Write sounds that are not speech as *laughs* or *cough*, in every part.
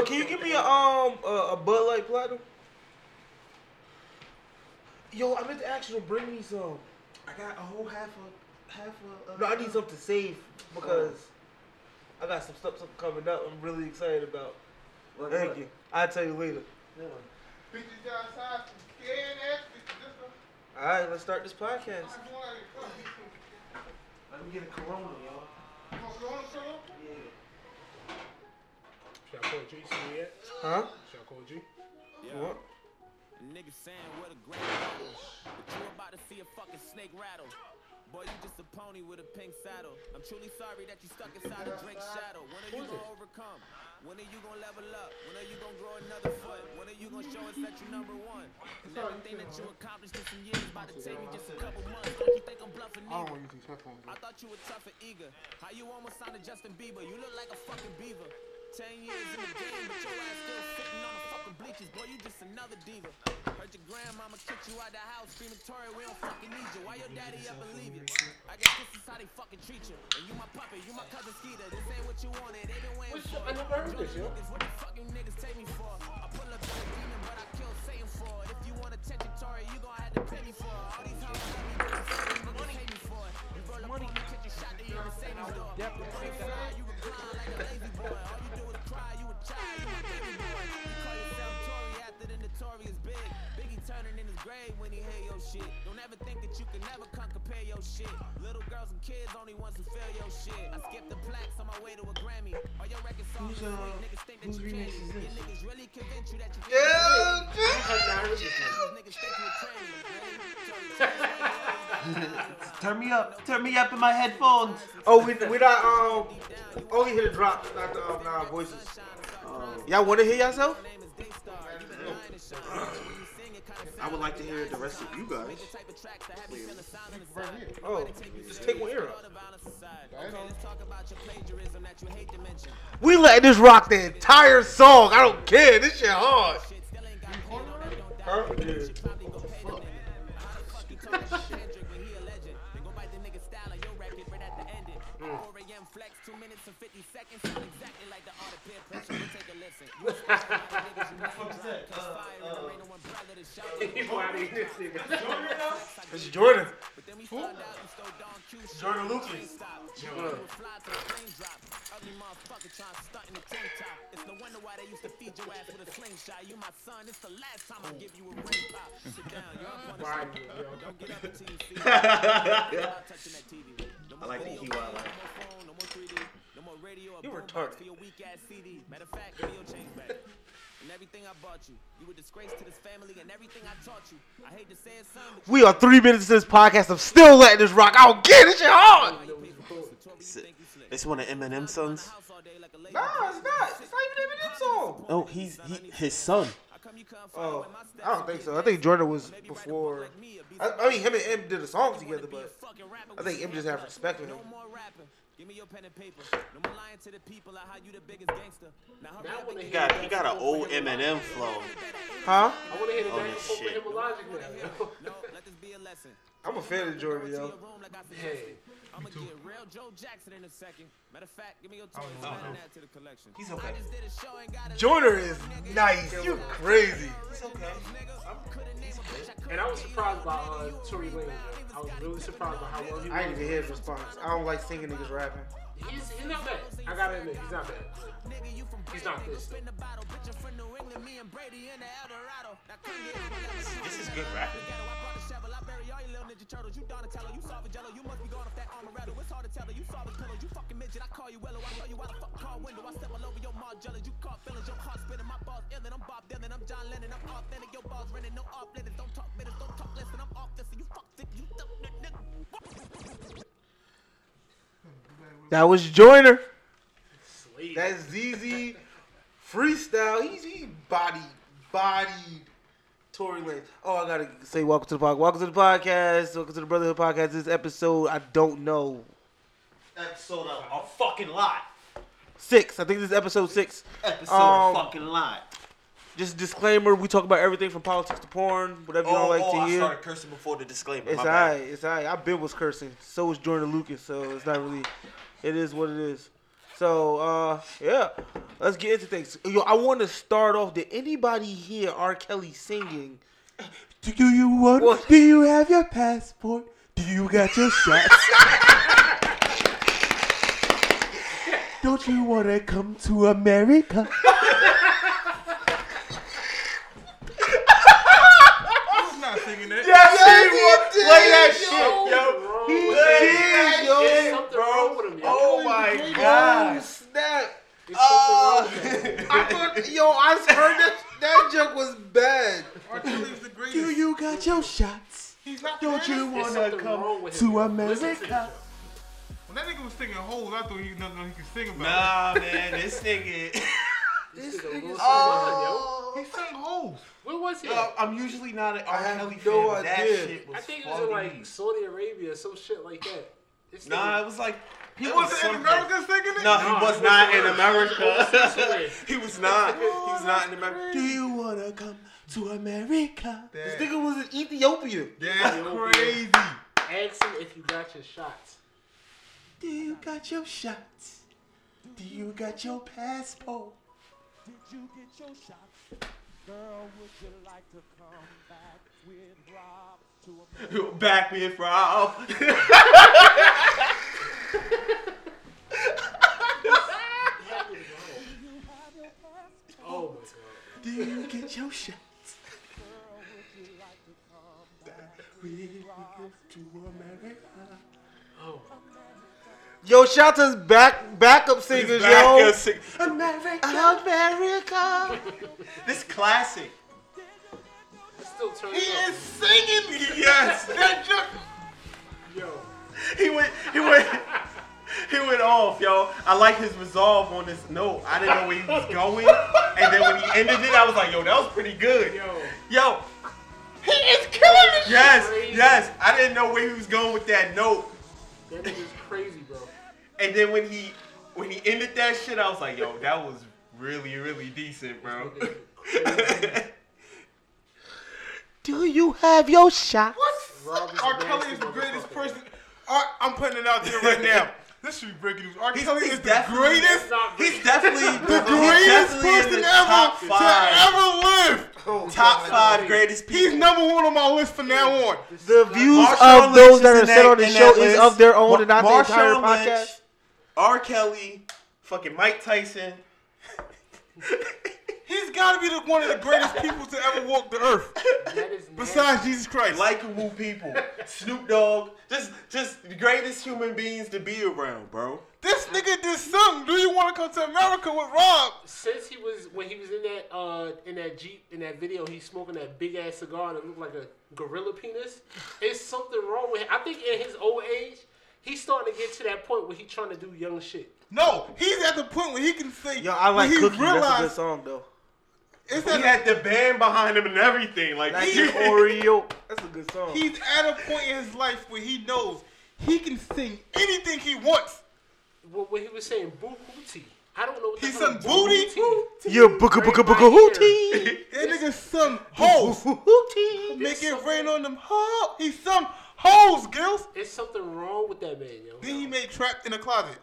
Yo, can you give me a um a, a Bud Light Platinum? Yo, I meant to ask you to bring me some. I got a whole half a half a. Uh, No, I need something to save because I got some stuff, something coming up. I'm really excited about. What, Thank what? you. I'll tell you later. Yeah. Bitches outside some scared ass bitches. This one, All right, let's start this podcast. I just want to come. Let me get a Corona, y'all. You want to go on solo? Yeah. Should I call G? See yet? Huh? Should I call G? What? Niggas saying what a great battle, but you about to see a fucking snake rattle. Boy, you just a pony with a pink saddle. I'm truly sorry that you stuck inside a Drake's shadow. When are you gonna overcome? When are you gonna level up? When are you gonna grow another foot? When are you gonna show us that you number one? And everything that you accomplished in some years about to take me just a couple months. Don't you think I'm bluffing I either? want to use these headphones. I thought you were tough and eager. How you almost sounded Justin Bieber? You look like a fucking beaver. Ten years in the game, but your ass still sitting on the fucking bleachers. Boy, you just another diva. Heard your grandmama kick you out the house, screaming, Tory, we don't fucking need you. Why your daddy up and leave you? I guess this is how they fucking treat you. And you my puppet, you my cousin Skeeter. This ain't what you wanted, they been waiting for. I never heard this, yo. What the fucking niggas take me for? I pull up to a demon, but I kill Satan for it. If you want attention, Tory, you gon' have to pay me for it. All these hoes love me, but you niggas hate me for it. You roll up on me, catch a shot to your Mercedes door. Come your shit. Little girls and kids only ones who feel your shit. I skipped the plaques on my way to a Grammy. All your record songs Who's, is uh. Niggas think that whose you remix can't. is this? Your niggas really convince you that you can't. Yeah. These niggas think you a tranny. Turn me up. Turn me up in my headphones. Oh, we we not um. Oh, you hit a drop, not the um, nah, voices. Y'all want to hear yourself? I would like to hear the rest of you guys. Oh, just take one ear out. We letting this rock the entire song. I don't care. This shit hard. *laughs* Huh? Yeah. It's Joyner. Joyner Lucas. Ugly motherfucker trying to stunt in the tank top. It's no wonder why they used to feed your ass with a slingshot. You my son, it's the last time I give you a ring pop. Sit down, you're. Don't get up until you see touching that TV. No I more like the video, Kiwi no line. more no more 3D, no more radio You boombox retarded. for your weak ass *laughs* CD. Matter of fact, give change back. And everything I bought you, you were disgrace to this family and everything I taught you. I hate to say it, son, We are three minutes into this podcast. I'm still letting this rock. I don't get it. This shit hard. This one of Eminem's sons. Nah, it's not. It's not even Eminem's song. Oh, he's he, his son. Oh, I don't think so. I think Joyner was before. I, I mean, him and M did a song together, but I think M just have respect for him. No more rapping. Give me your pen and paper. No more lying to the people about how you the biggest gangster. Now hurry Now up want He got he got an old Eminem flow. Huh? I want to hear the Oh, back and this with him with Logic now. yo. No, let this be a lesson. I'm a fan of Joyner, To your yo. room I suggested. I'ma get real Joe Jackson in a second. Matter of fact, give me your toys and add to the collection. He's okay. I just did a show and got a Joyner is nice. You crazy. He's okay. And I was surprised by uh, Tory Lanez. I was really surprised by how well he I ain't was. even hear his response. I don't like singing niggas rapping. He's, he's not bad. I gotta admit, he's not bad. He's not this. spin the bottle. Bitch, from New England, me and Brady in the Eldorado. Now come get it. This is good rapping. Ghetto, I brought the shovel. I bury all you little. You Donatello, you Salvagello. You must be going off that Amaretto. It's hard to tell her. You solve pillow. You fucking midget. I call you Willow. I show you how to fuck car window. I step all over your Margiela. You caught feelings. Your heart spinning. My balls illin'. I'm Bob Dylan. I'm John Lennon. I'm authentic. Your balls renting. No off limits. Don't talk minutes. Don't talk listen. I'm off this. You fuck thick. You dumb nigga. That was Joyner. Sleep. That's Zeze freestyle. He's he body bodied Tory Lanez. Oh, I gotta say welcome to the podcast. Welcome to the podcast. Welcome to the Brotherhood Podcast. This episode I don't know Episode of a fucking lot. six. I think this is episode six. Episode Um, of fucking lot. Just disclaimer: we talk about everything from politics to porn, whatever you Oh, don't like to hear. oh, to I hear. started cursing before the disclaimer. It's My alright. It's alright. I've been was cursing. So was Joyner Lucas. So it's not really. It is what it is. So uh, yeah, let's get into things. Yo, I want to start off. Did anybody hear R. Kelly singing? Do you want? What? Do you have your passport? Do you got your shots? *laughs* Don't you wanna come to America? I'm not singing that. Yes, he did, Play that yo. shit, yo. Wrong He with did, him. yo. There's something wrong with him, yo. Oh my Oh god. snap! There's Oh. something wrong with him. I thought, yo, I heard that that joke was bad. R. Kelly's the greatest. Do you got your shots? He's not Don't you wanna come to him, yo. America? When that nigga was singing holes, I thought he nothing he could sing about. Nah, man, this nigga. *laughs* This This nigga nigga's Lil oh, He sang holes. Where was he? Yo, I'm usually not an I R. have Kelly no fan, but that shit was I think it was in like Saudi Arabia or some shit like that. This Nah, nigga- it was like. He it wasn't in something- America singing it? No, Nah, he was he not was in. America. *laughs* he was not. He was not in America. Do you wanna come to America? this nigga was in Ethiopia. That's Ethiopia. crazy. Ask him if you got your shots. Do you got your shots? Do you got your passport? Did you get your shots? Girl, would you like to come back with Rob to America? *laughs* Back with Rob. *laughs* Oh my god. Do you get your shots? We to America. Oh. Yo, shout to back backup singers, Back yo. sing- America. America. This classic. Still He up. is singing. Yes. That *laughs* joke. Yo. He went. He went. He went off, yo. I like his resolve on this note. I didn't know where he was going, and then when he ended it, I was like, yo, that was pretty good. Yo. Yo, He is killing it. yes, crazy. yes. I didn't know where he was going with that note, That nigga's crazy, bro. and then when he when he ended that shit, I was like, yo, that was really really decent, bro. *laughs* Do you have your shot? Rob is R. a Kelly is the greatest person. R, I'm putting it out there right now. *laughs* This should be breaking news. R. Kelly is the greatest, He's definitely the greatest definitely person ever to ever live. Oh, top five greatest people. He's number one on my list from now on. The views Marshawn of those that are in said on the show is of their own and not Ma- the entire Marshawn Lynch, podcast. R. Kelly, fucking Mike Tyson. *laughs* He's got to be the, one of the greatest people to ever walk the earth, besides Jesus Christ. likable people. Snoop Dogg, just just the greatest human beings to be around, bro. this nigga did something. Do you want to come to America with Rob? since he was when he was in that uh in that jeep in that video, he's smoking that big ass cigar that looked like a gorilla penis. It's something wrong with him. I think in his old age, he's starting to get to that point where he's trying to do young shit. No, he's at the point where he can say. Yo, I like when he Cookie. That's a good song though. It's He at had the band behind him and everything. Like, Like he, *laughs* Oreo. That's a good song. He's at a point in his life where he knows he can sing anything he wants. What, what he was saying, boo hootie. I don't know what the He hell sung is booty? hootie. You're booga booga booga hootie. That nigga sung hoes. Hootie. Make it rain on them hoes. He sung hoes, girls. It's something wrong with that man, yo. Then he made Trapped in a Closet.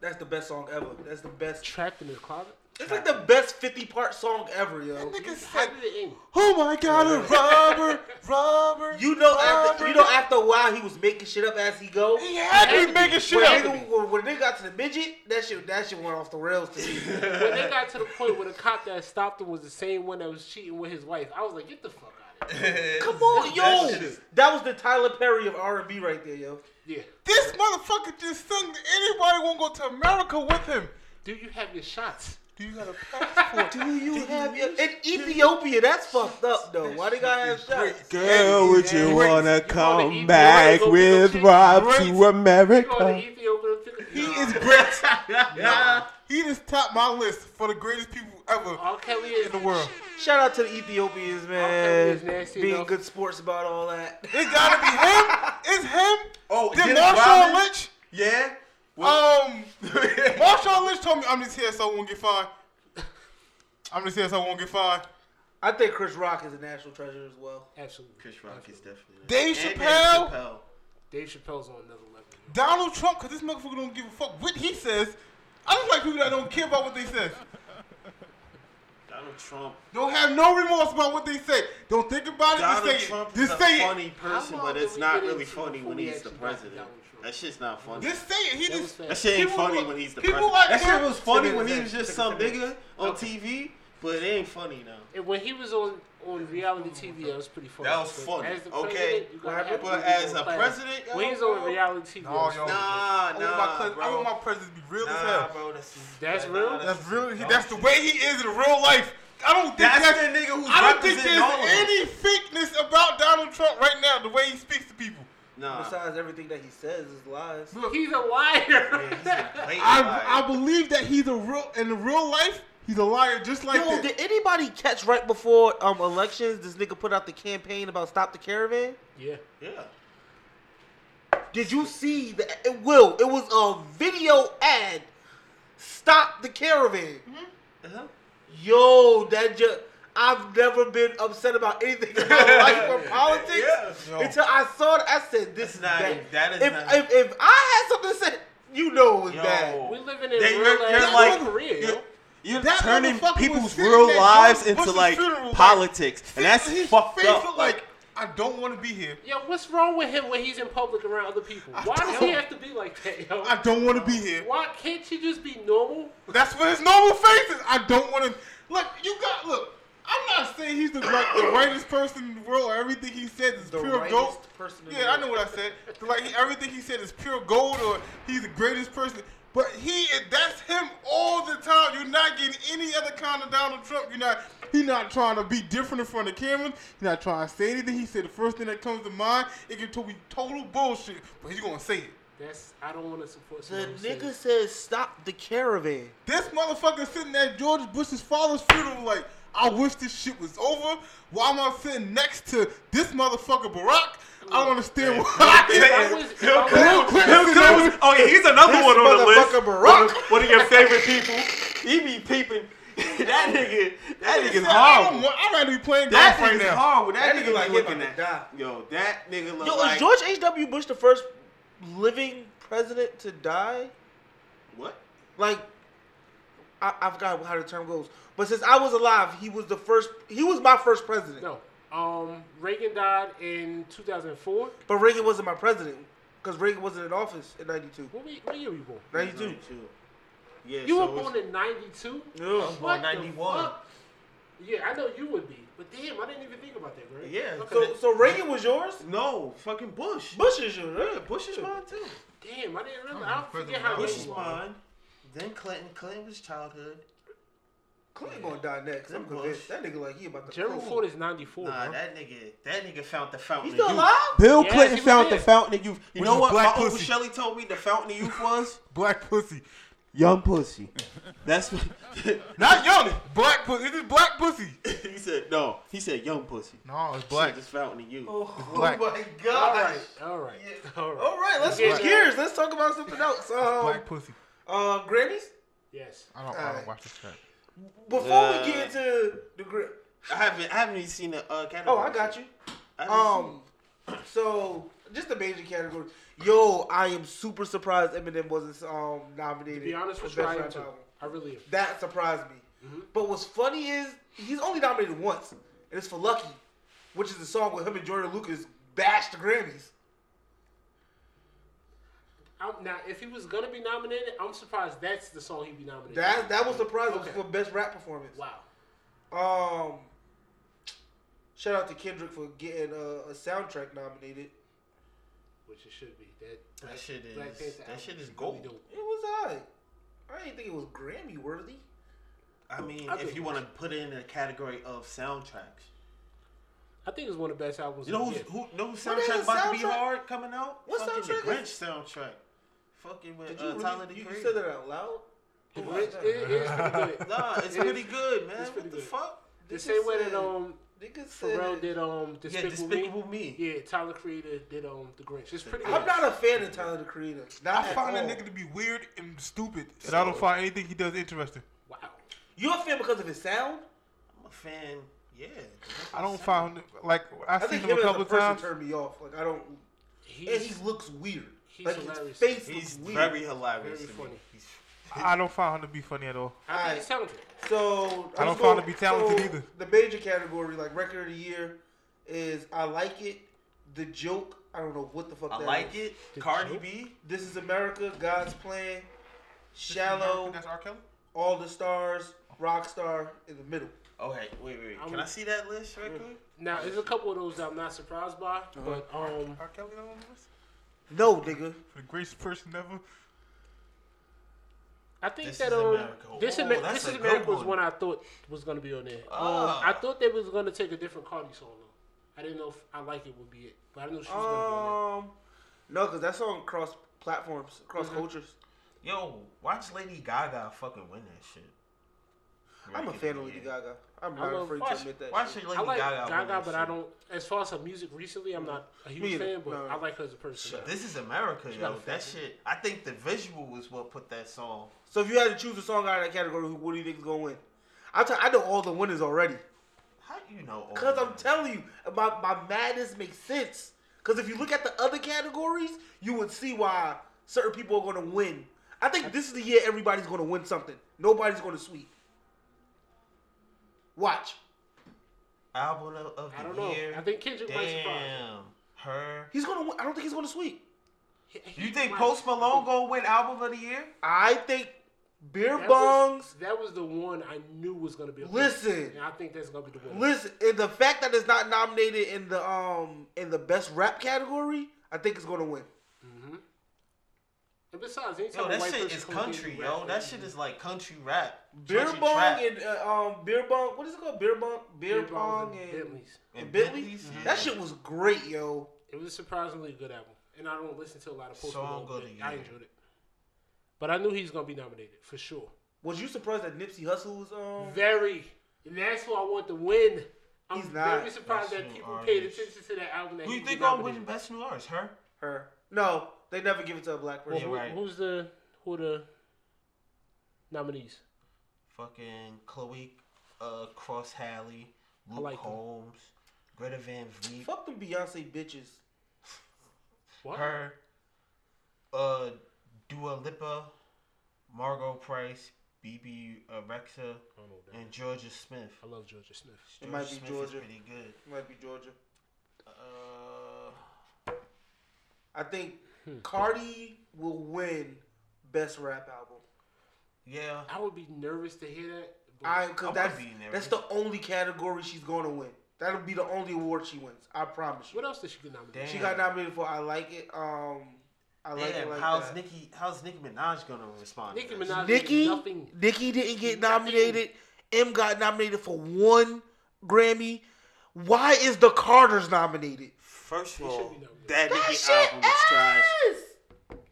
That's the best song ever. That's the best. Trapped in his closet. It's like the best 50 part song ever, yo. That nigga How said, did it end? oh my god, a robber, robber. You know, after, you know, after a while, he was making shit up as he go. He had to be making shit When, up. nigga, when, when they got to the midget, that shit, that shit went off the rails to me. *laughs* When they got to the point where the cop that stopped him was the same one that was cheating with his wife, I was like, get the fuck out of here. *laughs* Come on, yo, That that was the Tyler Perry of R&B right there, yo. Yeah. This motherfucker just sung anybody won't go to America with him. Do you have your shots? Do you got a passport? *laughs* Do you have your in Ethiopia? That's fucked up though. Why they gotta have shots? Girl, would you wanna You come wanna eat- back wanna go with Rob to You to America? Ethiopia? and pick- He Nah. is great. *laughs* He just topped my list for the greatest people ever R. Kelly is in the world. Shout out to the Ethiopians, man. nasty Being enough. good sports about all that. It gotta be him. *laughs* It's him. oh, Then Dennis Marshawn Lynch. Yeah. Um, *laughs* Marshawn Lynch told me I'm just here so I won't get fined. I'm just here so I won't get fined. I think Chris Rock is a national treasure as well. Absolutely. Chris Rock is definitely. Dave And Chappelle? Chappelle. Dave Chappelle's on another level. Donald Trump, cause this motherfucker don't give a fuck what he says. I just like people that don't care about what they say. Donald Trump. Don't have no remorse about what they say. Don't think about it. Donald just say Trump it. is Just a say funny it. person, but it's not really funny when he's the president. Donald Trump? That shit's not funny. Just say it. He That just. That shit ain't People funny when he's the president. like that shit was funny when he was just some it nigga on Okay. TV, but it ain't funny now. And when he was on on reality TV, that was pretty funny. That was But funny. As the Okay. you gotta What have But as a president, yo, when he's on reality TV, No, was yo. Nah, I want my nah, cousin- I bro. want my president to be real as hell. bro, that's That's nah, real? That's real. He, that's the way he is in real life. I don't think That's that's, the nigga who's I don't think there's all of us. any fakeness about Donald Trump right now. The way he speaks to people. Nah. Besides everything that he says is lies. Look, He's a liar. Yeah, he's a *laughs* I, liar. I believe that he's a real in real life. He's a liar just like Yo, that. did anybody catch right before um elections? This nigga put out the campaign about stop the caravan. yeah. yeah. Did you see that? It will. It was a video ad. Stop the caravan. Uh-huh. Yo, that just. I've never been upset about anything in my *laughs* life or politics Yeah. Yo. until I saw it. I said, "This is not- bad." that is if, not- if if I had something to say, you know it was Yo. bad. We living in They- real you're- you're ass like- Korea, you're- You're That turning people's real lives into like funeral, like, politics, and that's his fucked face up. looked Like, like I don't want to be here. Yo, what's wrong with him when he's in public around other people? Why does he have to be like that, yo? I don't want to be here. Why can't you just be normal? That's what his normal face is. I don't want to. Look, you got look. I'm not saying he's the like the rightest person in the world or everything he said is The pure gold. person in Yeah, the I know what I said. Like he, everything he said is pure gold or he's the greatest person. But he that's him all the time. You're not getting any other kind of Donald Trump. You're not he's not trying to be different in front of cameras. He's not trying to say anything. He said the first thing that comes to mind. It can be total bullshit, but he's gonna say it. That's I don't want to support. The someone who nigga says- says, "Stop the caravan." This motherfucker sitting at George Bush's father's funeral like, I wish this shit was over. Why am I sitting next to this motherfucker Barack? I don't understand If why. I was- if Bill Clinton, Clinton Bill Clinton oh yeah, he's another one on the list. motherfucker Barack. of, one of your favorite people. He be peeping. *laughs* that nigga, that nigga's I don't horrible. want- I'd rather be playing That golf right nigga's now. horrible. That, That nigga nigga like like looking at die. Yo, that nigga look Yo, like is George H. W. Bush the first living president to die? what? Like, I, I forgot how the term goes. But since I was alive, he was the first. He was my first president. No. Um, Reagan died in 2004. But Reagan wasn't my president because Reagan wasn't in office in '92. What, we- what year were you born? '92. Yeah, You so were it's- born in 92? Yeah. born 91. Yeah, I know you would be. But damn, I didn't even think about that, right? Yeah, Okay. So, so Reagan was yours. No, fucking Bush. Bush is yours. Yeah, Bush is mine too. damn, I didn't remember. I don't forget how Bush Bush is mine. Then Clinton. Clinton was childhood. Clinton gonna die next. I'm convinced. That nigga like he about to. Gerald Cool. Ford is 94, Nah, bro. that nigga, that nigga found the fountain. He's of still youth. alive. Bill Yes, Clinton he was found the fountain of youth. You know what? black My uncle. Shelly told me the fountain of youth was *laughs* Black pussy. young pussy. That's what *laughs* Not young. Black pussy. It is black pussy. *laughs* he said. No, he said young pussy. No, it's Black. black. This fountain of youth. Oh, black. my All god. right, all right, all right. All right, let's Yeah. switch gears. Let's talk about something else. Um, Black pussy. Uh, Grammys. Yes. I don't. I Alright. don't watch this shit. Before Uh, we get into the grip. I haven't. I haven't even seen the uh, category. Oh, I got you. I haven't Um, *clears throat* so just the major category. Yo, I am super surprised Eminem wasn't um nominated. To be honest for with you, Best I am Rap too. Album. I really am. That surprised me. But what's funny is he's only nominated once, and it's for Lucky, which is the song with him and Joyner Lucas bashed the Grammys. I'm, now, if he was gonna be nominated, I'm surprised that's the song he'd be nominated. That that was surprising Okay. for best rap performance. wow. Um, shout out to Kendrick for getting a, a soundtrack nominated. Which it should be. That, That shit is- Panther that shit is gold. dope. It was alright. I didn't think it was Grammy worthy. I mean, I if you want to put it in the category of soundtracks, I think it's one of the best albums. you know who's, who know whose What is soundtrack about to be hard coming out? What Fucking soundtrack the Grinch is- soundtrack. Fucking with Did you, uh, really, Tyler the you, you said that out loud? The Who Grinch- was that? it- it's pretty good. *laughs* Nah, it's It pretty is- good, man. it's What the good. fuck? The Niggas same way that um Niggas said Pharrell did um Yeah, Despicable, Despicable Me. Me. Yeah, Tyler Creator did um the Grinch. It's pretty good. I'm not a fan of Tyler the Creator. Not I at find that nigga to be weird and stupid, and I don't find anything he does interesting. Wow. You a fan because of his sound? I'm a fan. Yeah. I don't find like I've I seen think him him a as couple a of person times. turned me off. Like I don't, He's, and he looks weird. He's like his face He's looks weird. very hilarious. Very to me. funny. He's I don't find him to be funny at all. I think he's talented. So I don't let's find go- him to be talented so either. The major category, like record of the year, is I like it. The joke, I don't know what the fuck. I that like is. it. Cardi B. This is America, God's plan, Shallow, That's R. Kelly. All the Stars, Rockstar in the middle. Oh hey, wait, wait. Can I'm- I see that list right quick? Now, there's a couple of those that I'm not surprised by, Uh-huh. but um, R. Kelly on the list. No, nigga. For the greatest person ever. I think This that is um, America. this, Oh, Amer- this is a America good was one. one I thought was gonna be on there. Ah. Um, I thought they was gonna take a different Cardi song though. I didn't know if I like it would be it, but I know she was gonna be on Um, no, because that's on cross platforms, cross Mm-hmm. cultures. Yo, watch Lady Gaga fucking win that shit. I'm a fan of the Lady. Gaga. I'm I not love- afraid Watch, to admit that. watch shit. Lady there. I like Gaga. Gaga, win that but shit. I don't. As far as her music recently, I'm not a huge either. fan, but No. I like her as a person. This is America, not yo. a That fan. shit. I think the visual is what put that song. So if you had to choose a song out of that category, who what do you think is gonna win? I tell I know all the winners already. How do you know? all Cause I'm that? telling you, my my madness makes sense. Cause if you look at the other categories, you would see why certain people are gonna win. I think this is the year everybody's gonna win something. Nobody's gonna sweep. Watch. album of, of the year I don't know. year. I think Kendrick might surprise. Damn, her. He's gonna win. I don't think he's gonna sweep. He- he You think might- Post Malone gonna win album of the year? I think beer That bongs. was, that was the one I knew was gonna be. a Listen. and I think that's gonna be the one. Listen, and the fact that it's not nominated in the um in the best rap category, I think it's gonna win. And besides, anytime Yo, a that white shit person is country, yo. rap, That shit is like country rap. Beer country bong trap. and uh, um beer bong. What is it called? Beer bong, beer, Beer pong, and, and Bentleys. and And Bentley's. Bentleys, yeah. That shit was great, yo. It was a surprisingly good album, and I don't listen to a lot of Post Song Malone, of but I enjoyed it. But I knew he was gonna be nominated for sure. Was you surprised that Nipsey Hussle was um? Very, and that's who I want to win. I'm He's not. very surprised that new people paid attention to that album. That Who you think gonna win best new artist? Her? Her. No, they never give it to a black person. Yeah, who- right. Who's the who the nominees? Fucking Chloe uh, Cross Halle, Luke like them. Holmes, Greta Van Fleet, Fuck them Beyonce bitches. What? her, uh, Dua Lipa, Margo Price, Bebe uh, Rexha, I don't know that. and Jorja Smith. I love Jorja Smith. It might be Smith Jorja. Is pretty good. Might be Jorja. Uh, I think Hmm. Cardi will win best rap album. yeah. I would be nervous to hear that. I I because would that's be that's the only category she's gonna win. That'll be the only award she wins. I promise you. what else did she get nominated? Damn. She got nominated for I Like It. Um, I like it like how's that. Nicki? How's Nicki Minaj gonna respond? to Nicki this? Minaj- Nicki, Nothing. Nicki didn't get nominated. M got nominated for one Grammy. Why is the Carters nominated? First of all, that That Nicki shit album was trash.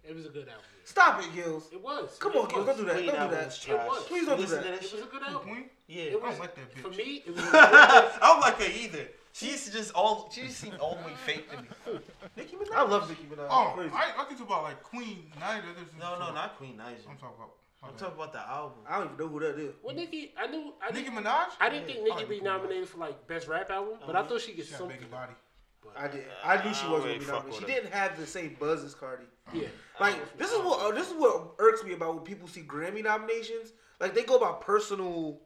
It was a good album. Stop it, Gills. It was. Come It on, Gills, don't do that. Don't do that. was trash. was. Please don't do Listen that. to It was a good album. Queen? Yeah. It I don't like that bitch. For me, it was. A I don't like her either. She used to just all. She just seemed all the way *laughs* fake to me. Nicki Minaj. I love Nicki Minaj. Oh, Crazy. I, I think about like Queen Niger. No, no, not Queen Niger. I'm talking about. I'm talking about the album. I don't even know who that is. well, Nicki, I knew. I Nicki Minaj. I didn't think Nicki be nominated for like best rap album, but I uh-huh. thought she'd get She got a something. bigger body. I did. I knew she wasn't don't gonna be nominated. She her. didn't have the same buzz as Cardi. Yeah. Like this is what uh, this is what irks me about when people see Grammy nominations. Like they go by personal,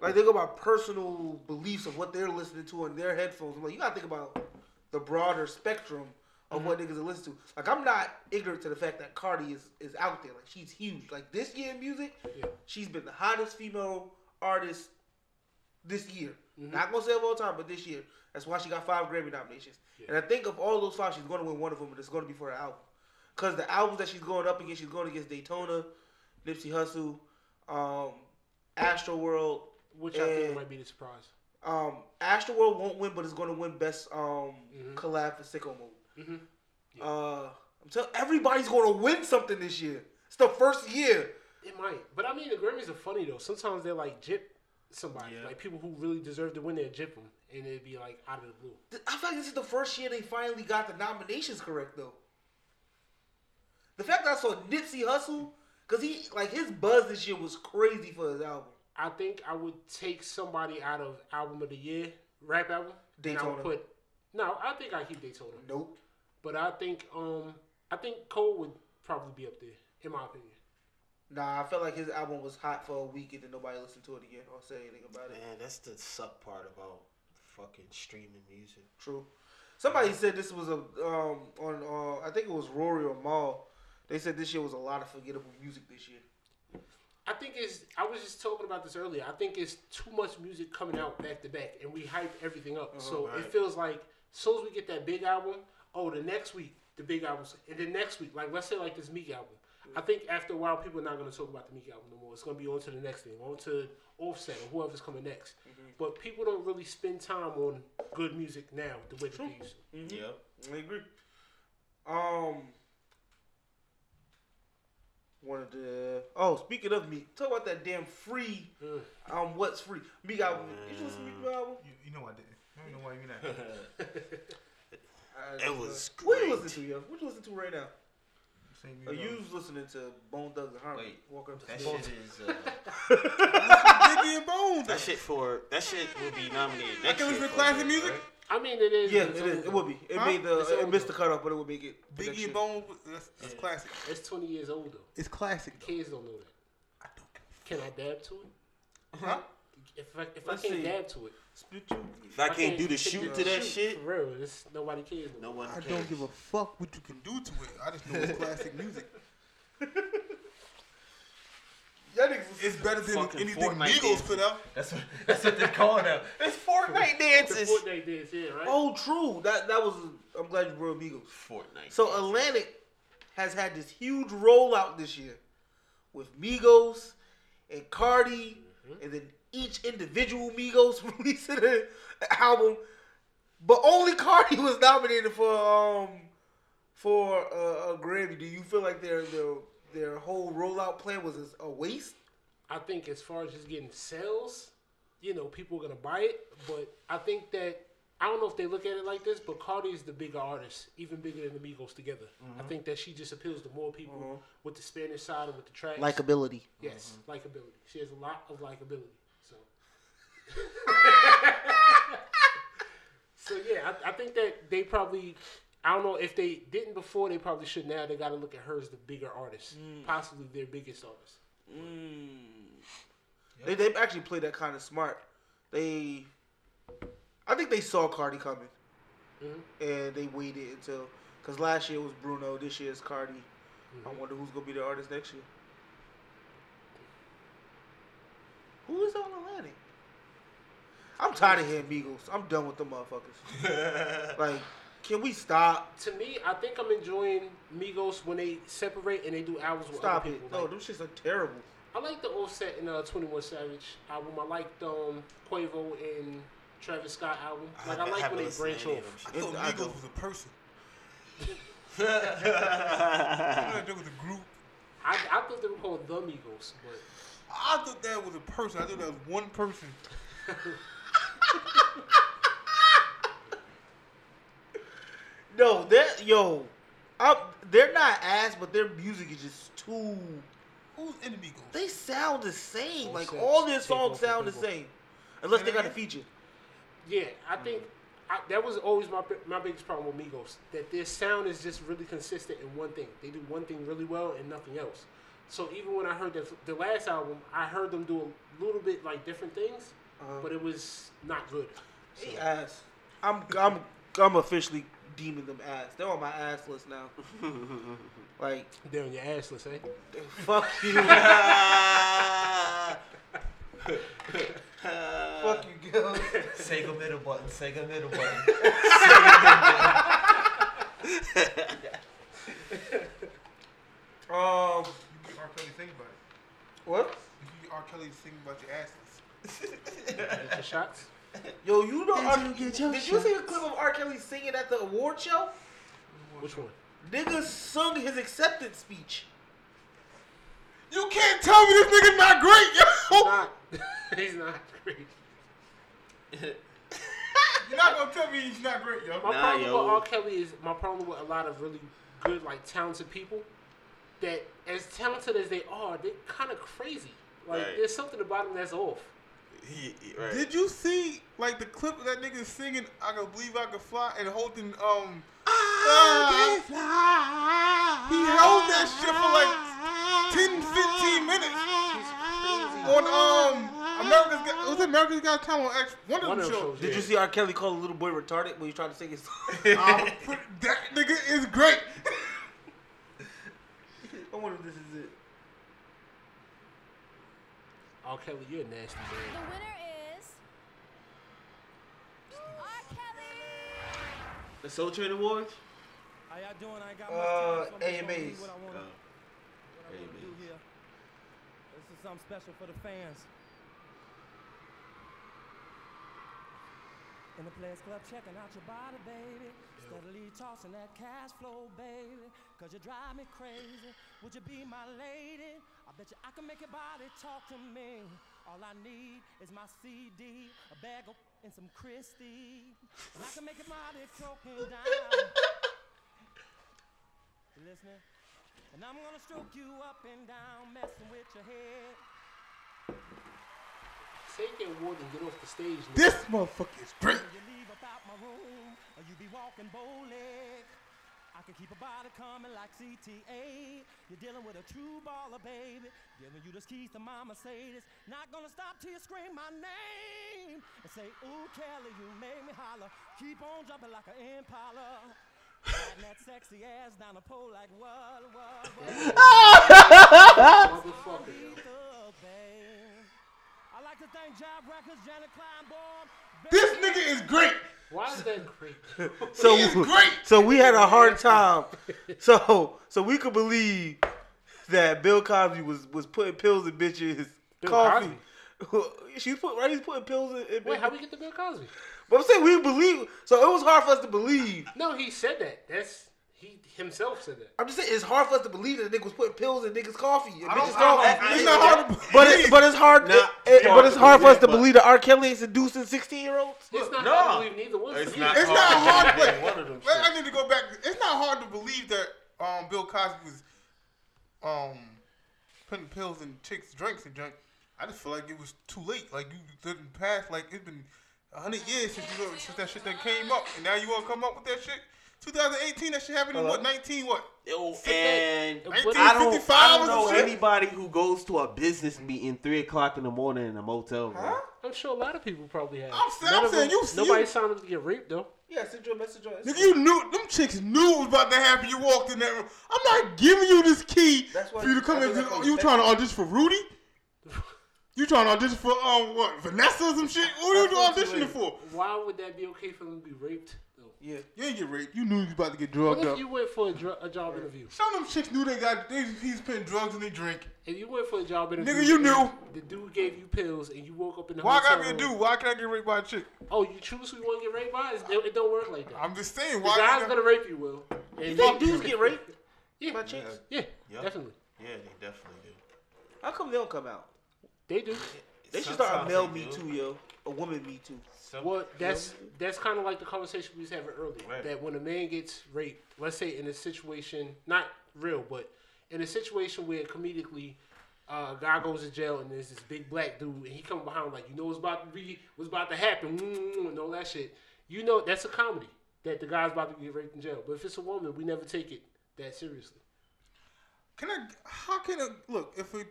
like they go by personal beliefs of what they're listening to on their headphones. I'm like, you gotta think about the broader spectrum of what niggas are listening to. Like I'm not ignorant to the fact that Cardi is is out there. Like she's huge. Like this year in music, Yeah. she's been the hottest female artist this year. Not gonna say of all time, but this year. That's why she got five Grammy nominations. And I think of all those five, she's gonna win one of them, and it's gonna be for her album. Cause the albums that she's going up against, she's going against Daytona, Nipsey Hussle, um, Astro World. Which I think might be the surprise. Um, Astro World won't win, but it's gonna win best um collab for Sicko Mode. Mhm. Uh, I'm telling everybody's gonna win something this year. It's the first year. It might, but I mean the Grammys are funny though. Sometimes they're like jip somebody, Yeah. like people who really deserve to win, they jip them, and it'd be like out of the blue. I feel like this is the first year they finally got the nominations correct though. The fact that I saw Nipsey Hussle, cause he like his buzz this year was crazy for his album. I think I would take somebody out of album of the year, rap album. And I would put no. I think I'll keep Lord nope but I think um, I think Cole would probably be up there in my Daytona, Nah, I felt like his album was hot for a week and then nobody listened to it again or said anything about it. Man, that's the suck part about fucking streaming music. True. Somebody said this was a um on uh I think it was Rory or Mal. They said this year was a lot of forgettable music this year. I think it's. I was just talking about this earlier. I think it's too much music coming out back to back, and we hype everything up. so right. it feels like as soon as we get that big album, oh, the next week the big album, and then next week, like let's say like this Meek album. I think after a while, people are not going to talk about the Meek album no more. It's going to be on to the next thing, on to Offset or whoever's coming next. But people don't really spend time on good music now the way that they used to. Yep. I agree. Um wanted to oh speaking of me, talk about that damn free um what's free. Me got did you listen to me album? You, you know I didn't. I don't know why you mean that. *laughs* *laughs* It was What you listen to, yo? What you listen to right now? Same Are you know. you was listening to Bone Thugs and Harmony? Wait, Walk up to That shit is. Uh, Biggie and Bones. that shit for that shit will be nominated I next can listen to classic music. right? I mean, it is. Yeah, it's is. It would be. It Huh? made the It's it missed the cutoff, but it would make it. Biggie year. and Bones. That's, that's classic. It's 20 years old though. It's classic. though. Kids don't know that. I don't Can I dab to it? Huh? If I, if Let's I can't see. dab to it, Split you. If I can't do the hit shoot to that shoot, shit, For real, it's, nobody cares. no one. I cares. don't give a fuck what you can do to it. I just know it's *laughs* classic music. *laughs* Y'all niggas It's better than anything Fortnite Migos dances. put out. That's what that's what they're calling them. *laughs* It's Fortnite The dances. Fortnite dance, yeah, right? Oh, true. That that was. I'm glad you brought Migos. Fortnite. So Atlantic has had this huge rollout this year with Migos and Cardi, mm-hmm. and then each individual Migos *laughs* releasing an album, but only Cardi *laughs* was nominated for um for uh, a Grammy. Do you feel like their their their whole rollout plan was a waste? I think as far as just getting sales, you know, people are gonna buy it. But I think that I don't know if they look at it like this, but Cardi is the bigger artist, even bigger than the Migos together. I think that she just appeals to more people with the Spanish side and with the tracks. Likability. yes, likability. She has a lot of likability. So. so yeah, I, I think that they probably. I don't know if they didn't before. They probably should now. They got to look at her as the bigger artist, mm. possibly their biggest artist. Mm. They they actually played that kind of smart. They, I think they saw Cardi coming, mm-hmm. and they waited until because last year was Bruno, this year is Cardi. I mm-hmm. wonder who's gonna be the artist next year. Who is on Atlantic? I'm tired of hearing Migos. I'm done with the motherfuckers. *laughs* like, can we stop? To me, I think I'm enjoying Migos when they separate and they do albums with Stop other it. people. No, Like, them shits are terrible. I like the Offset and uh, 21 Savage album. I liked um, Quavo and Travis Scott album. Like I, haven't- like haven't when they listened to branch any off. I thought It- Migos don't. was a person. *laughs* I thought there was a group. I, I thought they were called the Migos, but I thought that was a person. I thought that was one person. *laughs* No, that yo, I'm, they're not ass, but their music is just too. Who's in the Migos? They sound the same. Like Offset, all their songs off sound the same, unless they got a feature. yeah, I think I, that was always my my biggest problem with Migos. That their sound is just really consistent in one thing. They do one thing really well and nothing else. So even when I heard the, the last album, I heard them do a little bit like different things, Uh-huh. but it was not good. So, They ass. I'm I'm I'm officially deeming them ass. They're on my ass list now. *laughs* like they're on your ass, let's say. fuck you, *laughs* fuck you, girl. Sega middle button. Sega middle button. Sega middle button. Um, You get R. Kelly sing about it. what? You get R. Kelly to sing about your asses. Get your shots. Yo, you know? R- you get your did you see a clip of R. Kelly singing at the award show? Which one? Nigga sung his acceptance speech. You can't tell me this nigga's not great, yo. Not, *laughs* he's not great. *laughs* You're not gonna tell me he's not great, yo. My Nah, problem yo. with R. Kelly is my problem with a lot of really good, like talented people. That as talented as they are, they're kind of crazy. Like Right. there's something about them that's off. He, he- right. Did you see like the clip of that nigga singing "I Can Believe I Can Fly" and holding um? I uh, he held that shit for like 10, 15 minutes. on um America's Got, was it America's Got Talent on X? One of One them of them shows. shows, Did you see R. Kelly call a little boy retarded when he tried to sing his Um, *laughs* that nigga is great. *laughs* I wonder if this is it. Oh, Kelly, you're a nasty man. The winner is R. Kelly. The Soul Train Awards. How y'all doing? I ain't got Uh, much time, so I'm gonna AMAs. do what I wanna, Uh, what I wanna do AMAs. here. This is something special for the fans. In the Players Club, checking out your body, baby. Steadily tossing that cash flow, baby. Cause you drive me crazy. Would you be my lady? I bet you I can make your body talk to me. All I need is my CD, a bag of and some Christie. And I can make your body choking down. You listening? And I'm gonna stroke you up and down, messing with your head. Take that award and get off the stage. nigga. This motherfucker is great. You leave about my room, or you be walking bowleg. I can keep a body coming like CTA. You're dealing with a true baller, baby. Giving you the keys to my Mercedes. Not gonna stop till you scream my name and say, Ooh, Kelly, you made me holler. Keep on jumping like an impala. Riding that sexy ass down the pole like what, what, what? Motherfucker, yo. Lethal, *laughs* babe. I like to thank Job Records, Janet Kleinborn. This nigga is great. Why is that great? *laughs* So great. So we had a hard time. So so we could believe that Bill Cosby was was putting pills in bitches Bill coffee. *laughs* She's put right. He's putting pills in. in Wait, how we get to Bill Cosby? But I'm saying we believe. So it was hard for us to believe. No, he said that. That's he himself said that. I'm just saying it's hard for us to believe that the nigga was putting pills in niggas' coffee. And I don't, bitches' I don't, coffee. it's not hard to But believe. it, but it's hard. Nah, it- it- it's but it's hard for us to believe that R. Kelly is seducing 16 year olds. It's not no. hard to believe neither one. It's not you. It's not hard. Yeah, Wait, one of them wait. I need to go back. It's not hard to believe that um, Bill Cosby was um, putting pills in chicks' drinks and drink. I just feel like it was too late. Like you didn't pass. Like it's been hundred years since you since that shit that came up, and now you want to come up with that shit. 2018, that shit happened in what? 19 what? Yo, and But- I don't, I don't know shit? anybody who goes to a business meeting three o'clock in the morning in a motel room. Huh? I'm sure a lot of people probably have. I'm saying- I'm saying them- you- Nobody you- signed up to get raped though. Yeah, send you a message on Nigga, you knew them chicks knew it was about to happen. You walked in that room. I'm not giving you this key That's for you to come in. think You it's trying to audition for Rudy? *laughs* You trying to audition for um what Vanessa or some shit? What are you auditioning for? Why would that be okay for them to be raped? Though? Yeah. You ain't get raped. You knew you was about to get drugged What drugged if up. you went for a, dr- a job interview? Some of them chicks knew they got they, he's putting drugs in their drink. If you went for a job interview, Nigga, you and knew. The dude gave you pills, and you woke up in the Why I hotel gotta be a room. dude? Why can't I get raped by a chick? Oh, you choose who you want to get raped by? It's, it, it don't work like that. I'm just saying. The Why? guy's can't gonna rape you, Will. And You think dudes get raped Yeah, by chicks? yeah, Yep. definitely. Yeah, they definitely do. How come they don't come out? They do. They should start a Sometimes male they me do. too, yo. A woman me too. Some- Well, that's that's kind of like the conversation we was having earlier. Right. That when a man gets raped, let's say in a situation, not real, but in a situation where comedically, uh, a guy goes to jail and there's this big black dude and he come behind like you know what's about to be what's about to happen mm, and all that shit. You know that's a comedy that the guy's about to get raped in jail. But if it's a woman, we never take it that seriously. Can I? How can I look? If we,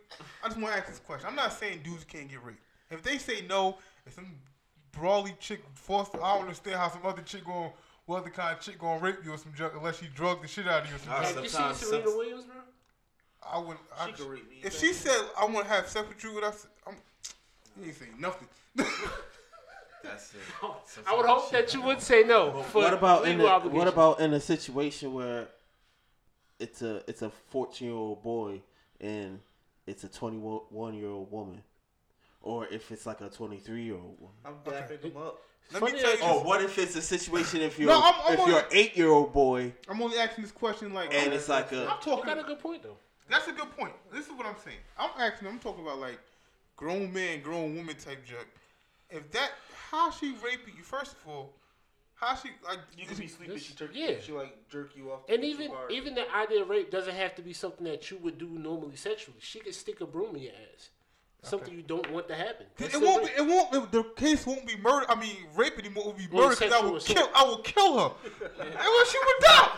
I just want to ask this question. I'm not saying dudes can't get raped. If they say no, if some brawly chick forced, I don't understand how some other chick going, what other kind of chick going to rape you or some drug unless she drugged the shit out of you or some. Have you seen Serena Williams, bro? I would. I, She could rape me. if she said I want to have sex with you, with us, I'm, you ain't saying nothing. *laughs* That's it. *laughs* I would hope that you would say no. For What about in legal a, what about in a situation where it's a it's a fourteen year old boy and it's a twenty one year old woman, or if it's like a twenty three year old woman. I'm dapping them up. Let Funny me tell you. that Oh, what if it's a situation if you're No, I'm- I'm if only- you're an eight year old boy I'm only asking this question like. and it's like I'm a You talking. got a good point though. That's a good point. This is what I'm saying. I'm asking. I'm talking about like grown man, grown woman type junk. If that, how she raping you? First of all, how she like? You could be sleeping, she jerk Yeah. she like jerk you off. And even even the idea of rape doesn't have to be something that you would do normally sexually. She could stick a broom in your ass. Something you don't want to happen. That's It won't be. It won't. It, the case won't be murder. I mean, rape anymore. It will be murder because I will kill. I will kill her. and when she would die.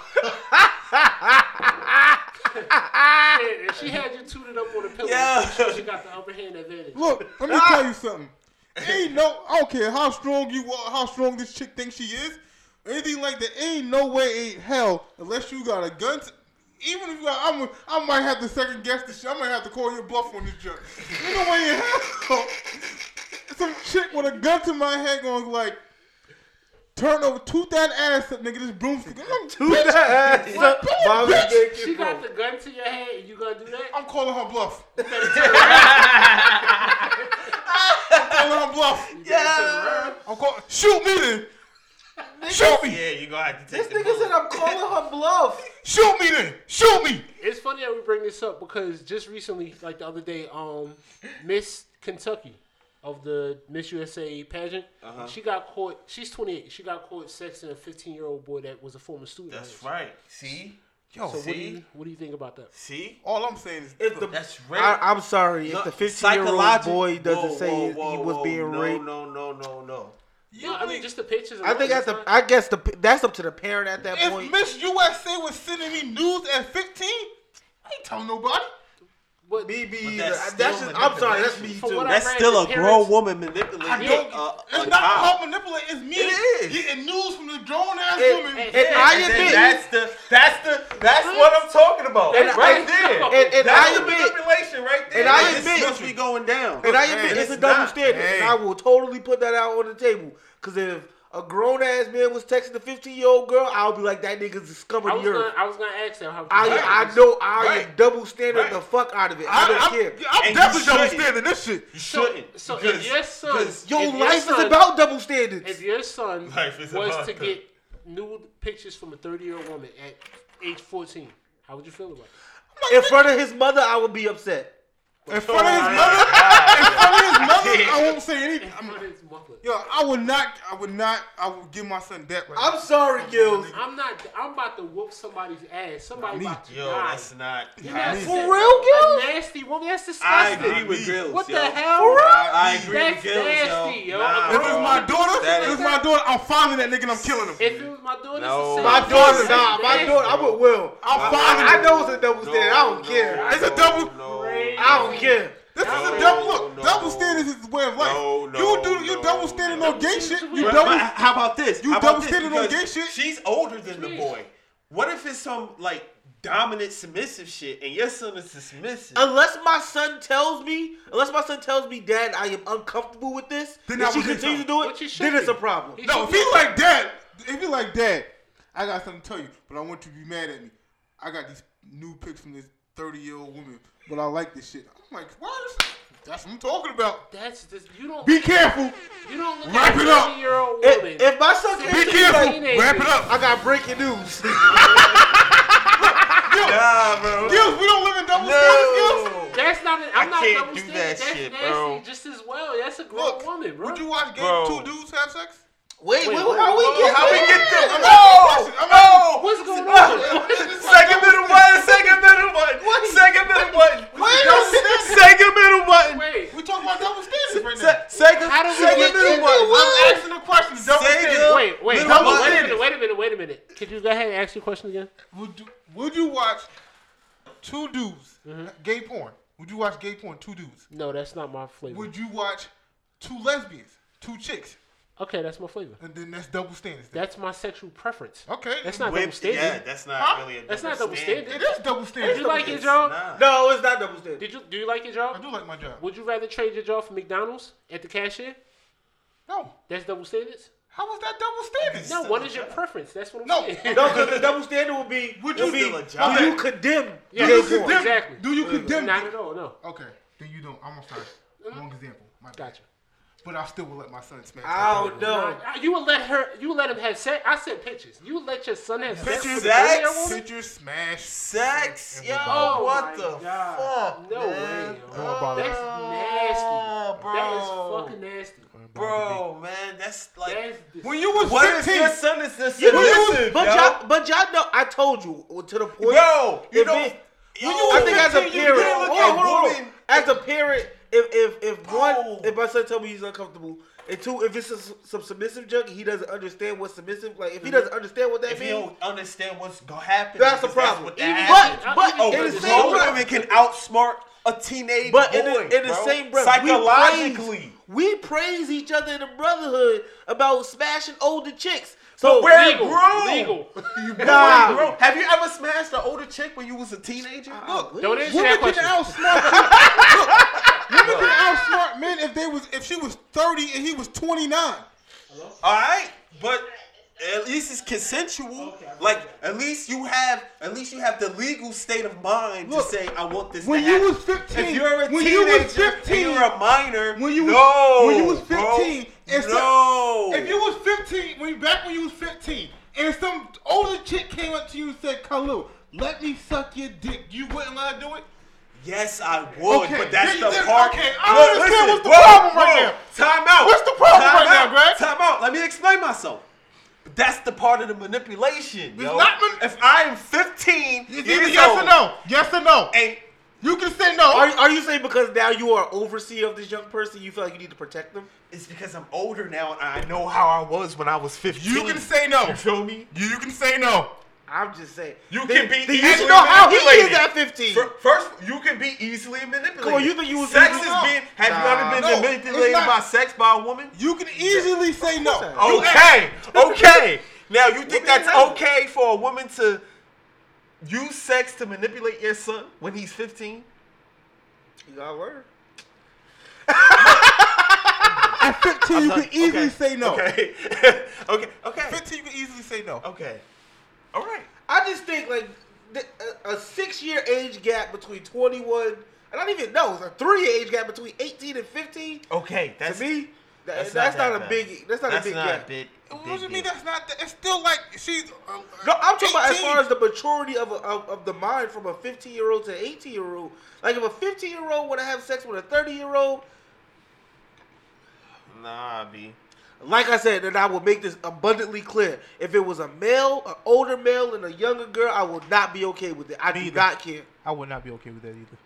Yeah, if she had you tooted up on a pillow, Yeah. she got the upper hand advantage. Look, let me tell you something. Ain't no, I don't care how strong you are, how strong this chick thinks she is, anything like that. Ain't no way, ain't hell, unless you got a gun. To, even if you got, I'm, I might have to second guess this shit. I might have to call your bluff on this junk. Ain't no way in hell. Some chick with a gun to my head going like, turn over, toot that ass up, nigga. This broomstick. I'm, Toot that ass up, Bobby bitch. She got the gun to your head, and you gonna do that? I'm calling her bluff. *laughs* I'm calling her bluff. Yeah. I'm calling. Shoot me then. Shoot me. Yeah, you gonna have to take This take the nigga bullet. said I'm calling her bluff. *laughs* Shoot me then. Shoot me. It's funny that we bring this up because just recently, like the other day, um, Miss Kentucky of the Miss USA pageant, Uh-huh. she got caught. She's 28. She got caught sexting a 15 year old boy that was a former student. That's hers. right. See, Yo, So what do you what do you think about that? see, all I'm saying is If the, that's rape. I, I'm sorry, No, if the 15 year old boy doesn't Whoa, say whoa, he was whoa, being no, raped, No, no, no, no. You No, I mean just the pictures. I think that's the. I guess the that's up to the parent at that if point. If Miss USA was sending me nudes at 15, I ain't telling nobody. But Me, me, that's That's just. I'm sorry. That's me too. That's read, still a grown parents- woman I manipulating don't. a, a it's not child. called manipulate. It's me It is. getting news from the grown ass And- woman. and- Yeah, I And then admit, that's the that's the that's what I'm talking about. And right I- there. and- and that's I the admit- manipulation right there. and I Like, admit- this must be going down. and I man, admit it's a double not. standard, and I will totally put that out on the table. Because if a grown ass man was texting a 15 year old girl, I'll be like, that nigga's the scum I of was the gonna earth. I was gonna ask them how. I, Right. I know I am Right. double standard Right. the fuck out of it. I, I, don't I'm, care. I'm And you definitely shouldn't. understanding this shit. you shouldn't. so because, if your son, because Your if your life son- is about double standards. If your son Life is was to that. get nude pictures from a 30 year old woman at age 14, how would you feel about it? In front of his mother, I would be upset. In front of his mother, in front of his mother, I won't say anything. I'm- front of his mother. Yo, I would not. I would not. I would give my son that right. I'm sorry, Gills. I'm not. I'm about to whoop somebody's ass. Somebody Me. about to Yo, die. that's not. You're not Me. For real, Gills? A nasty woman. That's disgusting. I agree with Grills. What yo. the hell? For real? I agree That's with Gills, nasty, yo. yo. Nah, If it's bro. my daughter, That if is- it's my daughter, I'm finding that nigga and I'm killing him. If it was my daughter, No. it's the same My daughter, nah, my daughter, I'm with Will. I'm finding I know it's a double standard. I don't care. It's a double- I don't care. This is a double look. no. Double standards is the way of life. No, no, you do you no, double standing no. on gay shit. You But- double. but how about this? You double about this? standing on gay shit. She's older than the boy. What if it's some like dominant submissive shit and your son is submissive? Unless my son tells me, unless my son tells me, Dad, I am uncomfortable with this, Then and that she continues to do it, should then it's a problem. He No, if be- he like dad, if he like dad, I got something to tell you, but I want you to be mad at me. I got these new pics from this 30 year old woman, but I like this shit. I'm like, what? That's what I'm talking about. That's just you don't. Be careful. You don't look Wrap at it up. 30 year old If, woman. if my son Be came to careful. like, Wrap it up. I got breaking news. *laughs* nah, bro. Gills, we don't live in double standards, Gills. No. That's not. An, I'm I not can't double do standard. that That's shit, nasty bro. just as well. That's a grown Look, woman, bro. would you watch gay Bro. two dudes have sex? Wait, Wait, wait, wait, how we get How we get there? I'm No, asking a question. I'm no. What's going *laughs* on? Second middle button. Second middle button. Second middle button. Wait a second. Second middle button. Wait. We talking about double standards right now. Second. How did we second get middle button. I'm asking a question. Double standards. Wait, wait, Middle hold on, wait a minute, wait a minute, wait a minute. Could you go ahead and ask your question again? Would you, would you watch two dudes, mm-hmm. gay porn? Would you watch gay porn, two dudes? No, that's not my flavor. Would you watch two lesbians, two chicks? Okay, that's my flavor. And then that's double standards. then. That's my sexual preference. okay. That's not With- double standard. Yeah, that's not Huh? really a That's not double double standard. standard. It is double standards. Did you like your job? not. No, it's not double standard. Did you do you like your job? I do like my job. Would you rather trade your job for McDonald's at the cashier? No. That's double standards. How is that double standards? No, what is your preference? That's what I'm No. saying. No, because the double standard would be, Would would you be, a job? do you condemn Yeah, gay you porn? condemn- Exactly. Do you condemn? Not at all. No. Okay. Then you don't. I'm sorry. Wrong example. My bad. Gotcha. But I still will let my son smash. I don't know. You would let her. You would let him have sex. I said pictures. You would let your son have sex Pictures, with a 30-year-old sex. Pictures, smash. Sex, yo, Oh what the God. fuck, No man? way. yo. Don't. That's nasty. bro. That is fucking nasty. Bro, man, that's like. That's When you was what 15, your son is the You know, submissive, but y'all, but y'all know, I told you to the point. Bro, you if know, it- yo, I think as a parent, hold on, as a parent, if if if one, Bro. if my son tell me he's uncomfortable, and two, if it's a, some submissive junk, he doesn't understand what submissive. Like if he mm-hmm. doesn't understand what that If means, don't understand what's gonna happen, That's a problem. what that happens. but but Oh, in Oh, the same breath, can outsmart a teenage But boy. in the, in the same breath, psychologically. we praise, we praise each other in the brotherhood about smashing older chicks. So But we're Legal. grown. Legal. *laughs* Nah. Bro, have you ever smashed an older chick when you was a teenager? Ah, Look, Don't answer Women that can question. outsmart. *laughs* Look, women can outsmart men if they was if she was thirty and he was twenty nine. All right, but at least it's consensual. Like at least you have at least you have the legal state of mind Look, to say I want this. when to you happen. was 15, if you're a when teenager you was 15, and you're a minor, when you was- no, when you was bro. 15, it's no. If you was fifteen, when you, back when you was fifteen, and some older chick came up to you and said, "Kalu, let me suck your dick," you wouldn't let her do it. Yes, I would, Okay, but that's then- the part. okay, I don't understand what's the whoa, problem right whoa, Time out. What's the problem Time right now, Greg? Time out. Let me explain myself. But that's the part of the manipulation, It's yo. not man- if I am 15 It's either yes old or no. Yes or no. and You can say no. Are, are you saying because now you are overseer of this young person, you feel like you need to protect them? it's because I'm older now and I know how I was when I was 15. you can say no. You feel me? You, you can say no. I'm just saying. You Then- can be then you should easily know how he manipulated. is at 15. First, you can be easily manipulated. Come on, you think you was sex is being? Have Nah. you ever been No, manipulated by sex by a woman? You can easily say no. course I- You Okay, okay. *laughs* Now you think that's okay for a woman to use sex to manipulate your son when he's 15? You got a word. At 15, you I'm can easily okay. say no. Okay, *laughs* okay, okay, 15, you can easily say no. okay. All right. I just think like th- a, a six year age gap between 21, I don't even know, it's a three year age gap between 18 and 15. Okay, that's to me, that, that's that's, not not, that a bad. big. That's not that's a big not gap. a big. What do you mean that's not? It's still like she's. Uh, No, I'm talking about as far as the maturity of, a, of of the mind from a 15 year old to an 18 year old. Like if a 15 year old want to have sex with a 30 year old, Nah, B. like I said, then I will make this abundantly clear. If it was a male, an older male, and a younger girl, I will not be okay with it. I do Neither. not care. I would not be okay with that either.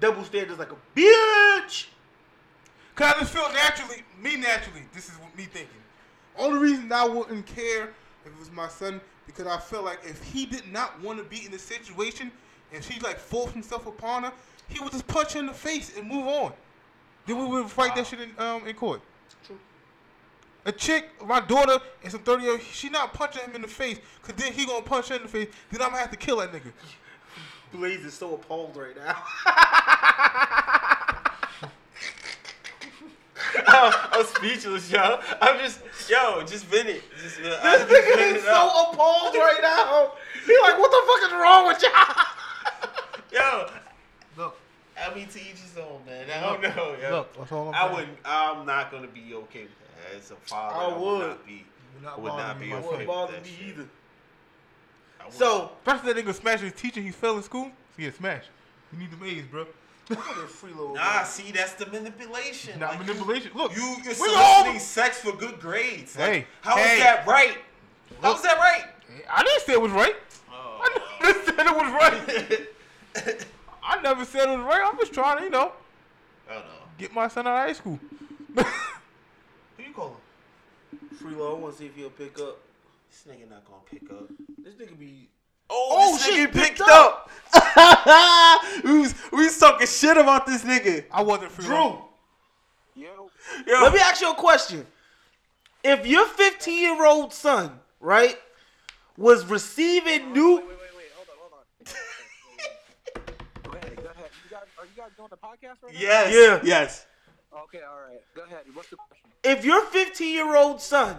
Double standards like a bitch. Cause I just feel naturally, me naturally, this is what me thinking. Only reason I wouldn't care if it was my son, because I feel like if he did not want to be in the situation, and she like forced himself upon her, he would just punch her in the face and move on. Then we would fight that shit in um in court. True. A chick, my daughter, and some 30 year old. she not punching him in the face, cause then he gonna punch her in the face, then I'm gonna have to kill that nigga. *laughs* Blaze is so appalled right now. *laughs* *laughs* I'm speechless, yo. I'm just, yo, just vent it. Just, uh, I This just nigga it is out. so appalled right now. He like, what the fuck is wrong with y'all? *laughs* Yo, Look, I mean, to each his own, man. I don't know, yo. look, that's all I'm I saying. wouldn't. I'm not gonna be okay with that. As a father, I I, would would. not be. Would not I would not be myself. okay Wouldn't with that me shit. either. I would So, Especially that nigga smash his teacher he fell in school. So get smashed. You need them A's, bro. Freeload. Nah, see, that's the manipulation. Not Like, manipulation. Look, You, you're we all. soliciting sex for good grades. Like, Hey, how is hey. that right? How's that right? I didn't say it was right. Oh. I never *laughs* said it was right. I never said it was right. I'm just trying to, you know, Oh no. get my son out of high school. Who you calling? Freelo. I want to see if he'll pick up. This nigga not gonna pick up. This nigga be. Oh, Oh, this shit, nigga picked picked up. *laughs* we was we was talking shit about this nigga. I wasn't free. Drew, Yo. let me ask you a question. If your 15 year old son, right, was receiving new. Wait, wait, wait, hold on, hold on. *laughs* go ahead, go ahead. You guys, are you guys doing the podcast right now? Yes. Yeah. Yes. Okay, all right. Go ahead. What's the question? If your 15 year old son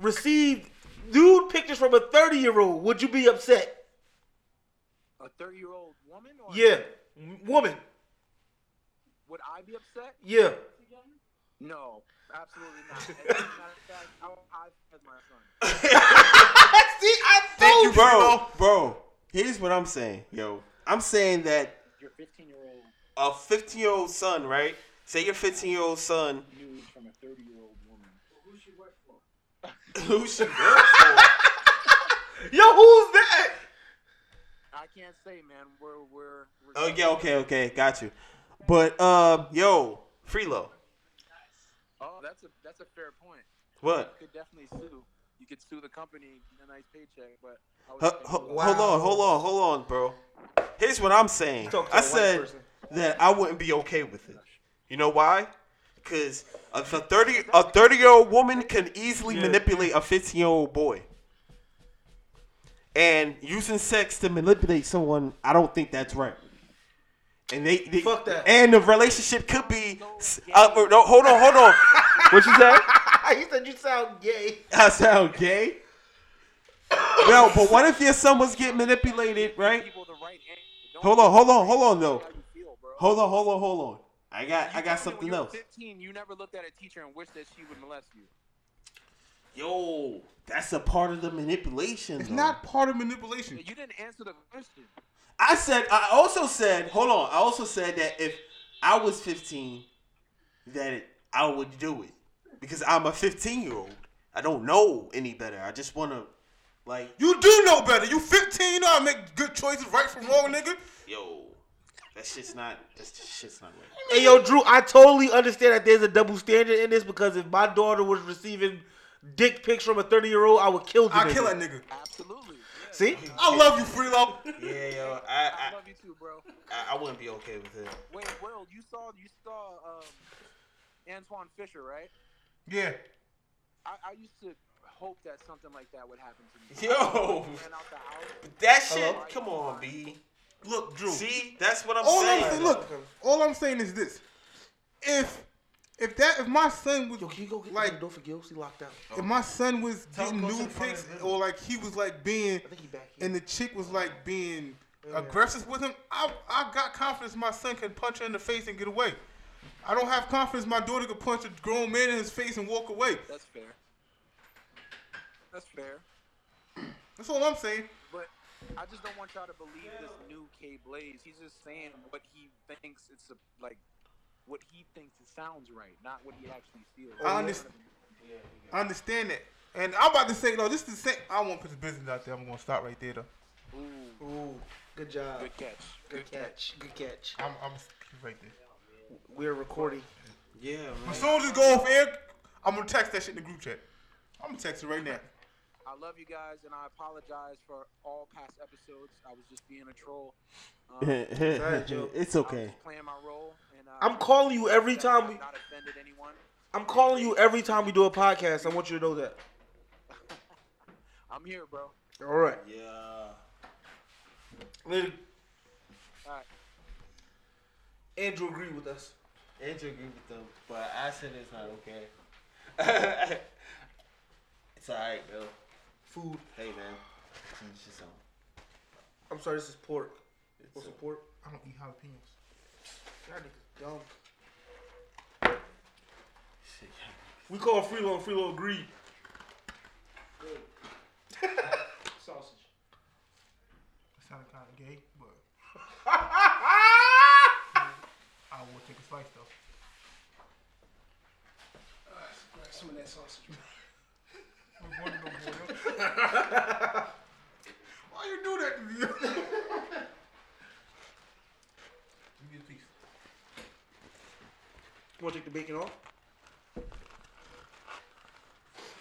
received nude pictures from a 30 year old, would you be upset? A 30 year old woman? Or Yeah. M- Woman. Would I be upset? Yeah. No, absolutely not. *laughs* As a matter of fact, I will high as my son. *laughs* See, I told you, Bro, bro. Here's what I'm saying, yo. I'm saying that Your 15 year old a 15 year old son, right? Say your 15 year old son. nude from a 30 year old woman. Who she work for? Who should work for? *laughs* Yo, who's that? I can't say, man. We're we're. we're Oh yeah, okay, okay, got you. But um, yo, Freelo, Oh, that's a that's a fair point. what? You could definitely sue. You could sue the company, get a nice paycheck, but I Ho- say ho- no. Hold on, hold on, hold on, bro. Here's what I'm saying. Talk to I a white said, person. that I wouldn't be okay with it. You know why? Because if a thirty a thirty year old woman can easily manipulate a fifteen year old boy, and using sex to manipulate someone, I don't think that's right. And they, they Fuck that. And the relationship could be. Uh, no, hold on, hold on. *laughs* what you say? *laughs* he said you sound gay. *laughs* I sound gay. No, but what if your son was getting manipulated, right? People the right answer. Don't Hold on, hold on, hold on, though. how you feel, bro. Hold on, hold on, hold on. I got, I got something when you were else. 15, you never looked at a teacher and wished that she would molest you. Yo, that's a part of the manipulation. It's though. not part of manipulation. You didn't answer the question. I said, I also said, hold on. I also said that if I was 15, that I would do it because I'm a 15 year old. I don't know any better. I just want to, like, You do know better. You 15, you know how to make good choices, right from wrong, nigga. Yo, that shit's not. That shit's not right. Hey yo, Drew, I totally understand that there's a double standard in this because if my daughter was receiving dick pics from a 30 year old, I would kill the I nigga. kill that nigga. Absolutely. Yeah. See? I love you, Freelo. Yeah, yo, I I, love you too, bro. I, I, I wouldn't be okay with it. Wait, Will, you saw you saw um, Antwone Fisher, right? Yeah. I, I used to hope that something like that would happen to me. Yo. Out the house. that shit. Hello? Come on, B. Look, Drew. See, that's what I'm all saying. I'm saying, look, all I'm saying is this: if if that if my son was Yo, can you go get like like, don't forget, he locked out. if my son was Tell him getting go to nude the front pics of the or like he was like being I think he back here. and the chick was like being aggressive with him, I I got confidence my son can punch her in the face and get away. I don't have confidence my daughter could punch a grown man in his face and walk away. That's fair. That's fair. That's all I'm saying. But I just don't want y'all to believe this new K Blaze. He's just saying what he thinks it's a, like what he thinks it sounds right, not what he actually feels. I understand. I understand that. And I'm about to say, no, this is the same. I won't put the business out there. I'm gonna stop right there, though. Ooh, Ooh, good job. good catch. Good catch. Good catch. I'm, I'm right there. We're recording. Yeah, man. As soon as it go off air, I'm gonna text that shit in the group chat. I'm gonna text it right now. I love you guys, and I apologize for all past episodes. I was just being a troll. *laughs* Um, Sorry, Joe. it's I was okay. playing my role, and uh, I'm calling you every time we. not offended anyone. I'm calling you every time we do a podcast. I want you to know that. *laughs* I'm here, bro. All right. Yeah. Later. All right. Andrew agreed with us. Andrew agreed with them, but I said it's not okay. *laughs* it's alright, though. Food. Hey, man. Teach yourself. I'm sorry, this is pork. It's What's a- the pork? I don't eat jalapenos. God, niggas dumb. Shit. We call Freelo and Freelo agreed. *laughs* Sausage. It sounded kind of gay, but *laughs* I will take a slice though. Grab some of that sausage. *laughs* Why you do that to me? *laughs* Give me a piece. You want to take the bacon off?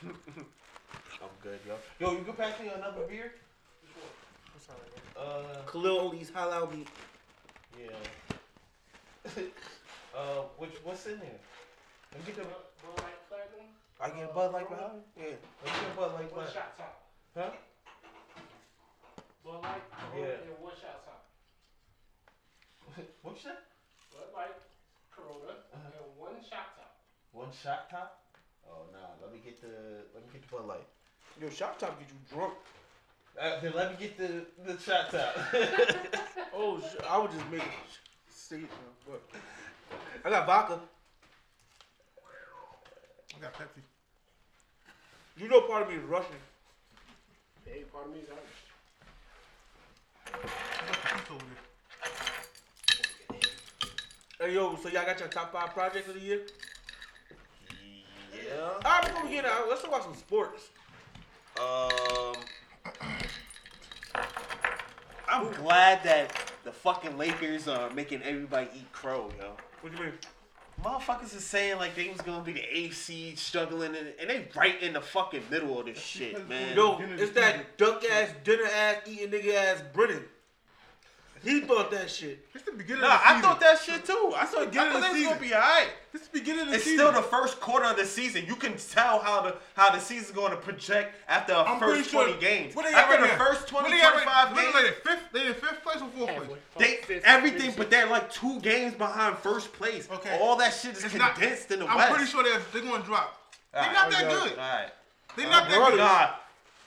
*laughs* I'm good, yo. Yo, you can pass me another beer? Uh, Khalil only eats halal meat. yeah. uh, which what's in there? Let me get the. Bud Light Platinum. I get a Bud Light behind. Yeah. I get a Bud Light One behind. Shock Top. Huh? Bud Light. Yeah. Yeah. And one Shock Top. What's that? Bud Light, Corona, Uh-huh. and one Shock Top. One Shock Top? Oh nah. Let me get the. Let me get the Bud Light. Yo, Shock Top get you drunk. Uh, then let me get the the Shock Top. *laughs* Oh, sh- I would just make it state, but I got vodka. I got Pepsi. You know, part of me is Russian. Hey, part of me is Irish. I got the piece over there. Hey, yo, so y'all got your top five projects of the year? yeah. All right, before we get out, let's talk about some sports. Um, I'm glad that the fucking Lakers are making everybody eat crow, yo. What do you mean? Motherfuckers is saying like they was gonna be the eighth seed, struggling, and, and they right in the fucking middle of this shit, *laughs* man. Yo, it's that duck ass, dinner ass, eating nigga ass Brennan. He thought that shit. It's the beginning Nah, of the I thought that shit too. I thought, I thought of they the was gonna be alright. It's the beginning of the It's season. still the first quarter of the season. You can tell how the how the season's going to project after the I'm first sure. 20 games. What they at after right the now? first 20, What they at right- 25 what games, They like fifth. They in fifth place or fourth Halfway. place. they Fifth, everything, fifth, but they're like two games behind first place. Okay. All that shit is It's not- condensed in the West. I'm pretty sure they're, they're going to drop. They're Alright. not that Okay. good. All right. They're not that good.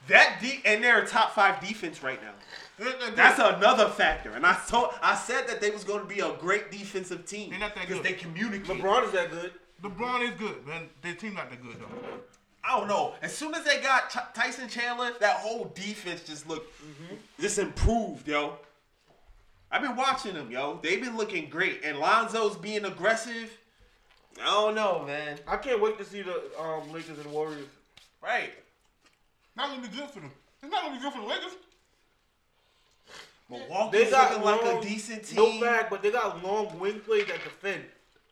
Nah, that de- and they're a top five defense right now. They're not that good. That's another factor. And I told, I said that they was going to be a great defensive team They're not that because good. they communicate. LeBron is that good. LeBron is good, man. Their team not that good though. I don't know. As soon as they got Ch- Tyson Chandler, that whole defense just looked just improved, yo. I've been watching them, yo. They've been looking great, and Lonzo's being aggressive. I don't know, man. I can't wait to see the um, Lakers and Warriors. Right? Not gonna be good for them. It's not gonna be good for the Lakers. Milwaukee's They got looking like long, a decent team, No fact, but they got long wing plays that defend.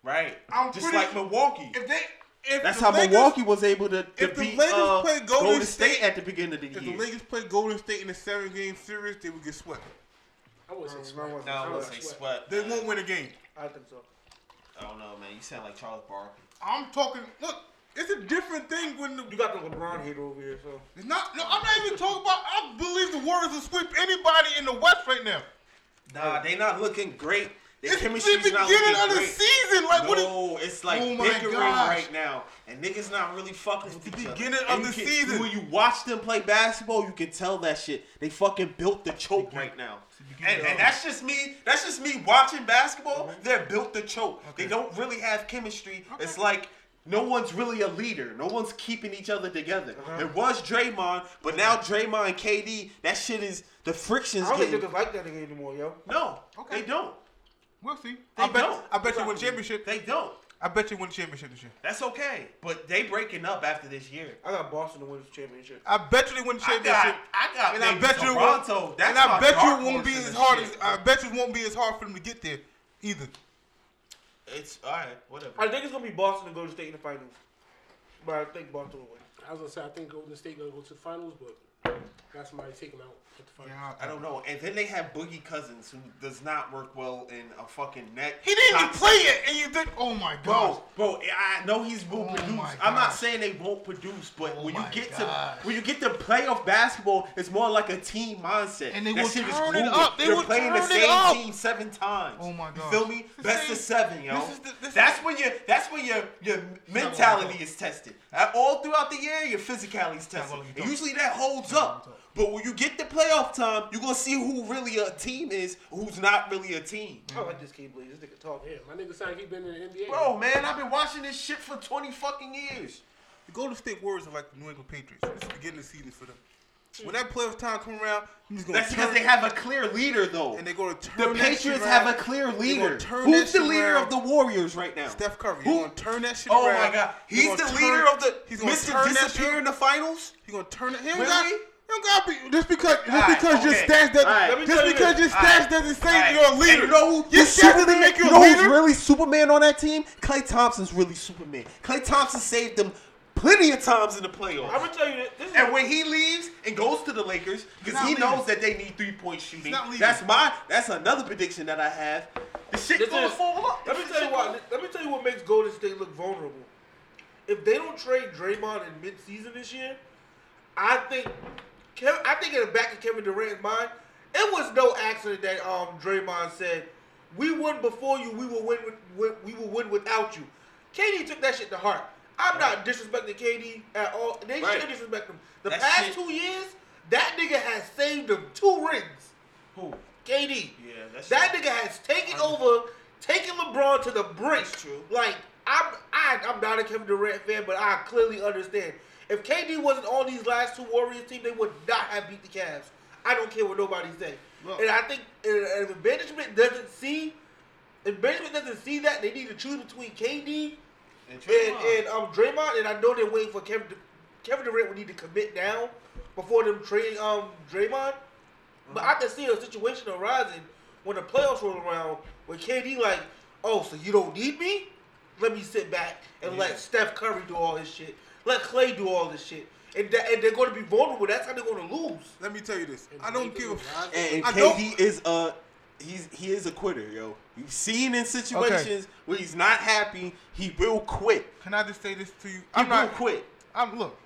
right? I'm just pretty like sure- Milwaukee. If they, if That's the how Lakers, Milwaukee was able to, to if the beat Lakers uh, play Golden Golden State- State at the beginning of the If year. the Lakers play Golden State in a seven game series, they would get swept. I wouldn't say sweat. I wasn't- no, I I wasn't would say sweat. sweat. They won't win a game. I think so. I don't know, man. You sound like Charles Barkley. I'm talking. Look, it's a different thing when the. You got the LeBron hater over here, so. It's not. No, I'm not even talking about. I believe the Warriors will sweep anybody in the West right now. Nah, they not looking great. Their It's the not beginning of the great. season. Like what? Is, no, it's like Oh bickering right now, and niggas not really fucking with the each other. beginning And of you the can- season. When you watch them play basketball, you can tell that shit. They fucking built the choke right now, and, and that's just me. That's just me watching basketball. They're built the choke. They don't really have chemistry. It's like. No one's really a leader. No one's keeping each other together. Uh-huh. It was Draymond, but now Draymond and KD, that shit is the friction's I don't think getting. niggas like that nigga anymore, yo. No, Okay. they don't. we'll see. They I bet. don't. I bet you win a championship. They don't. I bet you win a championship this year. That's okay, but they breaking up after this year. I got Boston to win the championship. I bet you they win the I championship. got, I got, and I maybe bet you won't. Toronto. That's and I bet you won't be as hard shit. as. I bet you won't be as hard for them to get there, either. It's all right, whatever. I think it's gonna be Boston and Golden State in the finals. But I think Boston will win. I was gonna say I think Golden State gonna go to the finals, but got somebody take them out finals. I don't know. And then they have Boogie Cousins, who does not work well in a fucking net. He didn't even play it, and you think, oh my god. Bro, bro, I know he's will Oh produce. I'm not saying they won't produce, but Oh when you get gosh. to when you get to playoff basketball, it's more like a team mindset. And they that will turn it up. They You're will playing the turn same up. team seven times. Oh my god, You feel me? Best of seven, yo. the- this is- that's when your that's when your your mentality is tested. Uh, All throughout the year, your physicality is tested. gonna let me And usually that holds up. But when you get the playoff time, you're gonna see who really a team is, who's not really a team. Oh, I like this K Blaze. This nigga talk. Yeah, my nigga sound like he been in the NBA. Bro, man, I've been watching this shit for 20 fucking years. The Golden State Warriors are like the New England Patriots. It's the beginning of the season for them. When that playoff time come around, he's gonna That's because they have a clear leader, though. and they're gonna turn The Patriots around. have a clear leader. turn Who's the leader around. of the Warriors right now? Steph Curry. Who? He's gonna turn that shit Oh around. my God, he's gonna the turn- leader of the He's gonna Mr. turn that Disappear shit. in the finals. He's gonna turn it. He don't Really? Got. He don't gotta be just because just Alright, because your okay. stats doesn't Alright. Let me just you because this. your stats Alright. doesn't say Alright. you're a leader. you know who? Your who's stats doesn't make you You a know who's really Superman on that team? Klay Thompson's really Superman. Klay Thompson saved them plenty of times in the playoffs. I'm gonna tell you this. this And when he leaves and goes to the Lakers, because he leaving. knows that they need three point shooting. not leaving. That's my that's another prediction that I have. The shit This gonna is- fall up. Let me tell you what. Let me tell you what makes Golden State look vulnerable. If they don't trade Draymond in mid-season this year, I think, Kev, I think in the back of Kevin Durant's mind, it was no accident that um Draymond said, "We won before you. We will win. With, we will win without you." KD took that shit to heart. I'm not disrespecting KD at all. They Right. should disrespect him. The That past shit- two years, that nigga has saved them two rings. Who? KD. Yeah, that's That true. nigga has taken over, taken LeBron to the brink. That's true. Like I'm, I, I'm not a Kevin Durant fan, but I clearly understand. If KD wasn't on these last two Warriors team, they would not have beat the Cavs. I don't care what nobody say. Look. and I think if management doesn't see, if management doesn't see that, they need to choose between KD And and, Draymond. and um Draymond. And I know they're waiting for Kevin. Kevin Durant would need to commit now before them trading um Draymond. But I can see a situation arising when the playoffs roll around where KD like, oh, so you don't need me? Let me sit back and let Steph Curry do all his shit. Let Klay do all this shit. And, that, and they're going to be vulnerable. That's how they're going to lose. Let me tell you this. I don't give a. and, and I don't- KD is a he's he is a quitter, yo. You've seen in situations where he's not happy, he will quit. Can I just say this to you? He I'm will not. quit. I'm look.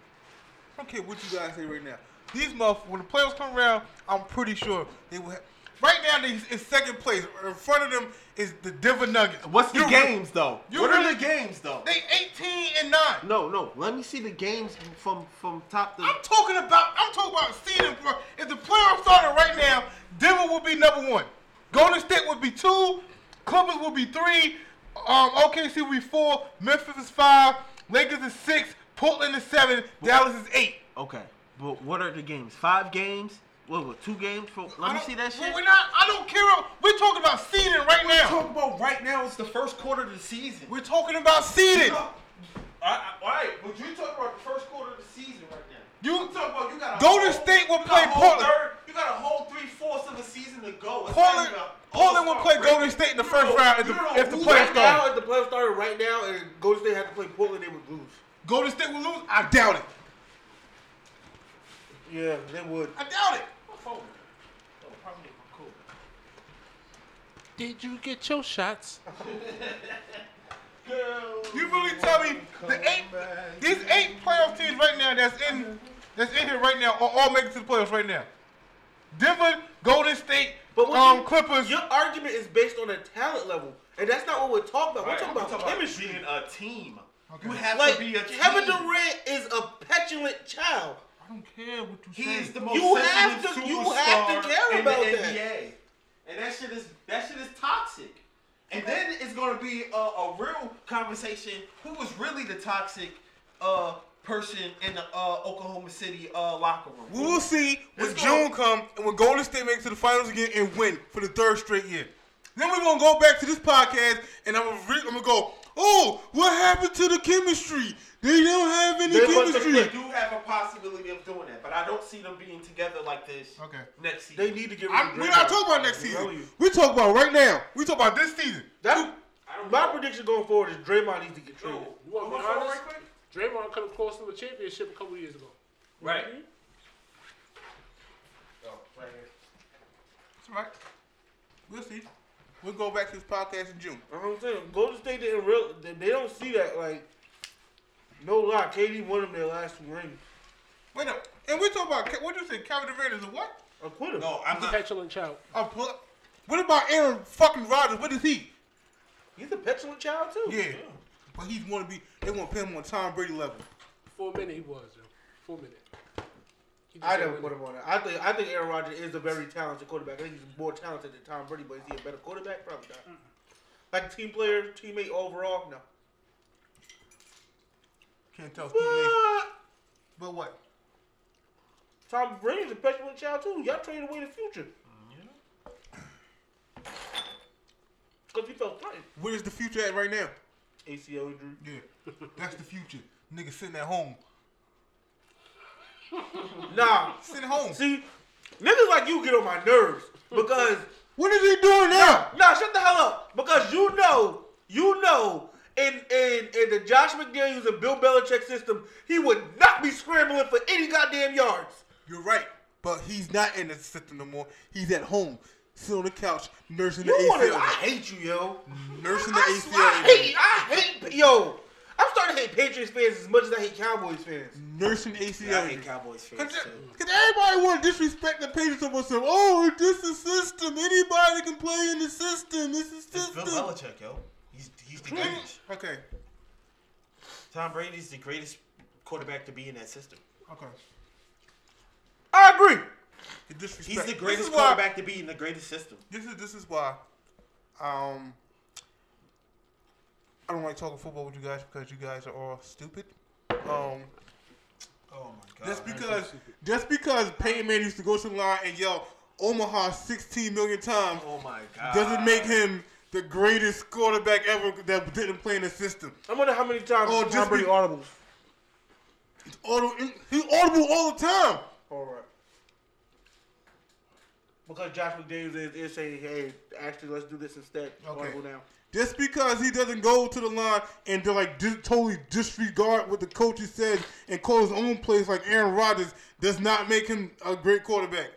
I don't care what you guys say right now. These motherfuckers, when the playoffs come around, I'm pretty sure they will. Have, right now, they in second place. In front of them is the Denver Nuggets. What's the You- games though? you what really- are the games though? They 18 and nine. No, no. Let me see the games from from top to. I'm talking about. I'm talking about seeding. Bro. If the playoffs started right now, Denver would be number one. Golden State would be two. Clippers would be three. Um, OKC would be four. Memphis is five. Lakers is six. Portland is seven. Dallas is eight. Okay, but what are the games? Five games? What? what two games? For, let I me see that shit. We're not. I don't care. We're talking about seeding right now. We're talking about right now. It's the first quarter of the season. We're talking about seeding. All right, but you talking about the first quarter of the season right now. You talking about you got a Golden whole- State will play Portland. third- you got a whole three fourths of a season to go. It's Portland. even a Portland will play break. Golden State in the You first know- round if you the, know if the playoffs Right now, if the playoffs started right now and Golden State had to play Portland, they would lose. Golden State will lose. I doubt it. Yeah, they would. I doubt it. Did you get your shots? You really tell me the eight, these eight playoff teams right now that's in that's in here right now are all making it to the playoffs right now. Denver, Golden State, But um, you- Clippers. Your argument is based on a talent level, and that's not what we're talking about. We're talking I'm about talking chemistry. being a team. Okay. You have like to be a team. Kevin Durant is a petulant child. I don't care what you He say. is the most You have sensitive to- you have to superstar care in about the that. NBA. And that shit is that shit is toxic. And then it's gonna be a, a real conversation. Who was really the toxic uh, person in the uh, Oklahoma City uh, locker room? we will see when It's June gonna- come and when Golden State makes it to the finals again and win for the third straight year. Then we're gonna go back to this podcast and I'm gonna, re- I'm gonna go, oh, what happened to the chemistry? They don't have any They must have They do have a possibility of doing that, but I don't see them being together like this Okay. next season. They need to get rid I'm, we're not talking about next season. you. We talk about right now. We talk about this season. That, my prediction going forward is Draymond needs to get traded. You want to be honest? Draymond could have cost them a championship a couple years ago. right. Mm-hmm. Oh, That's right. We'll see. We'll go back to this podcast in June. You know what I'm saying Golden State didn't real. They, they don't see that like. No lie, KD won them their last two rings. Wait up. And we talk about what did you say? Kevin Durant is a what? A quitter. No, I'm He's a not. petulant child. A pl- what about Aaron fucking Rodgers? What is he? He's a petulant child too. Yeah. But he's want to be. They want to put him on Tom Brady level. For a minute, he was, yo. For a minute. He just I never minute. put him on that. I think I think Aaron Rodgers is a very talented quarterback. I think he's more talented than Tom Brady, but is he a better quarterback? Probably not. Like team player, teammate overall, no. Can't tell But But what? Tom Brady's a petulant child too. Y'all traded away the future. Yeah. Because he felt threatened. Where's the future at right now? ACL injury. Yeah. That's the future. Nigga sitting at home. Nah. sit at home. See, niggas like you get on my nerves because What is he doing now? nah, shut the hell up. Because you know, you know, in in in the Josh McDaniels and Bill Belichick system, he would not be scrambling for any goddamn yards. You're right. But he's not in the system no more. He's at home, sitting on the couch, nursing You the? ACL. I hate you, yo. nursing the I, ACL. I hate, I hate, yo. I'm starting to hate Patriots fans as much as I hate Cowboys fans. nursing ACL. I hate Cowboys fans Cause, too. cause everybody want to disrespect the Patriots and say, "Oh, this is system. Anybody can play in the system. This is system. It's Bill system." Belichick, yo. He's he's the greatest. Okay, Tom Brady's the greatest quarterback to be in that system. okay. I agree. He's the greatest is why- quarterback to be in the greatest system. This is this is why. Um, I don't like talking football with you guys because you guys are all stupid. Um, Oh my god. just because just because Peyton Manning used to go to the line and yell Omaha 16 million times Oh my god. doesn't make him the greatest quarterback ever that didn't play in the system. I wonder how many times Oh, Tom just Brady audibles. He's audible, he's audible all the time. All right. Because Josh McDaniels is, is saying, hey, actually, let's do this instead. Okay. Audible now. Just because he doesn't go to the line and to like dis- totally disregard what the coaches said and call his own plays like Aaron Rodgers does not make him a great quarterback.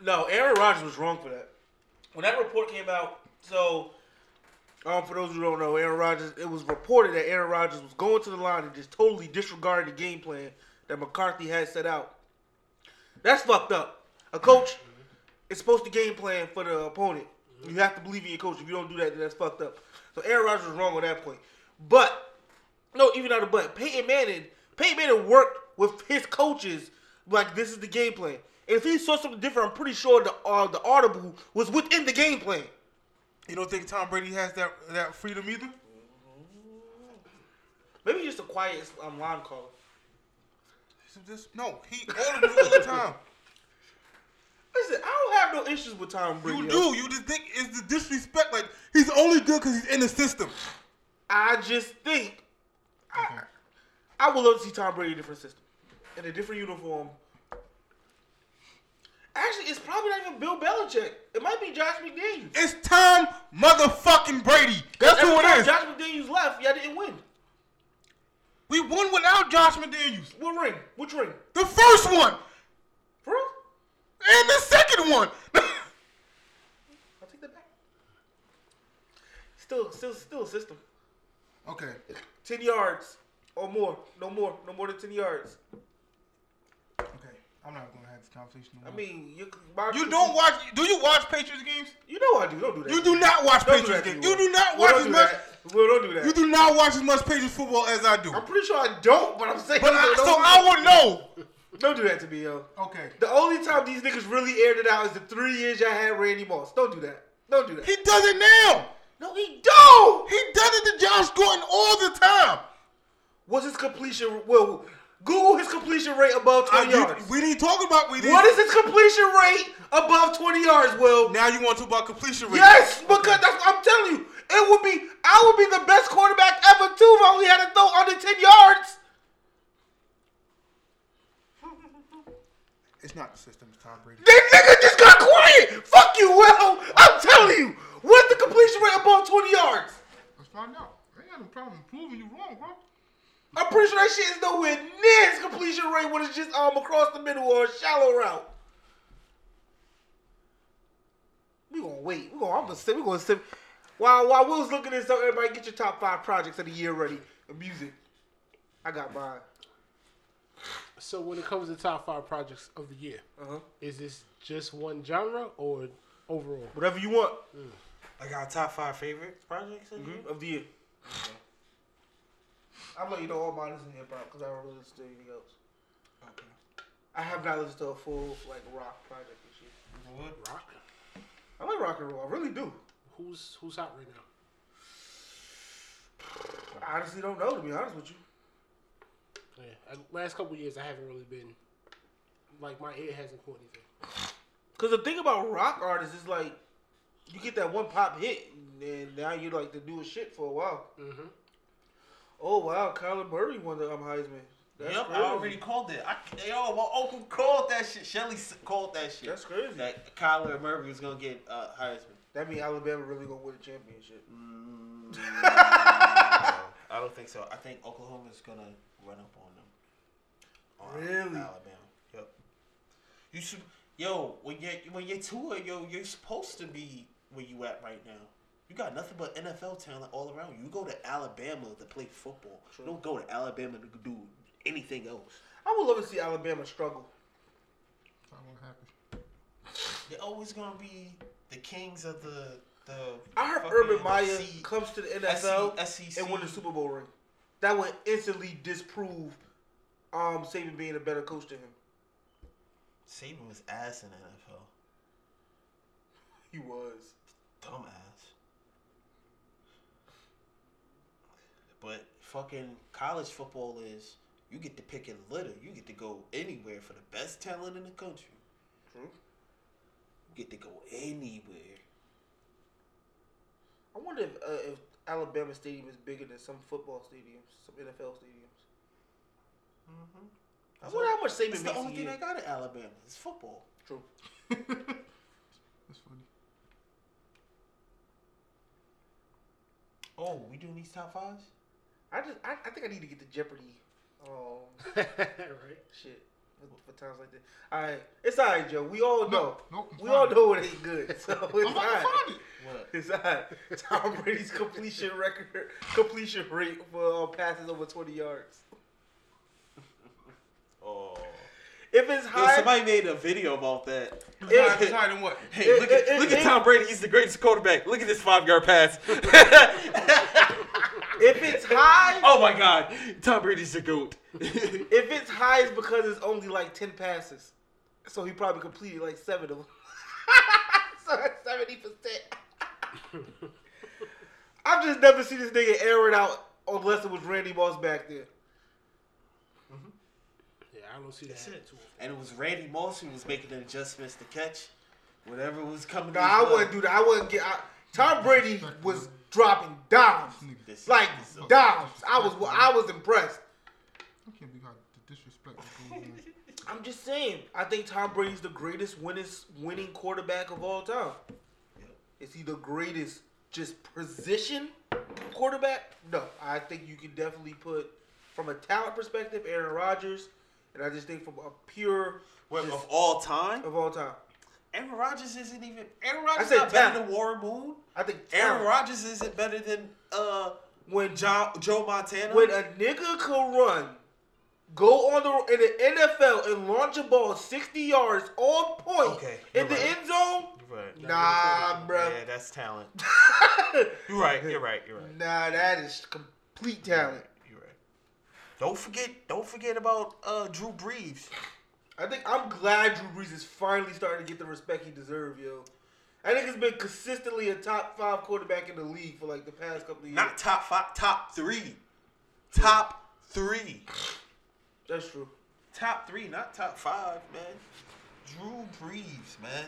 No, Aaron Rodgers was wrong for that. when that report came out, so um, for those who don't know, Aaron Rodgers, it was reported that Aaron Rodgers was going to the line and just totally disregarding the game plan that McCarthy had set out. That's fucked up. A coach is supposed to game plan for the opponent. You have to believe in your coach. If you don't do that, then that's fucked up. So Aaron Rodgers was wrong on that point. But no, even out of but Peyton Manning, Peyton Manning worked with his coaches like this is the game plan. And if he saw something different, I'm pretty sure the uh, the audible was within the game plan. You don't think Tom Brady has that that freedom either? Maybe just a quiet um, line caller. No, he all the time. *laughs* Listen, I don't have no issues with Tom Brady. You do. You just think it's the disrespect. Like he's only good because he's in the system. I just think I, I would love to see Tom Brady in a different system, in a different uniform. Actually, it's probably not even Bill Belichick. It might be Josh McDaniels. It's Tom motherfucking Brady. That's who it is. Josh McDaniels left, y'all didn't win. We won without Josh McDaniels. What ring? Which ring? The first one? And the second one. *laughs* I'll take that back. Still, still, still a system. okay. Ten yards or more. No more. No more than ten yards. Okay. I'm not gonna have this conversation. No I more. mean, you you don't watch. Do you watch Patriots games? You know I do. Don't do that. You do not watch Don't do Patriots that. games. You do not Well, watch don't as do much. that. Well, don't do that. You do not watch as much Patriots football as I do. I'm pretty sure I don't, but I'm saying. But I, so I would know. Don't do that to me, yo. Okay. The only time these niggas really aired it out is the three years y'all had Randy Moss. Don't do that. Don't do that. He does it now. no, he don't. He does it to Josh Gordon all the time. What's his completion? Well, Google his completion rate above uh, 20 you- yards. we didn't talk about we didn't. What is his completion rate above 20 yards, Will? Now you want to talk about completion rate? Yes, because that's what I'm telling you. It would be, I would be the best quarterback ever too if I only had to throw under 10 yards. It's not the system. It's Tom Brady. That nigga just got quiet. Fuck you, Will. I'm telling you. What's the completion rate above 20 yards? Let's find out. I ain't got no problem proving you wrong, bro. I'm pretty sure that shit is nowhere near his completion rate when it's just um across the middle or a shallow route. We gonna wait. We gonna I'm gonna sit. We gonna sit. While while Will's looking this up, everybody get your top five projects of the year ready. music. I got mine. So when it comes to top five projects of the year, Uh-huh. is this just one genre or overall? Whatever you want I got top five favorite projects. of the year? of the year. I'll let you know all mine is in hip hop because I don't really listen to anything else. Okay. I have not listened to a full like rock project this year. What? Rock. I like rock and roll. I really do. Who's who's hot right now? I honestly don't know to be honest with you. Yeah, I- last couple years I haven't really been like my ear hasn't caught anything. Cause the thing about rock artists is like, you get that one pop hit, and now you like the newest shit for a while. Mm-hmm. Oh wow, Kyler Murray won the um, Heisman. That's yep, crazy. I already called it. I, yo, my uncle called that shit. Shelly called that shit. That's crazy. That Kyler Murray was gonna get uh, Heisman. That means Alabama really gonna win the championship. Mm, *laughs* I don't think so. I think Oklahoma's gonna run up on them. On Really? Alabama. Yep. You should. Yo, when you when you tour, yo, you're supposed to be where you at right now. You got nothing but NFL talent all around you. You go to Alabama to play football. You don't go to Alabama to do anything else. I would love to see Alabama struggle. Not gonna happen. They're always gonna be the kings of the the. I heard Urban Meyer comes to the NFL SEC. and win the Super Bowl ring. That would instantly disprove um Saban being a better coach than him. Saban was ass in the NFL. He was. Dumbass. But fucking college football is you get to pick and litter. You get to go anywhere for the best talent in the country. True. You get to go anywhere. I wonder if uh, if Alabama Stadium is bigger than some football stadiums, some NFL stadiums. I That's wonder how much Saban It's makes the only thing year. I got at Alabama. It's football. True. *laughs* That's funny. Oh, we doing these top fives? I just I, I think I need to get the Jeopardy um *laughs* right. shit. For, for times like that. All right, it's all right, Joe. We all know. nope, we find all know it ain't good. *laughs* So it's I'm all about to find it. It's all right. Tom Brady's completion record, completion rate for uh, passes over 20 yards. *laughs* Oh. If it's Yo, high, somebody made a video about that. It's higher- it's higher than what? Hey, It- look at it- look at it- Tom Brady. He's the greatest quarterback. Look at this five yard pass. *laughs* if it's high, oh my God, Tom Brady's the goat. *laughs* if it's high, it's because it's only like 10 passes. So he probably completed like seven of them. *laughs* so that's 70%. *laughs* I've just never seen this nigga air it out unless it was Randy Moss back there. Mm-hmm. Yeah, I don't see that happening and it was Randy Moss who was making the adjustments to catch whatever was coming. Nah, to his I way. wouldn't do that. I wouldn't get. I, Tom Brady was dropping dimes, like this dimes. I was, I was impressed. I can't believe how the disrespect that goes on. *laughs* I'm just saying. I think Tom Brady's the greatest winners, winning quarterback of all time. Is he the greatest just position quarterback? No, I think you can definitely put from a talent perspective Aaron Rodgers, and I just think from a pure What, just of all time. of all time. Aaron Rodgers isn't even. Aaron Rodgers said not better than Warren Moon. I think Aaron. Rodgers isn't better than uh when John, Joe Montana. when a nigga can run, go on the in the NFL and launch a ball 60 yards on point Okay, in you're the end zone, right. nah, bro. Yeah, that's talent. *laughs* You're right. You're right. You're right. nah, that is complete talent. You're right. Don't forget. Don't forget about uh Drew Brees. I think I'm glad Drew Brees is finally starting to get the respect he deserves, yo. I think he's been consistently a top five quarterback in the league for like the past couple of years. Not top five. Top three. Top three. That's true. Top three, not top five, man. Drew Brees, man.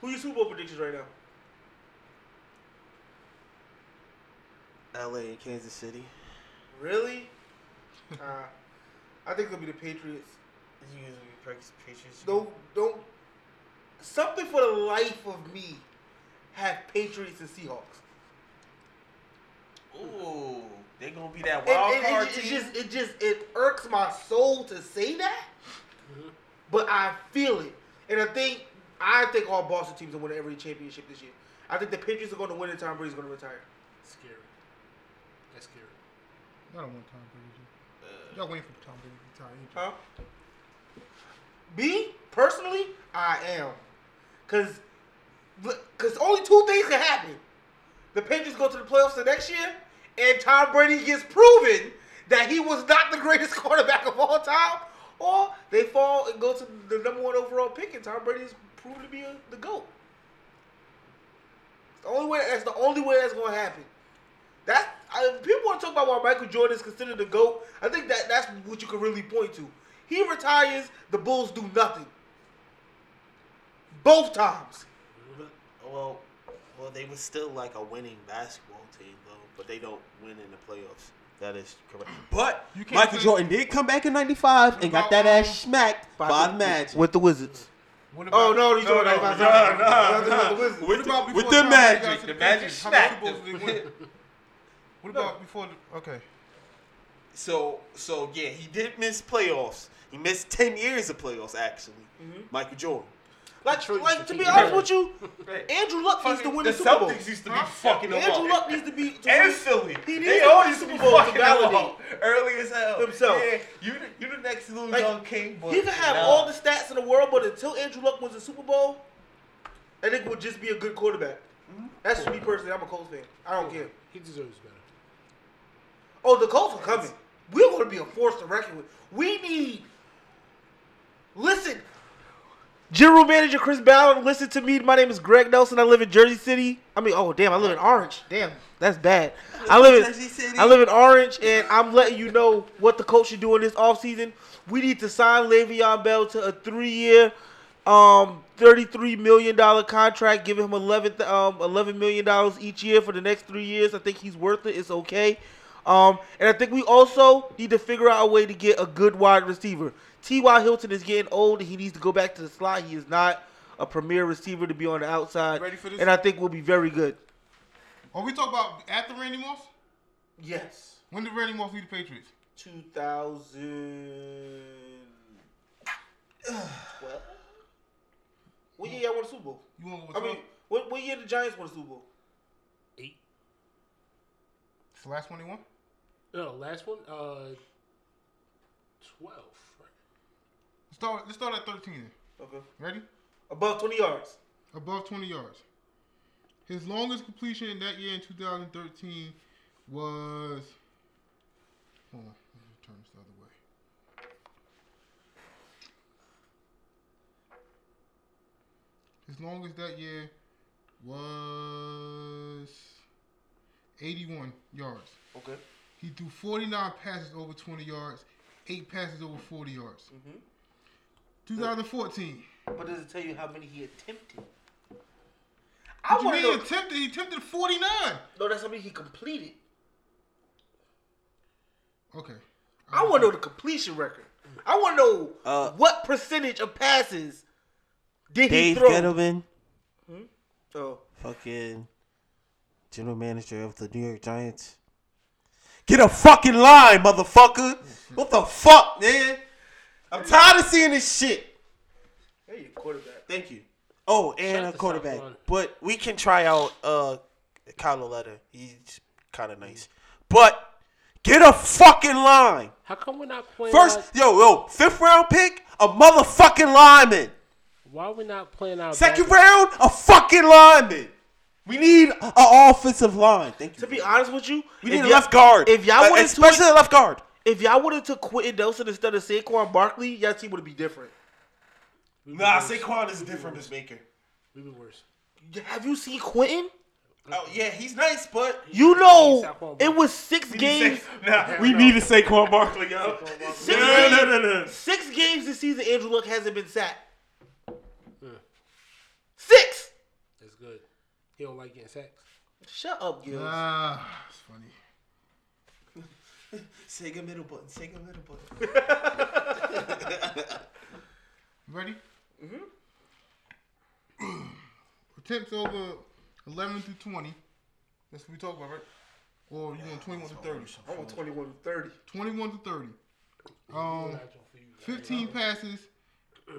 Who your Super Bowl predictions right now? L.A. and Kansas City. Really? *laughs* uh, I think it'll be the Patriots. You usually practice Patriots. Don't don't something for the life of me have Patriots and Seahawks. Ooh, they gonna be that And, wild and card it, it team. just it just it irks my soul to say that, but I feel it, and I think I think all Boston teams will win every championship this year. I think the Patriots are going to win, and Tom Brady's going to retire. Scary. That's scary. Y'all don't want Tom Brady. Y'all waiting for Tom Brady to retire. Huh? Me personally, I am, cause cause only two things can happen. The Patriots go to the playoffs the next year, and Tom Brady gets proven that he was not the greatest *laughs* quarterback of all time, or they fall and go to the number one overall pick, and Tom Brady is proven to be a, the goat. It's the only way. That's the only way that's going to happen. That's I, people want to talk about why Michael Jordan is considered the goat. I think that that's what you can really point to. He retires, the Bulls do nothing. Both times. Well, well, they were still like a winning basketball team though, but they don't win in the playoffs. That is correct. *clears throat* But You can't Michael say- Jordan did come back in '95 and got that ass smacked by the Magic. With the Wizards. What Oh no, he's talking no, about no, no, no, the Wizards. What about before with the Tom Magic. The the Magic Patriots? How many smacked Super Bowls did they win? *laughs* What about before the okay? So, so yeah, he did miss playoffs. He missed ten years of playoffs actually. Mm-hmm. Michael Jordan. Like, like to to be honest with you, Andrew Luck needs to win the, the Super Bowl. Celtics used to be fucking Andrew up. Luck needs to be *laughs* to and Philly. He needs they to all win the Super Bowl to validate early as hell. himself. Yeah, you the, you the next little Like, young king. But He can have nah. all the stats in the world, but until Andrew Luck wins the Super Bowl, I think would just be a good quarterback. Mm-hmm. That's just me personally. I'm a Colts fan. I don't care. He deserves better. Oh, the Colts are coming. We're going to be a force to reckon with. We need. Listen, General Manager Chris Ballard, listen to me. My name is Greg Nelson. I live in Jersey City. I mean, oh damn, I live in Orange. Damn, that's bad. *laughs* I live in City. I live in Orange, and I'm letting you know what the coach should do in this offseason. We need to sign Le'Veon Bell to a three-year, um, thirty-three million dollar contract. Give him eleven, um, eleven million dollars each year for the next three years. I think he's worth it. It's okay. Um, and I think we also need to figure out a way to get a good wide receiver. T.Y. Hilton is getting old and he needs to go back to the slot. He is not a premier receiver to be on the outside. Ready for this? And I think we'll be very good. Are we talking about after Randy Moss? Yes. When did Randy Moss lead the Patriots? 2012. What year y'all won a Super Bowl? You want to I mean, what, what year the Giants won a Super Bowl? Eight. It's the last one they won? No, last one, uh, 12 start, let's start at 13. Okay. Ready? Above 20 yards. Above 20 yards. His longest completion in that year in 2013 was. Hold on. Let me turn this the other way. His longest that year was 81 yards. Okay. He threw 49 passes over 20 yards, 8 passes over 40 yards. Mhm. 2014. But does it tell you how many he attempted? What I you want mean to he know. attempted? He attempted 49. No, that's how many he completed. Okay. I want to know the completion record. I want to know Uh, what percentage of passes did he Dave throw. Gettleman, Oh, fucking general manager of the New York Giants. Get a fucking line, motherfucker. What the fuck, man? I'm tired of seeing this shit. hey, you quarterback. Thank you. Oh, and Shout a quarterback. But we can try out uh Kyle Lauletta. He's kind of nice. But get a fucking line. How come we're not playing? First, our, yo, yo, fifth round pick, a motherfucking lineman. why are we not playing our Second backup? round, a fucking lineman. We need an offensive line. Thank you. To be honest with you, we need a left guard. If y'all Uh, would have especially a left guard. If y'all would have took Quenton Nelson instead of Saquon Barkley, y'all team would be different. We be Nah, worse. Saquon is a difference maker. We be worse. Have you seen Quenton? Oh yeah, he's nice, but You know, it was six games. nah, we needed Saquon Barkley, yo. *laughs* Six, No, games no, no, no. six games this season, Andrew Luck hasn't been sacked. Six. That's good. He don't like getting sacked. Shut up, Gil. Ah, it's funny. *laughs* Sega middle button. Sega middle button. *laughs* Ready? Mm-hmm. *clears throat* Attempts over 11 through 20. That's what we talk about, right? Or you want 21 to 30? I want 21 to 30. 21 to 30. Um, 15 passes.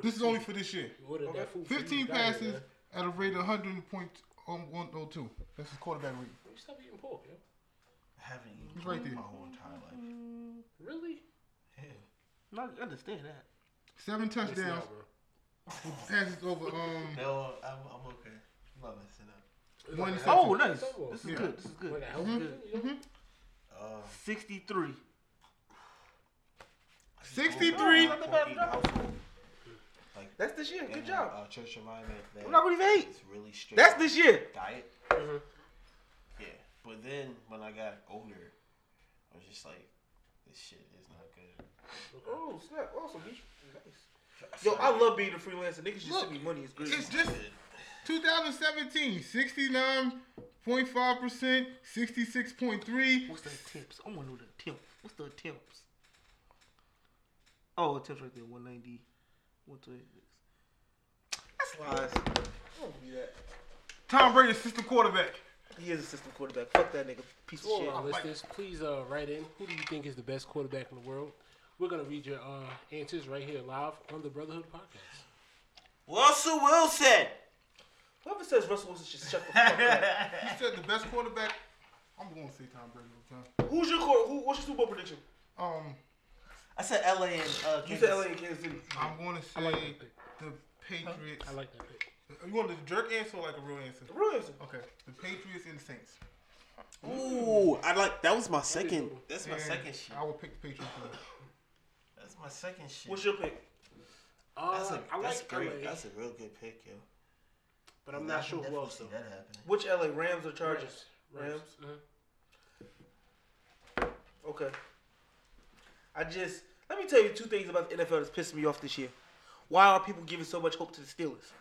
This is only for this year. We ordered that food for you. 15 You got it, passes at a rate of 100.102. That's his quarterback rate. You Stop eating pork, yo. Haven't eaten He's right there. my whole entire life. Really? No, I understand that. Seven touchdowns. not, with passes over um *laughs* No, I'm, I'm okay. I'm not messing up. It's One like a interception. Oh, nice. This is Yeah. good. This is good. Like a health food, you know? Uh, 63. 63. Not the bad job. That's this year. Good in job. Uh, church environment. That I'm not gonna even hate. is really strict. That's this year. Diet. Mhm. Yeah, but then when I got older, I was just like, this shit is not good. Oh, snap. Oh, awesome. Nice. Yo, I love being a freelancer. Niggas just Look, send me money. It's great. It's just 2017, 69.5%, 66.3. What's the attempts? I want to know the attempt. What's the attempts? Oh, attempts right there. 190. 126. That's lies. I don't believe that. Tom Brady, assistant quarterback. He is a system quarterback. Fuck that nigga. Piece of To all shit. our listeners, please uh, write in. Who do you think is the best quarterback in the world? We're gonna read your uh, answers right here live on the Brotherhood Podcast. Russell Wilson. Whoever says Russell Wilson should shut the fuck up. *laughs* He said the best quarterback. I'm going to say Tom Brady. Okay. Who's your core? Who, what's your Super Bowl prediction? Um, I said LA and uh, You Kansas. said LA and Kansas City. I'm going to I like say that pick. the Patriots. I like that pick. You want the jerk answer or like a real answer? The real answer. Okay, the Patriots and the Saints. Ooh, I like that was my second. That's my And second shit. I would pick the Patriots. for that. That's my second shit. What's your pick? Uh, That's a I that's like great. LA, That's a real good pick, yo. but I'm I not can sure who definitely else see though. that happening. Which LA? Rams or Chargers? Rams. Rams. Mhm. Okay. I just let me tell you two things about the NFL that's pissing me off this year. Why are people giving so much hope to the Steelers?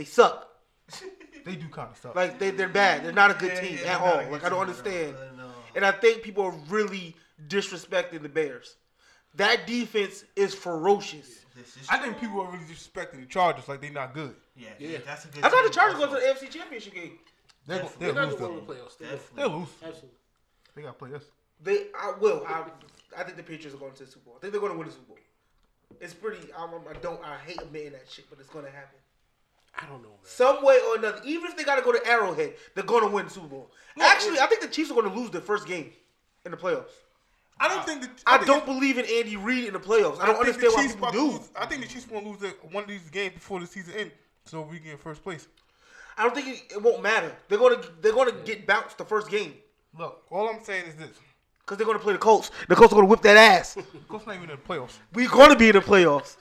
They suck. *laughs* They do kind of suck. Like they they're bad. They're not a good Yeah, team yeah, at they're all. a good Like I don't team at all. understand. I know. And I think people are really disrespecting the Bears. That defense is ferocious. This is I think people are really disrespecting the Chargers like they're not good. yeah, Yeah. that's a good. I thought the Chargers also. going to the AFC Championship game. They're, Definitely. they're They're lose not going to though. the playoffs. They're Definitely. They're lose. Absolutely. They gotta play us. They I will. I I think the Patriots are going to the Super Bowl. I think they're going to win the Super Bowl. It's pretty. I, I don't. I hate admitting that shit, but it's gonna happen. I don't know, man. Some way or another. Even if they gotta go to Arrowhead, they're gonna win the Super Bowl. Actually, I think the Chiefs are gonna lose their first game in the playoffs. I don't think that I think- don't believe in Andy Reid in the playoffs. I don't think understand why people do. lose- I think the Chiefs want to lose the- one of these games before the season ends, so we get first place. I don't think it, it won't matter. They're gonna they're gonna get bounced the first game Look, all I'm saying is this: because they're gonna play the Colts. The Colts are gonna whip that ass. *laughs* Colts not even in the playoffs. We're gonna be in the playoffs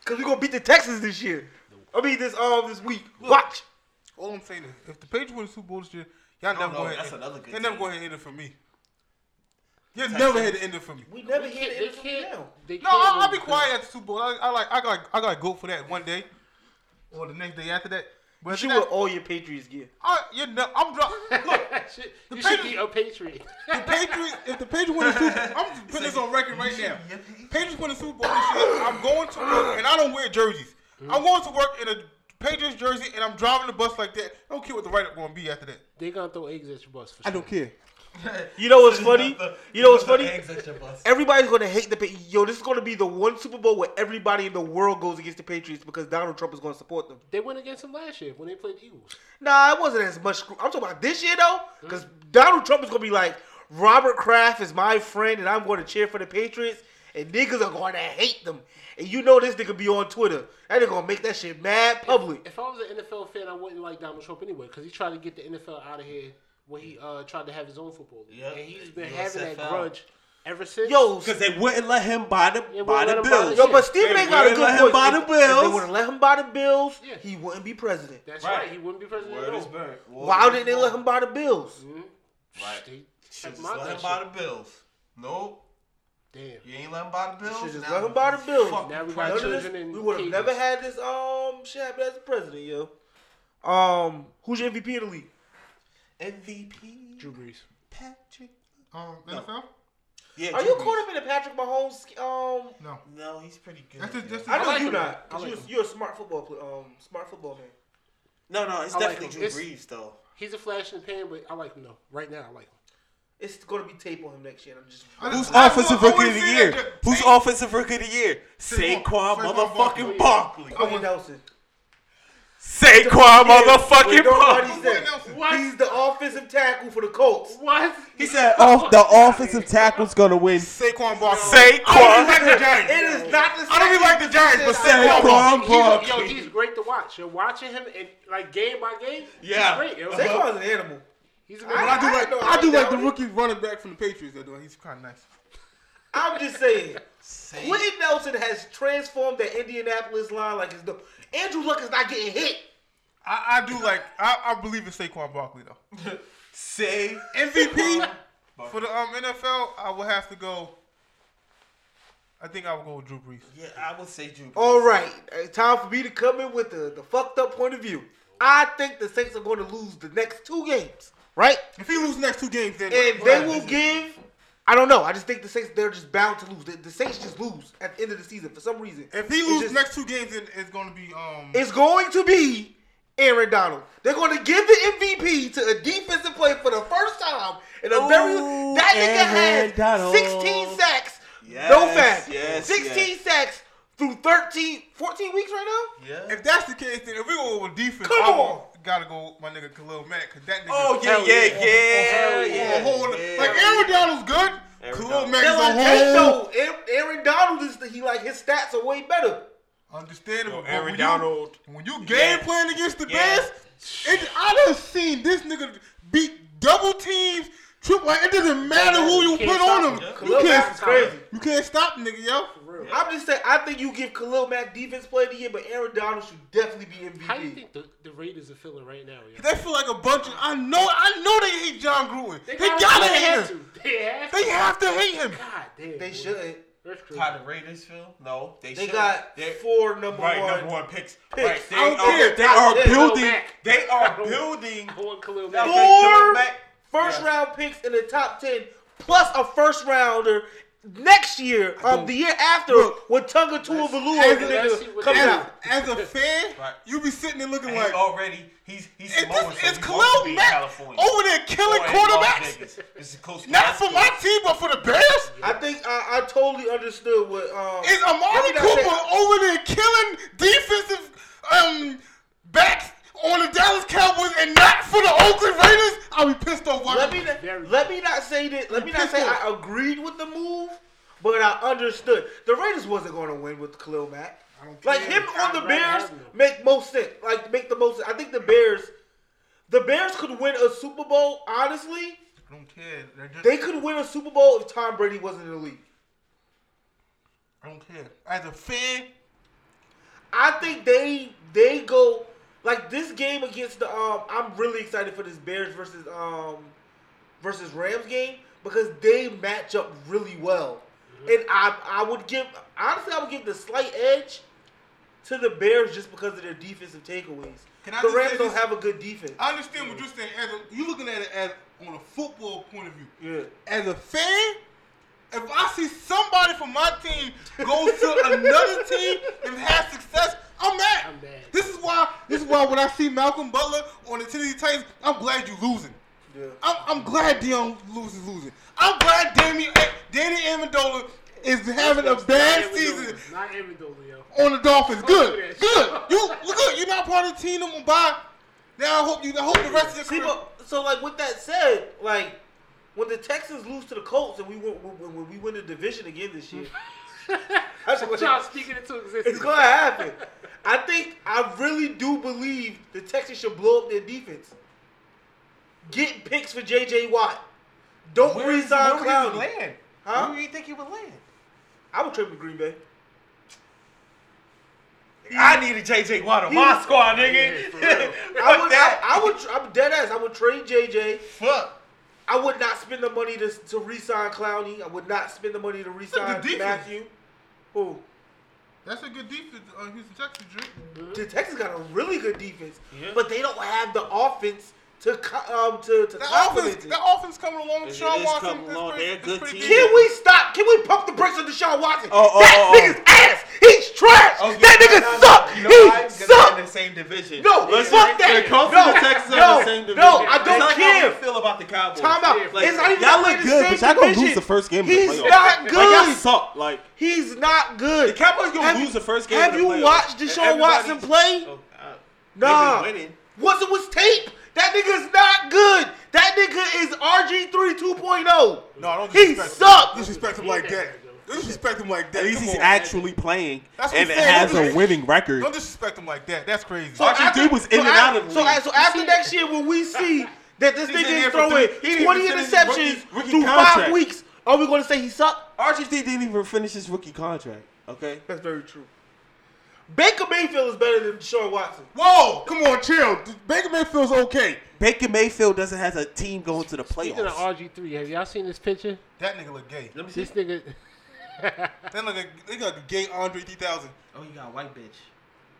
because we're gonna beat the Texans this year. I mean this um this week. Watch. All I'm saying is, if the Patriots win the Super Bowl this year, y'all never go ahead. that's another good You're never go ahead and end it for me. You never had to end it for me. We never hit it They in the can't. now. No, I'll, I'll be quiet at the Super Bowl. I, I like, I got, I got to go for that one day, or the next day after that. But You after should wear all your Patriots gear. I, you know, I'm drop. *laughs* Look, Shit, The you should be a patriot. the Patriots. If the Patriots win the Super, I'm just putting this on record right now. Patriots win the Super Bowl this year. I'm going to work, and I don't wear jerseys. I'm going to work in a Patriots jersey, and I'm driving the bus like that. I don't care what the write up going to be after that. They're gonna throw eggs at your bus for I don't care. *laughs* You know what's funny? You know what's *laughs* funny? Eggs at your bus. Everybody's gonna hate the Patriots. yo. This is gonna be the one Super Bowl where everybody in the world goes against the Patriots because Donald Trump is gonna support them. They went against them last year when they played the Eagles. Nah, it wasn't as much. screw- I'm talking about this year though, because Donald Trump is gonna be like, Robert Kraft is my friend, and I'm going to cheer for the Patriots, and niggas are going to hate them. And you know this nigga be on Twitter. That nigga gonna make that shit mad public. If I was an NFL fan, I wouldn't like Donald Trump anyway because he tried to get the NFL out of here when he uh, tried to have his own football league, Yep. and he's been USFL. having that grudge ever since. Yo, Because they wouldn't let him buy the buy the let buy bills. the yo, but Stephen They ain't got a wouldn't good let him point. buy the bills. If they wouldn't let him buy the bills, Yeah. he wouldn't be president. that's Right. right. He wouldn't be president Word at is all. burnt. Word Why didn't they let him buy the bills? Right. They just let him buy the bills. Nope. Damn. You ain't let him buy the bills. Should just now let him buy the bills. fucking Now we got None of president. this- children in we would have never had this um shit happen as the president, yo. Um, who's your MVP of the league? MVP. Drew Brees. Patrick. Um, NFL? Yeah. Are Drew you caught up in the Patrick Mahomes? Um, No. No, he's pretty good. That's just, yo. that's I know like you him. not. Like you're, him. you're a smart football player. um smart football man. No, no, it's I definitely him. Drew It's- Brees though. He's a flash in the pan, but I like him though. Right now, I like him. It's gonna be tape on him next year. I'm just. I Who's I offensive would- I rookie of the year? that- Who's Saquon- offensive rookie of the year? Saquon Saquon motherfucking Barkley. Barkley. Quenton Nelson. Saquon Yeah, motherfucking wait, Barkley. He's the offensive tackle for the Colts. What? He said off the offensive tackle's gonna win. Saquon Barkley. Saquon. I don't even like the Giants. It is not the same. I don't even like the Giants, but Saquon Saquon He's, yo, he's great to watch. You're watching him and like game by game. Yeah. he's great. Yo. Saquon's an animal. He's a But I do I like know I do like the rookie running back from the Patriots. Though he's kind of nice. I'm just saying. Quenton Nelson has transformed the Indianapolis line like it's the Andrew Luck is not getting hit. I, I do like I, I believe in Saquon Barkley though. *laughs* Say MVP for the um, NFL, I will have to go. I think I will go with Drew Brees. Yeah, I would say Drew. Brees. All right, it's time for me to come in with the, the fucked up point of view. I think the Saints are going to lose the next two games, right? If he loses the next two games, then And what they happens? will give. I don't know. I just think the Saints they're just bound to lose. The, the Saints just lose at the end of the season for some reason. If he loses just- the next two games, then it's going to be um. it's going to be Aaron Donald. They're going to give the MVP to a defensive player for the first time in a very that nigga Aaron had Donald. 16 sacks. Yes, no fact. yes, 16 yes. sacks through 13 14 weeks right now? Yeah. if that's the case, then if we go with defense, Come I will- on. Gotta go with my nigga Khalil Mack because that nigga. Oh yeah, Hell yeah, yeah. yeah, on yeah. a whole, yeah. like Aaron Donald's good. Aaron Khalil Donald. Mack Tell is him, a whole. no, Aaron- Aaron Donald is the, he like his stats are way better. Understandable. Yo, Aaron when Donald. You, when you game Yeah. playing against the Yeah. Bears, it, I done seen this nigga beat double teams, triple. Like, it doesn't matter who you You put on him. him. Yeah. You Khalil Mack is can't, crazy. you can't stop nigga, yo. I'm just saying, I think you give Khalil Mack defense player of the year, but Aaron Donald should definitely be MVP. How do you think the, the Raiders are feeling right now? Yo? They feel like a bunch of. I know. I know they hate Jon Gruden. They, kinda- gotta they hate have him. to. They have to. They have to hate him. God damn. They boy. shouldn't. That's. How the Raiders feel? No, they, They should. got They're- four number right one. number one picks. picks. Right, they I don't are, care. They are Yeah. building. They are building. I want Khalil Now, Mack. okay, Four Khalil Mack- first Yeah. round picks in the top ten, plus a first rounder next year, um, the year after, Look, when Tunga Tua Valua as a- let's see what comes they- out. As a fan, Right. you be sitting there looking And like, already he's he's it's, Samoan, this, so it's he wants Khalil Mack over there killing Or quarterbacks. This is close Not for my team, but for the Bears. I think I, I totally understood what. Um, Is Amari Cooper say- over there killing defensive um, backs on the Dallas Cowboys and not for the Oakland Raiders? I'll be pissed off. Let me not, let me not say that. Let me not say I agreed with the move, but I understood the Raiders wasn't going to win with Khalil Mack. I don't Like him on the I'd Bears make most sense. Like make the most. I think the Bears, the Bears could win a Super Bowl. Honestly, I don't care. Just- they could win a Super Bowl if Tom Brady wasn't in the league. I don't care. As a fan, I think they they go like this game against the um. I'm really excited for this Bears versus um versus Rams game because they match up really well, and I I would give honestly I would give the slight edge to the Bears just because of their defensive takeaways. Can I the Rams don't have a good defense. I understand what you're saying. As a, you looking at it as on a football point of view. Yeah. As a fan, if I see somebody from my team go to another team and have success, I'm mad. I'm mad. This is why. This is why when I see Malcolm Butler on the Tennessee Titans, I'm glad you losing. Yeah. I'm, I'm glad Dion Lewis losing. I'm glad Damien, eh, Danny Amendola is having a bad Not season Amendola. Not Amendola, yo. on the Dolphins. Don't Good, do good. You look good. You're not part of the team. I'm gonna buy. Now I hope you. I hope the rest of your See, career. but, so like with that said, like when the Texans lose to the Colts and we win, when, when we win the division again this year, *laughs* that's what Y'all speaking into existence. It's gonna happen. I think I really do believe the Texans should blow up their defense. Get picks for J.J. Watt. Don't Where is- resign where would he Clowney. land? Huh? Where do you think he would land? I would trade him to Green Bay. I need a JJ Watt on He- my squad, nigga. Yeah. *laughs* I would. that. I, I would. I'm dead ass. I would trade J.J. Fuck. I would not spend the money to to resign Clowney. I would not spend the money to resign defense. Matthew. Who? That's a good defense. Uh, Houston Texas, Drew. The Texans got a really good defense, Yeah. but they don't have the offense to co- um to to That complement offense, it. that offense coming along with It Sean is Watson. coming along. pretty, They're a good pretty team. Can we stop? Can we pump the brakes on Deshaun Watson? Oh, oh, that oh, oh. nigga's ass. He's trash. Oh, yeah, that nigga no, no, suck. You know why? he 'Cause they're in the same division. No, Listen, fuck that. The Colts no, and the Texans no, are in the same division. no, I don't like How care. we feel about the Cowboys. Time out. Like, it's not even y'all look good, but y'all gonna lose the first game of the He's playoffs. not Like y'all suck. Like He's not good. the Cowboys gonna Have lose the first game. Have you watched Deshaun Everybody- Watson play? Oh, uh, Nah. they've been winning. Once it was tape, that nigga's not good. That nigga is RG3 2.0. No, I don't He disrespect him. sucked. Disrespect him like that. Don't disrespect him like that. At least Come he's on. actually playing That's what and I'm saying. has a winning record. Don't disrespect him like that. That's crazy. So RG3 after- was in so and out of the so, league. so after next year, when we see that this He's in nigga there is for throwing three- he didn't 20 even finish his interceptions rookie- rookie through contract. five weeks, are we going to say he sucked? RG3 didn't even finish his rookie contract. Okay. That's very true. Baker Mayfield is better than Deshaun Watson. Whoa, come on, chill. Baker Mayfield's okay. Baker Mayfield doesn't have a team going to the playoffs. Speaking of playoffs. RG3, have y'all seen this picture? That nigga look gay. Let me see. This nigga. *laughs* That look like, they got a gay Andre 3000. Oh, you got a white bitch.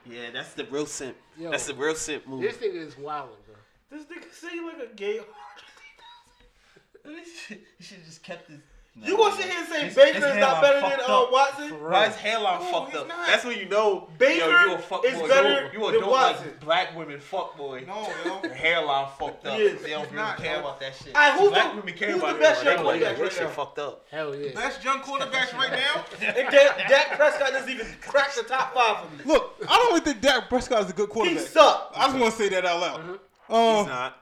Yeah, that's the real simp. Yo. That's the real simp move. This nigga is wild, bro. This nigga say like a gay. *laughs* You should have just kept his. You gonna sit here and say His- Baker his is not better than uh. Watson? Why is hairline No, fucked up? not. That's when you know. Baker yo, you a fuck is boy. better you, you a than dope Watson. like black women fuck boy. No, yo. *laughs* Your hairline fucked up. He is. They don't really not, care yo. about that shit. Alright, who's black the- women care who's about the best young quarterback your right shit now? fucked up. Hell yeah. Best young quarterbacks right now. *laughs* And Dak, Dak Prescott doesn't even crack the top five for me. Look, I don't even think Dak Prescott is a good quarterback. He quarterback. sucked. I just want to say that out loud. He's Um, not.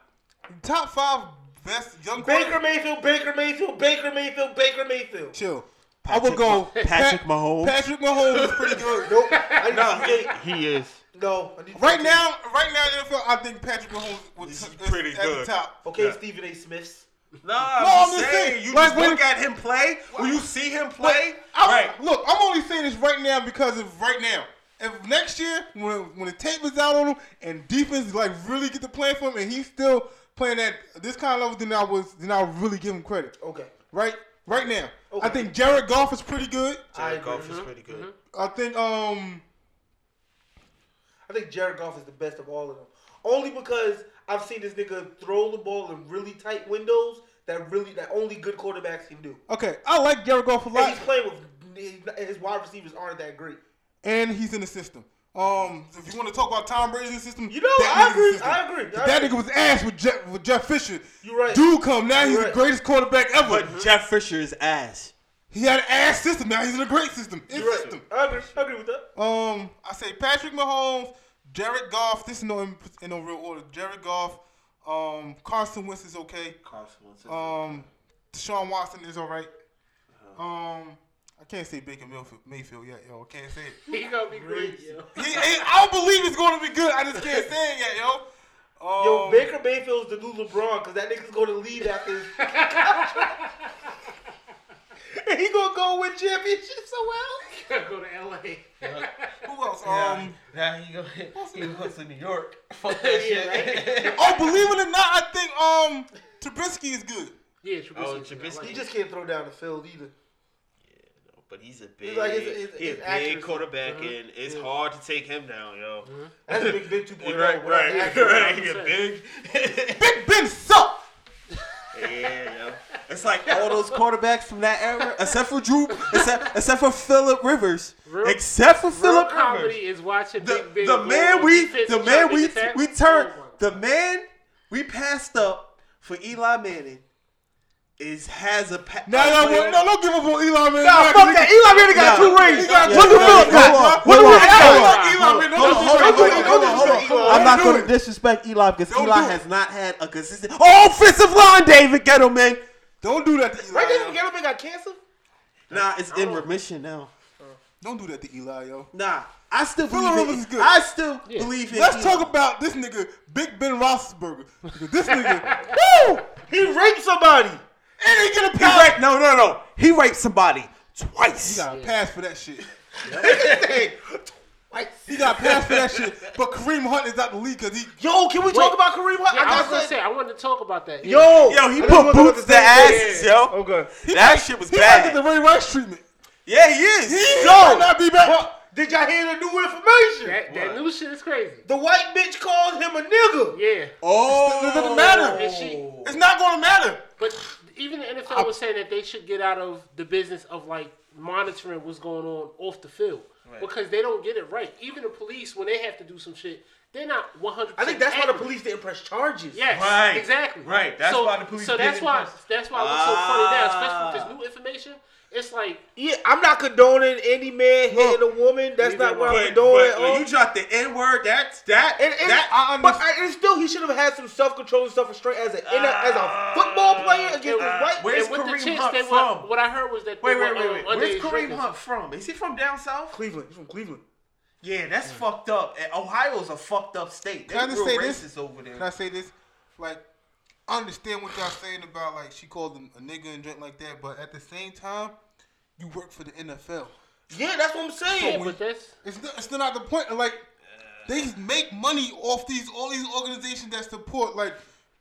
top five best young Baker. Mayfield, Baker Mayfield, Baker Mayfield, Baker Mayfield. Chill. I would go Patrick Pat- Mahomes. Patrick Mahomes is pretty good. *laughs* Nope. I need Nah, to He is. No. I need to Right now, right now, NFL, I think Patrick Mahomes was He's is pretty at good. the top. Okay, Yeah. Stephen A. Smith's. Nah, I'm I'm just just saying, saying. You like just when- look at him play. When you see him play, I- right? Look, I'm only saying this right now because of right now. If next year, when when the tape is out on him and defense like really get the plan for him, and he's still playing at this kind of level, then I was then I'll really give him credit. Okay. Right, right now, I think Jared Goff is pretty good. I Jared agree. Goff is pretty good. I think um I think Jared Goff is the best of all of them. Only because I've seen this nigga throw the ball in really tight windows that really that only good quarterbacks can do. Okay, I like Jared Goff a And lot, he's playing with his- his wide receivers aren't that great. and he's in the system. Um, if you want to talk about Tom Brady's system, You know, I agree, system. I agree, I That nigga was ass with Jeff, with Jeff Fisher. You right. Dude, come now. He's You the greatest quarterback ever. But Jeff Fisher is ass. he had an ass system. Now he's in a great system. In You're right. system. I agree. I agree with that. Um, I say Patrick Mahomes, Jared Goff. This is no in, in no real order. Jared Goff, um, Carson Wentz is okay. Carson Wentz Um, Deshaun Watson is all right. Um, I can't say Baker Mayfield, Mayfield yet, yo. I can't say it. He gonna be great, yo. He, he, I don't believe it's going to be good. I just can't say it yet, yo. Um, Yo, Baker Mayfield's the new LeBron because that nigga's going to leave after his and *laughs* he gonna go win championships so well. Gotta go to L.A. *laughs* Who else? Yeah, Um, now he go he goes to New York. *laughs* Fuck that shit. oh, believe it or not, I think um Trubisky is good. Yeah, Trubisky. Oh, Trubisky. He just can't throw down the field either. But he's a big, like his- his- he a big quarterback, uh-huh. and it's hard to take him down, yo. Uh-huh. That's a big big *laughs* two point oh, Right, right, *laughs* right. He a big. Big *laughs* Ben suck. yeah, yo. It's like all those quarterbacks from that era, except for Drew, except except for Philip Rivers, Real- except for Philip comedy is watching The, Big Ben. the man we, the man we, we turned, Oh, the man we passed up for Eli Manning is has a pa- No, no, no, no, don't give up on Eli Manning. Nah, fuck that. Eli Manning got Nah. two rings. He got Yeah, two yeah, rings. yeah, hold on, What hold do on, we hold have? on. Fuck on, hold on. I'm not going to disrespect Eli because Don't Eli has not had a consistent offensive line. David Gettleman. Don't do that to Eli. Right there, yo. Gettleman got cancer. Nah, it's in oh. remission now. Oh. Don't do that to Eli, yo. Nah, I still Philip believe Rivers in, is good. I still Yeah. believe in. Let's Eli. talk about this nigga, Big Ben Roethlisberger. This nigga, *laughs* woo, He raped somebody. And he get a He pass. raped, no, no, no. He raped somebody twice He twice. got a pass for that shit. Like, He got a pass for that shit. But Kareem Hunt is out the league because he. yo, can we talk about Kareem Hunt? Yeah, I was I gonna say I wanted to talk about that. Yo, Yo, he I put boots look to at the same asses, thing. yo. Okay. That shit was He might get bad. the Ray Rice treatment. Yeah, he is. He Yo, might not be back. Well, did y'all hear the new information? That, that new shit is crazy. The white bitch called him a nigga. Yeah, Oh, It doesn't matter. Oh. she, It's not going to matter. but even the NFL was saying that they should get out of the business of like monitoring what's going on off the field because they don't get it right. Even the police, when they have to do some shit, they're not one hundred. I think that's why the police didn't press charges. Yes, Right. exactly. Right. That's so, why the police So that's didn't why press- that's why it looks so funny now, especially with this ah. new information. It's like Yeah, I'm not condoning any man hitting a woman. That's Neither not what am I. I'm But, condoning at but all. when you drop the N word, that's that. And, and, that I but understand. I, and still, he should have had some self control and self restraint as a in a, as a football player against his white. Where's and the Kareem chicks, Hunt they from? were, what I heard was that Wait, they wait, were, wait, um, wait. Where's Kareem drinkers. Hunt from? Is he from down south? Cleveland. He's from Cleveland. Yeah, that's fucked up. And Ohio's a fucked up state. They're Can I just real say racist this? over there. Can I say this? Like, I understand what y'all saying about like she called him a nigga and drink like that, but at the same time, you work for the NFL. Yeah, that's what I'm saying. Yeah, but that's It's not, it's not the point. Like, they make money off these all these organizations that support like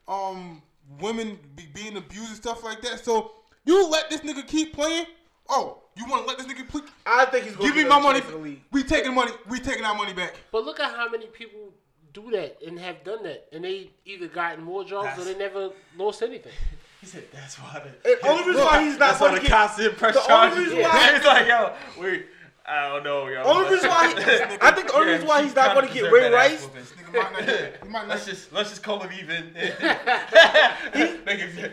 um women be, being abused and stuff like that. So you let this nigga keep playing? Oh, you want to let this nigga play? I think he's going Give to me my money. We taking money. We taking our money back. but look at how many people do that and have done that, and they either gotten more jobs or they never lost anything. *laughs* He said that's why the. And only reason why he's not That's why going the to get constant press the only reason Yeah. why- It's like yo, we. I don't know, yo. only reason why he, *laughs* I think the only Yeah, reason why he's not going to get Ray Rice. whooping. Nigga not get. He might *laughs* Let's just let's just call it even. Nigga,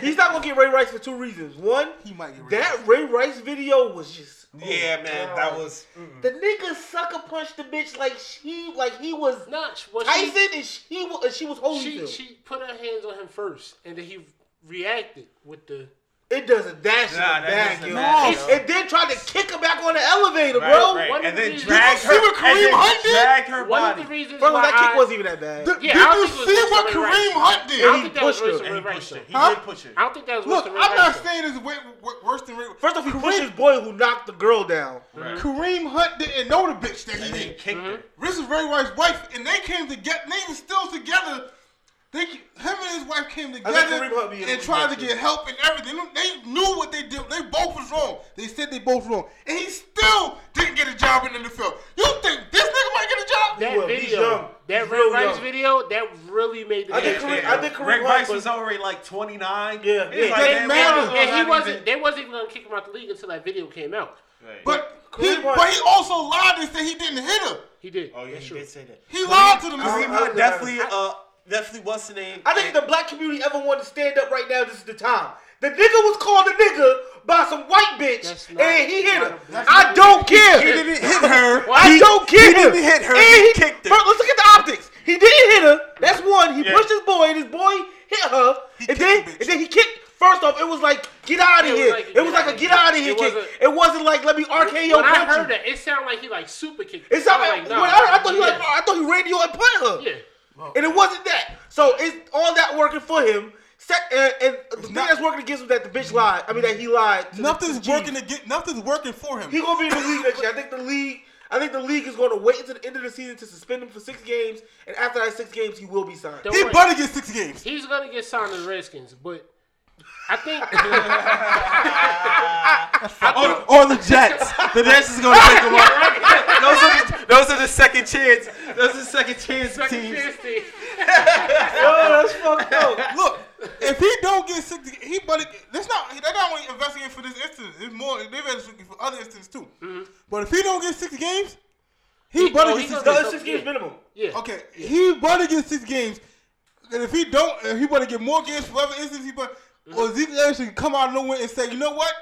He's not going to get Ray Rice for two reasons. One, He might get. that Ray Rice video was just. Yeah, man, that was. Mm. The nigga sucker punched the bitch like she like he was Not well, Tyson she, and she was she was she Holyfield. she put her hands on him first, and then he reacted with the. It doesn't dash Nah, him that back, yo. matter, And- yo. And then tried to kick her back on the elevator, Right, bro. right. One of And then reasons- drag Did you see her. what Kareem Hunt did? drag her One of the reasons First of all, why that kick I, wasn't even that bad. Did, Yeah, did you think it was see what Kareem Rice. Hunt I did? don't he think that was pushed her. worse than And Ray he Rice. pushed her. He did push her. I don't think that was Look, worse than Ray I'm not saying it's way, way, worse than Ray. First off, he pushed his boy who knocked the girl down. Kareem Hunt didn't know the bitch that he And hit. kicked mm-hmm. her. This is Ray Rice's wife, and they came together. They were still together. They, him and his wife came together Kareem Hunt be in and tried to get help and everything. They knew what they did. They both was wrong. They said they both wrong, and he still didn't get a job in the NFL. You think this nigga might get a job? That Well, he's video, young. That He's Red real Rice young. video, that really made the I think difference. Kareem- I think Kareem Rick Hunt Rice was- was already like 29. Yeah, He was yeah. like, It man, matters. and he not wasn't. even- They wasn't even gonna kick him out the league until that video came out. Right. But he, but he also lied and said he didn't hit him. He did. oh yeah, That's he true. did say that. He lied to them. I- Kareem Hunt definitely, uh, definitely what's the name? I think if the black community ever wanted to stand up right now, this is the time. The nigga was called a nigga by some white bitch, not- and he hit her. I don't care. He didn't hit her. *laughs* I don't care. He didn't hit her. And He kicked her. Bro, let's look at the optics. He didn't hit her. That's one. He Yeah. pushed his boy, and his boy hit her. He and then, the and then he kicked. First off, it was like get out of It was here. like it was like a get out of here It kick. wasn't- It wasn't like let me RKO when I heard you. that, it sounded like he like super kicked. It sounded I like, was when I, I thought he like yeah. I thought he radio and put her. Yeah. And it wasn't that. So it's all that working for him. Se- and, and the thing not- that's working against him is that the bitch lied. I mean that he lied. to the- Nothing's working G. to get. Nothing's working for him. He gonna be in the league next year. I think the league. I think the league is going to wait until the end of the season to suspend him for six games, and after that six games, he will be signed. Don't He worry. better get six games. He's gonna get signed to the Redskins, but I think *laughs* *laughs* Or, or the Jets. The Jets is gonna take him out. *laughs* Those are the, those are the second chance. Those are the second chance second teams. chance team. Yo, oh, that's fucked up. Look, if he don't get six, he better. get- That's not. They're not only investigating for this instance. It's more. They're investigating for other instances too. Mm-hmm. But if he don't get six games, he, He- better oh, get he six No, games. it's six games minimum. Yeah. Okay, he better get six games. And if he don't, if he better get more games for other instances. He better, or Ezekiel Elliott should come out of nowhere and say, you know what?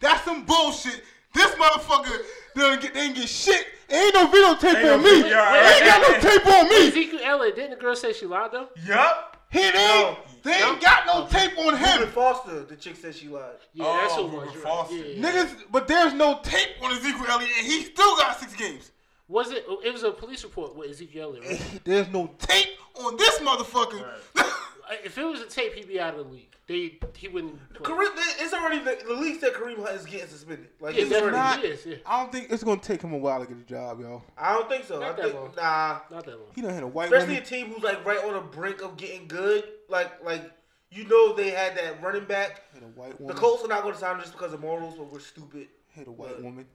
That's some bullshit. This motherfucker didn't get, they ain't get shit. Ain't no videotape Ain't on no me. video, Ain't got no tape on me. Ezekiel Elliott, didn't the girl say she lied though? Yup. He ain't. They ain't got no tape on Reuben him. Foster, the chick said she lied. Yeah, that's Oh, who it was. Reuben you're right. Foster. Yeah, yeah. Niggas, but there's no tape on Ezekiel Elliott, and he still got six games. Was it? It was a police report with Ezekiel Elliott. Right? *laughs* There's no tape on this motherfucker. *laughs* if it was a tape, he'd be out of the league. They he wouldn't. Play. Kareem, it's already the, the league said Kareem Hunt is getting suspended. Like Yeah, it's already. definitely. not- Yes, yeah. I don't think it's gonna take him a while to get a job, yo. I don't think so. Not I that think long. nah. Not that long. He done hit a white Especially a team who's like right on the brink of getting good. Like like you know they had that running back. Hit a white woman. The. Colts are not going to sign him just because of morals, but we're stupid. Hit a white woman.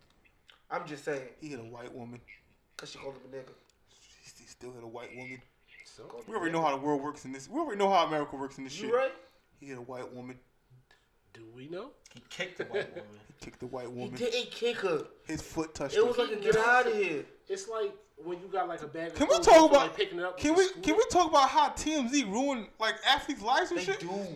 I'm just saying, He hit a white woman. cause she called him a nigga. He he still hit a white woman. So, We already know how the world works in this. We already know how America works in this shit. Right? He hit a white woman. do we know? He kicked the white woman. *laughs* He kicked the white woman. He didn't kick her. His foot touched It her. was like a get out of here. It's like when you got like a bag. Of Can we talk about? like picking it up? Can we can we talk about how TMZ ruined like athletes' lives and They shit? do. Them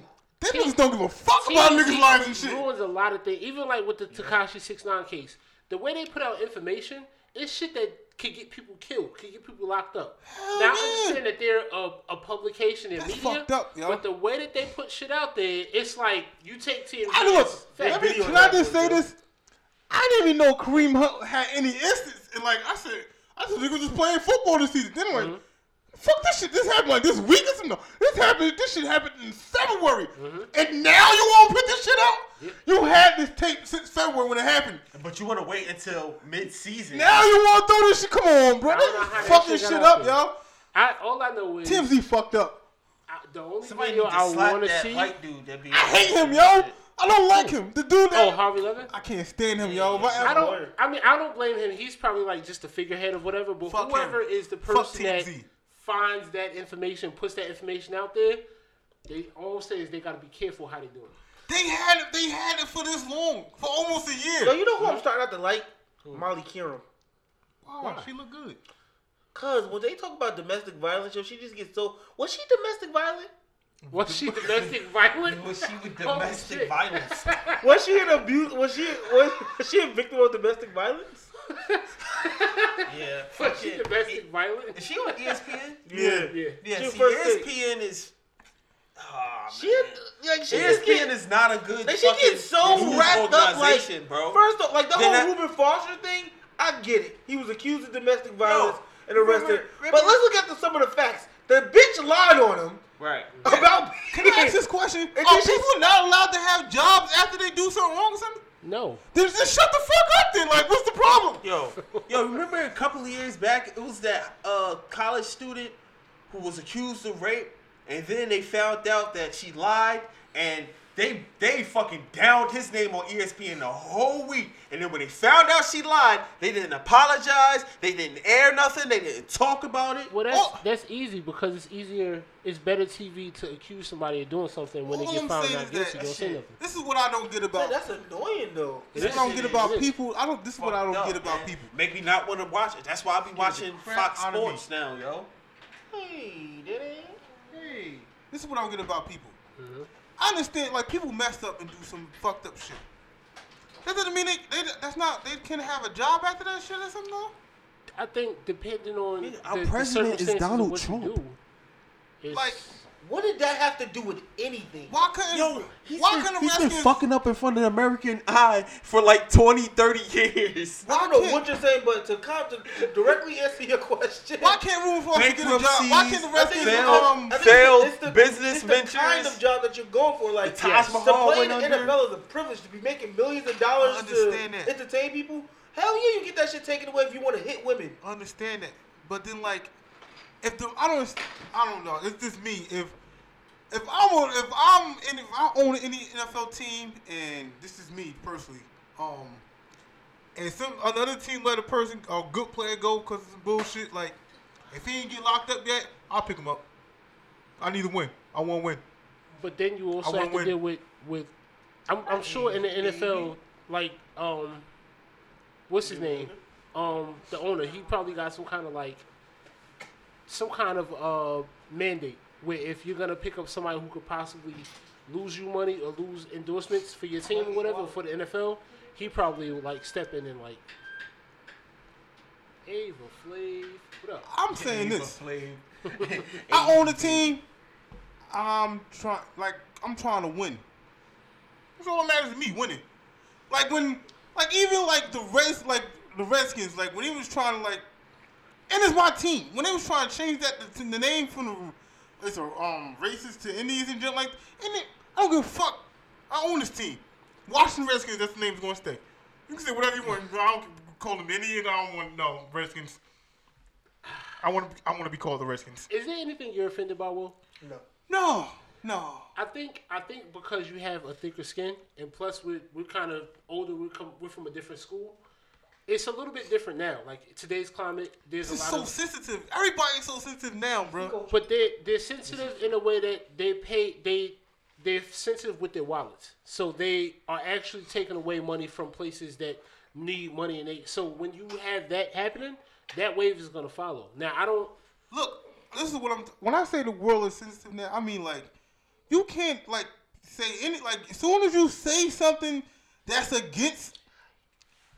T- niggas don't give a fuck about TMZ niggas' lives and shit. ruins a lot of things. Even like with the Tekashi Six Nine case, the way they put out information, it's shit that could get people killed, could get people locked up. Hell now yeah. I understand that they're a, a publication in That's media, fucked up, yo. but the way that they put shit out there, it's like you take TMZ. I know. as Look, let me, can I just say this? I didn't even know Kareem Hunt had any instance. And like I said, I said think he was just playing football this season. Then I'm like, Mm-hmm. Fuck this shit. This happened like this week or something. This happened. This shit happened in February, Mm-hmm. and now you want to put this shit out? You had this tape since February when it happened. But you want to wait until mid-season. Now you want to throw this shit? Come on, bro. Fuck don't know how This shit shit up, there. yo. I, all I know is TMZ fucked up. I, the only Somebody video I want to see. white dude that be. I hate him, yo. I don't like him. The dude that Oh, Harvey Levin. I can't stand him, yo. But I don't. I mean, I don't blame him. He's probably like just a figurehead of whatever. But Fuck whoever him. is the person Fuck person that TMZ. Finds that information, puts that information out there, they all say is they got to be careful how they do it. They had it. They had it for this long, for almost a year. Yo, you know who I'm starting out to like? Molly Qerim. Wow, she look good. Cause when they talk about domestic violence, yo, she just gets so. Was she domestic violent? Was she domestic violent? Was she with oh, domestic shit. violence? Was she an abuse? Was she was, was she a victim of domestic violence? *laughs* Yeah. *laughs* Was she fucking- domestic violent? Is she on ESPN? *laughs* Yeah. Yeah. Yeah. She see, first ESPN is. Oh, She like she just ESPN get, is not a good. like, she fucking gets so wrapped up like bro. first off like the Then whole I- Reuben Foster thing. I get it. He was accused of domestic violence and arrested. remember- but let's look at the, some of the facts. The bitch lied on him right. about. Can I ask this question? And Are she- people not allowed to have jobs after they do something wrong or something? No. Then just shut the fuck up then. Like, what's the problem? Yo, yo, remember a couple of years back, it was that uh, college student who was accused of rape, and then they found out that she lied, and They they fucking downed his name on ESPN the whole week, and then when they found out she lied, they didn't apologize. They didn't air nothing. They didn't talk about it. Well, that's Oh. that's easy because it's easier. It's better TV to accuse somebody of doing something when All they get I'm found saying not is guilty. that Don't say nothing. this is what I don't get about. Man, that's annoying though. This is what I don't get about is. people. I don't. This is what I don't Fucked get about man. people. Make me not want to watch it. That's why I be watching Fox out of me. Sports now, yo. Hey, did it? Hey, this is what I don't get about people. Mm-hmm. I understand, like people mess up and do some fucked up shit. That doesn't mean they, they that's not they can't have a job after that shit or something. though? I think depending on Nigga, our the, the president is Donald Trump. Do, Like, What did that have to do with anything? why couldn't Yo, he's why been, couldn't the he's been fucking up in front of the American eye for like 20, 30 years. I don't know what you're saying, but to, com- to, to directly answer your question, Why can't Reuben Foster get a job? Why can't the I think Redskins it's- failed- um? I failed it's the, business it's the ventures. kind of job that you're going for. Like The Taj yes, to play in the went under. NFL is a privilege to be making millions of dollars to that. entertain people. Hell yeah, you get that shit taken away if you want to hit women. understand that, but then like, if the I don't I don't know. It's just me. If if I'm on if I'm in if I own any NFL team and this is me personally, um, and some another team let a person a good player go because of bullshit. Like, if he ain't get locked up yet, I'll pick him up. I need to win. I want to win. But then you also have to win. deal with with. I'm, I'm sure in the NFL, like um, what's his name? Um, the owner. He probably got some kind of like, some kind of uh mandate where if you're gonna pick up somebody who could possibly lose you money or lose endorsements for your team or whatever for the NFL, he probably would like step in and like. Ava Flav, what up? I'm saying this. *laughs* I own a team. I'm trying, like, I'm trying to win. That's all that matters to me, winning. Like when, like even like the Reds, like the Redskins, like when he was trying to like, and it's my team. When they was trying to change that to the name from the, it's a um racist to Indians and shit like, and it, I don't give a fuck. I own this team. Washington Redskins. That's the name's gonna stay. You can say whatever you want. I don't call them Indians. I don't want no Redskins. I want to. I want to be called the Redskins. Is there anything you're offended by, Will? No. No, no. I think I think because you have a thicker skin, and plus we're we're kind of older. We come we're from a different school. It's a little bit different now. Like today's climate, there's This a is lot so of, sensitive. Everybody's so sensitive now, bro. but they they're sensitive in a way that they pay they they're sensitive with their wallets. So they are actually taking away money from places that need money, and they so when you have that happening, that wave is gonna follow. Now I don't. Look, this is what I'm. When I say the world is sensitive now, I mean like, you can't like say any like. As soon as you say something that's against,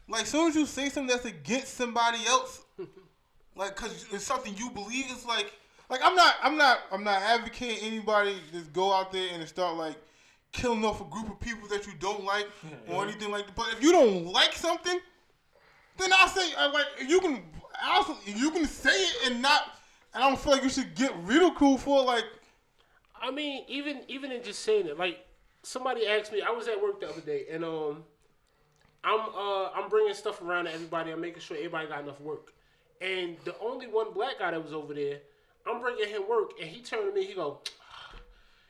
like, soon as you say something that's against somebody else, *laughs* like, cause it's something you believe, it's like, like I'm not, I'm not, I'm not advocating anybody just go out there and start like killing off a group of people that you don't like *laughs* or anything like that. But if you don't like something, then I say I like you can also you can say it and not. and I don't feel like you should get ridiculed for like. I mean, even even in just saying it, like somebody asked me, I was at work the other day, and um, I'm uh I'm bringing stuff around to everybody. I'm making sure everybody got enough work, and the only one black guy that was over there, I'm bringing him work, and he turned to me, he go,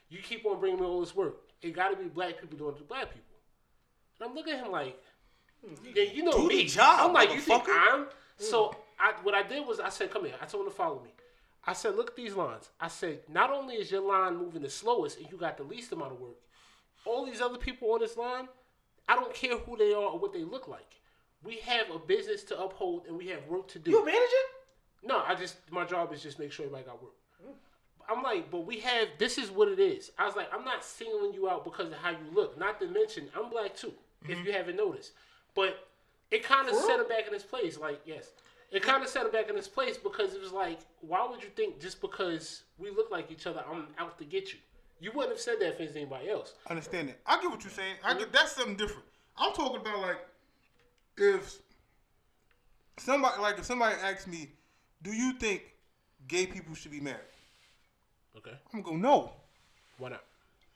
"You keep on bringing me all this work. It got to be black people doing it to black people." And I'm looking at him like, yeah, you know Do the me. job, I'm like, you think. I'm? So I, what I did was I said, come here. I told him to follow me. I said, look at these lines. I said, not only is your line moving the slowest and you got the least amount of work, all these other people on this line, I don't care who they are or what they look like. We have a business to uphold and we have work to do. You a manager? No, I just my job is just make sure everybody got work. Mm. I'm like, but we have this is what it is. I was like, I'm not singling you out because of how you look. Not to mention, I'm black too. If mm-hmm. you haven't noticed, but it kind of set him back in his place. Like, yes, it kind of set him back in his place because it was like, why would you think just because we look like each other, I'm out to get you? You wouldn't have said that if it's anybody else. I Understand that? I get what you're saying. I mm-hmm. get that's something different. I'm talking about like if somebody like if somebody asks me, "Do you think gay people should be married?" Okay, I'm gonna go no why not?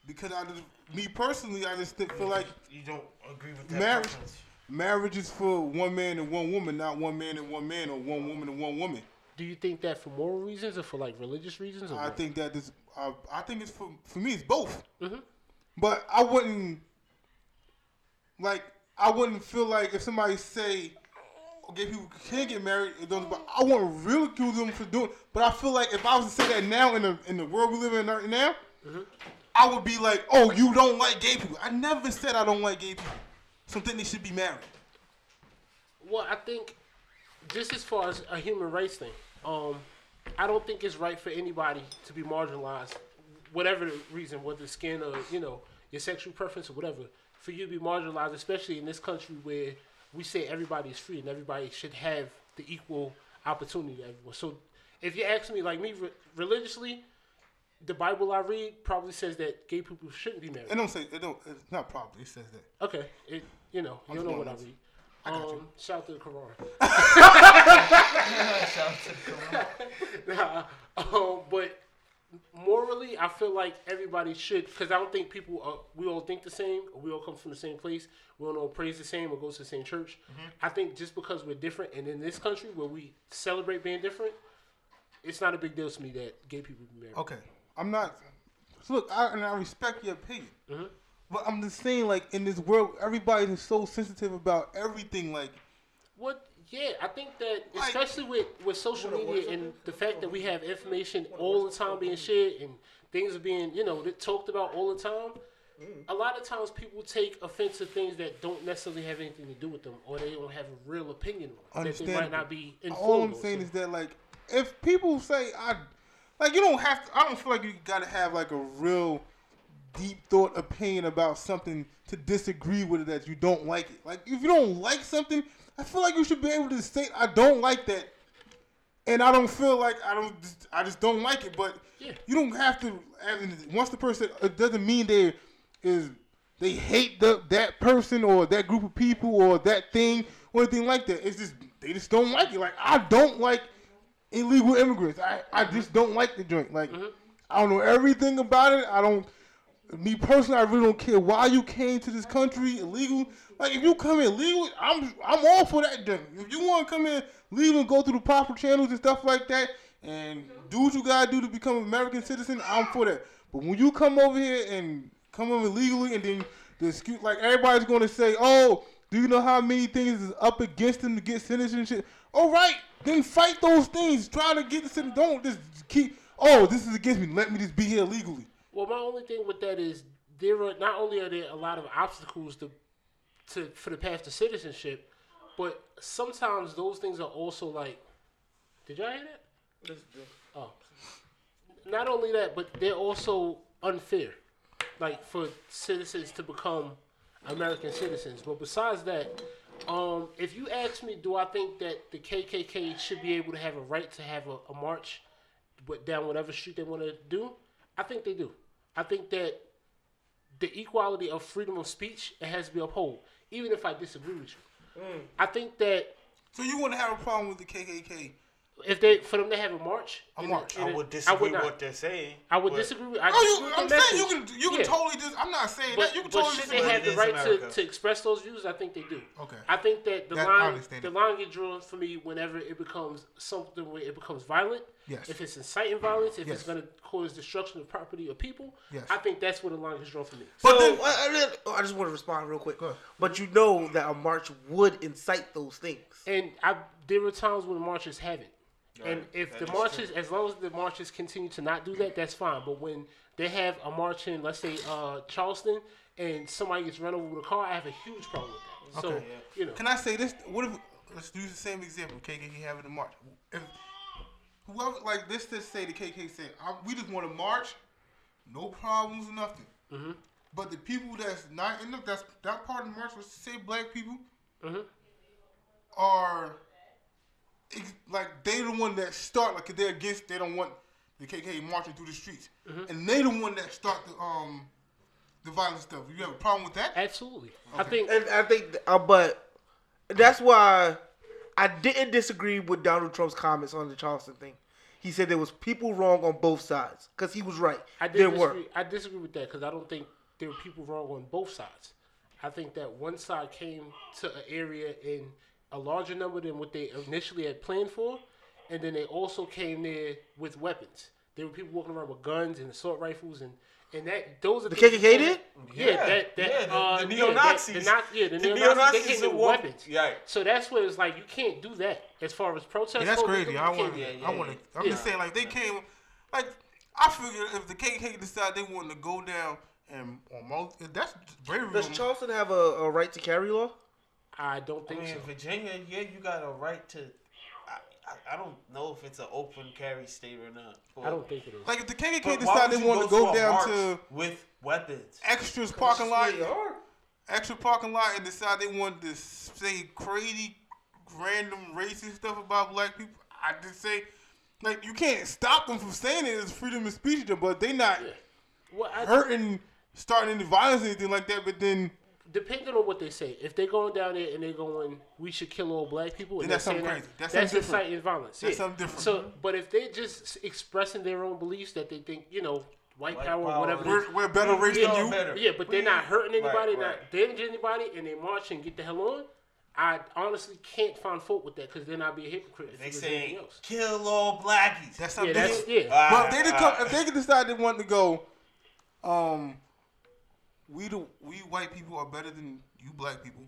because I just me personally I just think- feel like You don't agree with that marriage preference. marriage is for one man and one woman, not one man and one man or one woman and one woman. Do you think that for moral reasons or for like religious reasons? Or I what? think that this I, I think it's for for me it's both. Mhm. but I wouldn't like I wouldn't feel like if somebody say gay people can't get married, it doesn't- but I wouldn't ridicule them for doing. But I feel like if I was to say that now in the in the world we live in right now, I would be like, oh, you don't like gay people. I never said I don't like gay people. So I think they should be married. Well, I think just as far as a human rights thing, um, I don't think it's right for anybody to be marginalized, whatever the reason, whether skin or you know your sexual preference or whatever, for you to be marginalized, especially in this country where we say everybody is free and everybody should have the equal opportunity everyone. So, if you ask me, like me, re- religiously, the Bible I read probably says that gay people shouldn't be married. It don't say it don't. It's not probably. It says that. Okay, it you know you don't know what I read. I got you. Um, shout out to the Quran. Shout out to the Nah, um, but morally, I feel like everybody should, because I don't think people are, we all think the same, we all come from the same place, we all all praise the same, or go to the same church. I think just because we're different, and in this country where we celebrate being different, it's not a big deal to me that gay people be married. Okay, I'm not. Look, I, and I respect your opinion, Mhm. But I'm just saying, like in this world, everybody is so sensitive about everything. Like, What? Yeah, I think that Like- especially with with social media and the fact that we have information all the time being shared and things are being you know talked about all the time. A lot of times people take offense to things that don't necessarily have anything to do with them, or they don't have a real opinion on that they might not be all I'm saying So- is that, like, if people say I, like, you don't have to. I don't feel like you gotta have like a real deep thought opinion about something to disagree with it that you don't like it. Like, if you don't like something, I feel like you should be able to say I don't like that, and I don't feel like I don't. I just don't like it. But Yeah. you don't have to. Once the person, it doesn't mean they is they hate the that person or that group of people or that thing or anything like that. It's just they just don't like it. Like I don't like illegal immigrants. I, I just don't like the joint. Like mm-hmm. I don't know everything about it. I don't. Me personally, I really don't care why you came to this country illegal. Like if you come in legal, I'm I'm all for that. Joint. If you want to come in legal and go through the proper channels and stuff like that, and do what you gotta do to become an American citizen, I'm for that. But when you come over here and come over illegally, and then the excuse like everybody's gonna say, oh. Do you know how many things is up against them to get citizenship? All right, then fight those things. Try to get the citizen. Don't just keep. Oh, this is against me. Let me just be here legally. Well, my only thing with that is there are not only are there a lot of obstacles to to for the path to citizenship, but sometimes those things are also like. Did y'all hear that? Oh. Not only that, but they're also unfair, like for citizens to become American citizens. But besides that, um, if you ask me, do I think that the KKK should be able to have a right to have a, a march down whatever street they want to do? I think they do. I think that the equality of freedom of speech it has to be upheld, even if I disagree with you. Mm. I think that So you wouldn't have a problem with the KKK? if they for them to have a march, A in march. in I a- would disagree not. with what they're saying. I would disagree with. I Oh, disagree you, with I'm the saying you can you can Yeah. totally just. I'm not saying But, that you can but totally should disagree. they have the right to, America. to express those views? I think they do. Okay. I think that the That- line the line gets drawn for me whenever it becomes something where it becomes violent. Yes. If it's inciting violence, if Yes. it's going to cause destruction of property or people, Yes. I think that's where the line gets drawn for me. So But then- I, I just want to respond real quick. But you know that a march would incite those things. And I, there were times when the marches haven't. And if That the is marches, as long as the marches continue to not do that, that's fine. But when they have a march in, let's say, uh, Charleston, and somebody gets run over with a car, I have a huge problem with that. So, Okay. you know. Can I say this? What if let's use the same example? KKK having a march. If whoever like let's just say the KKK said I, we just want to march, no problems, nothing. Mm-hmm. But the people that's not in the that's that part of the march, let's say black people, Mhm. are ex- like they the one that start like they're against they don't want the KKK marching through the streets, Mm-hmm. and they the one that start the um the violent stuff. You have a problem with that? Absolutely. I think And I think, uh, but that's why I didn't disagree with Donald Trump's comments on the Charleston thing. He said there was people wrong on both sides because he was right. I there disagree. were. I disagree with that because I don't think there were people wrong on both sides. I think that one side came to an area in a larger number than what they initially had planned for, and then they also came there with weapons. There were people walking around with guns and assault rifles and. And that those are The things- KKK did? Yeah, Yeah, that that yeah, the- uh, the yeah, neo-Nazis. the Nazi- yeah, the The neo-Nazis, neo-Nazis they came are with walk- weapons. Right. So that's where it's like you can't do that as far as protests. Yeah, that's crazy. you I want. do that. I want to. I'm just saying, like they came, like I figure if the KKK decide they wanted to go down and on most, that's bravery. Does Charleston have a, a right to carry law? I don't I think mean, so. Virginia, yeah, you got a right to. I, I, I don't know if it's an open carry state or not. I don't think it is. like if the KKK But why decided they you wanted to go a down to with weapons. extras parking lot, extra parking lot, and decide they wanted to say crazy, random racist stuff about black people, I just say. Like you can't stop them from saying it. It's freedom of speech, but they not Well, hurting, starting any violence, or anything like that. But then depending on what they say, if they're going down there and they're going, we should kill all black people, and Then that's something crazy. that, That's that's, something different. inciting violence. That's yeah. something different. So, but if they're just expressing their own beliefs that they think, you know, white, White power, power. whatever. we're, we're a better race We than you. better. Yeah, but they're not hurting anybody, right, not damaging anybody, and they march and get the hell on. I honestly can't find fault with that because then I'd be a hypocrite. if They it say else. kill all blackies. That's Yeah, that's different. yeah. But if they, come, if they decide they want to go, um, we do we white people are better than you black people.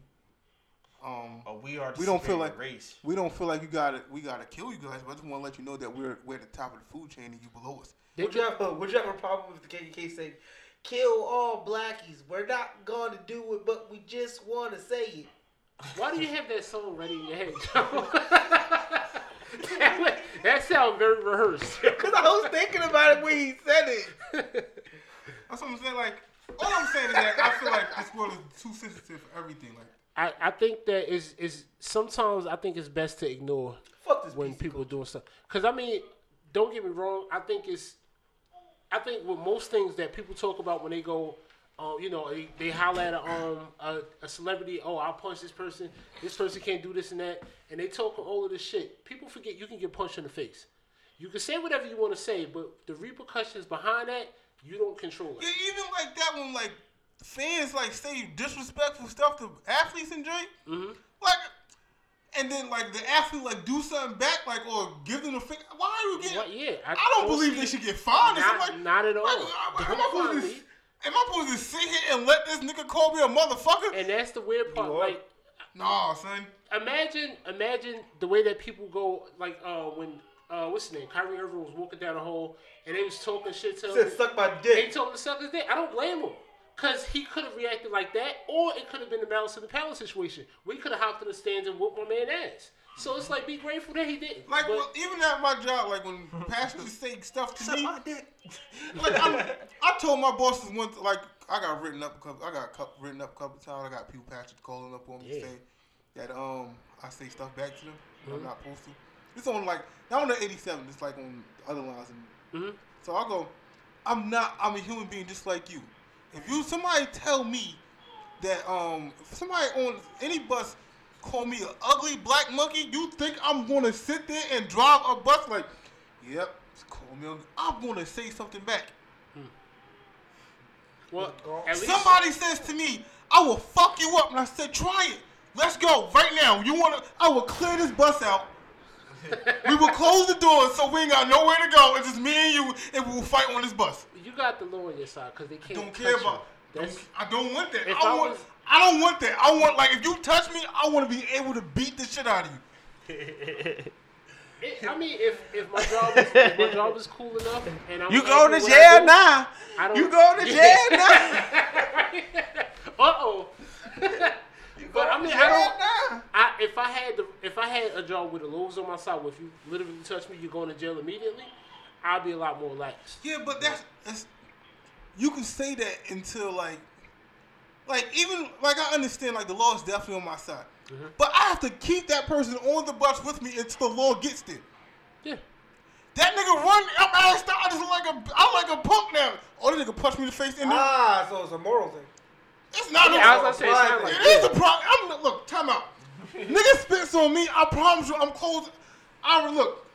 Um, Oh, we are. We don't feel like race. we don't feel like you gotta we gotta kill you guys. But I just want to let you know that we're we're at the top of the food chain and you below us. They Would you have a, would you have a problem if the KKK say, "Kill all blackies"? We're not going to do it, but we just want to say it. Why do you have that song ready in your head, Joe? *laughs* that, that sounds very rehearsed. *laughs* Cause I was thinking about it when he said it. That's what I'm saying. Like all I'm saying is that I feel like this world is too sensitive for everything. Like I, I think that is is sometimes I think it's best to ignore Fuck this when people are doing stuff. Cause I mean, don't get me wrong. I think it's, I think with most things that people talk about when they go, um, you know, they, they holler at a, um a, a celebrity. Oh, I'll punch this person. This person can't do this and that. And they talk all of this shit. People forget you can get punched in the face. You can say whatever you want to say, but the repercussions behind that, you don't control it. yeah, even like that when like fans like say disrespectful stuff to athletes and Drake. Mm-hmm. Like. And then, like the athlete, like do something back, like or give them a finger. Why are you getting? What- yeah, I I, don't don't believe they should get fined. or Not- like, not at all. Like, am, I- am I Don't supposed fine to, me. am I supposed to sit here and let this nigga call me a motherfucker? And that's the weird part. Like, nah, son. imagine, imagine the way that people go. Like, uh, when uh, what's his name, Kyrie Irving was walking down the hall, and they was talking shit to him. Said suck my dick." They told him to suck his dick. I don't blame him. Cause he could have reacted like that, or it could have been the Malice of the Palace situation. We could have hopped in the stands and whooped my man ass. So it's like be grateful that he didn't. Like But- well, even at my job, like when pastors say stuff to Suck me, my dick. *laughs* like I'm, I told my bosses once, like I got written up, a couple, I got cou- written up a couple times. I got people pastors calling up on me Yeah. saying that um I say stuff back to them. Mm-hmm. I'm not supposed to. It's on like not on the 87. It's like on other lines. And, Mhm. So I go, I'm not. I'm a human being just like you. If you somebody tell me that um somebody on any bus call me an ugly black monkey, you think I'm gonna sit there and drive a bus like, yep, call me. Ugly. I'm gonna say something back. well, at least Somebody says to me, I will fuck you up, and I said, try it. Let's go right now. You wanna? I will clear this bus out. We will close the doors so we ain't got nowhere to go. It's just me and you, and we will fight on this bus. you got the law on your side because they can't. I don't care about. Don't, I don't want that. I, I want. was- I don't want that. I want like if you touch me, I want to be able to beat the shit out of you. It, I mean, if, if my job is if my job is cool enough and I'm You go to acting what I jail do, now. I don't, You go to *laughs* jail now. *laughs* uh oh. *laughs* but I mean, I jail don't. I, if I had the if I had a job with the laws on my side, where if you literally touch me, you're going to jail immediately. I'd be a lot more lax. Yeah, but that's, that's you can say that until like, like even like I understand like the law is definitely on my side, but I have to keep that person on the bus with me until the law gets there. Yeah. That nigga run up assed out. I just like a I'm like a punk now. Oh, that nigga punch me in the face in there. Ah, so it's a moral thing. It's not. Yeah, I a, say, it like It is a problem. I'm look, time out. *laughs* Nigga spits on me. I promise you, I'm closing. I look.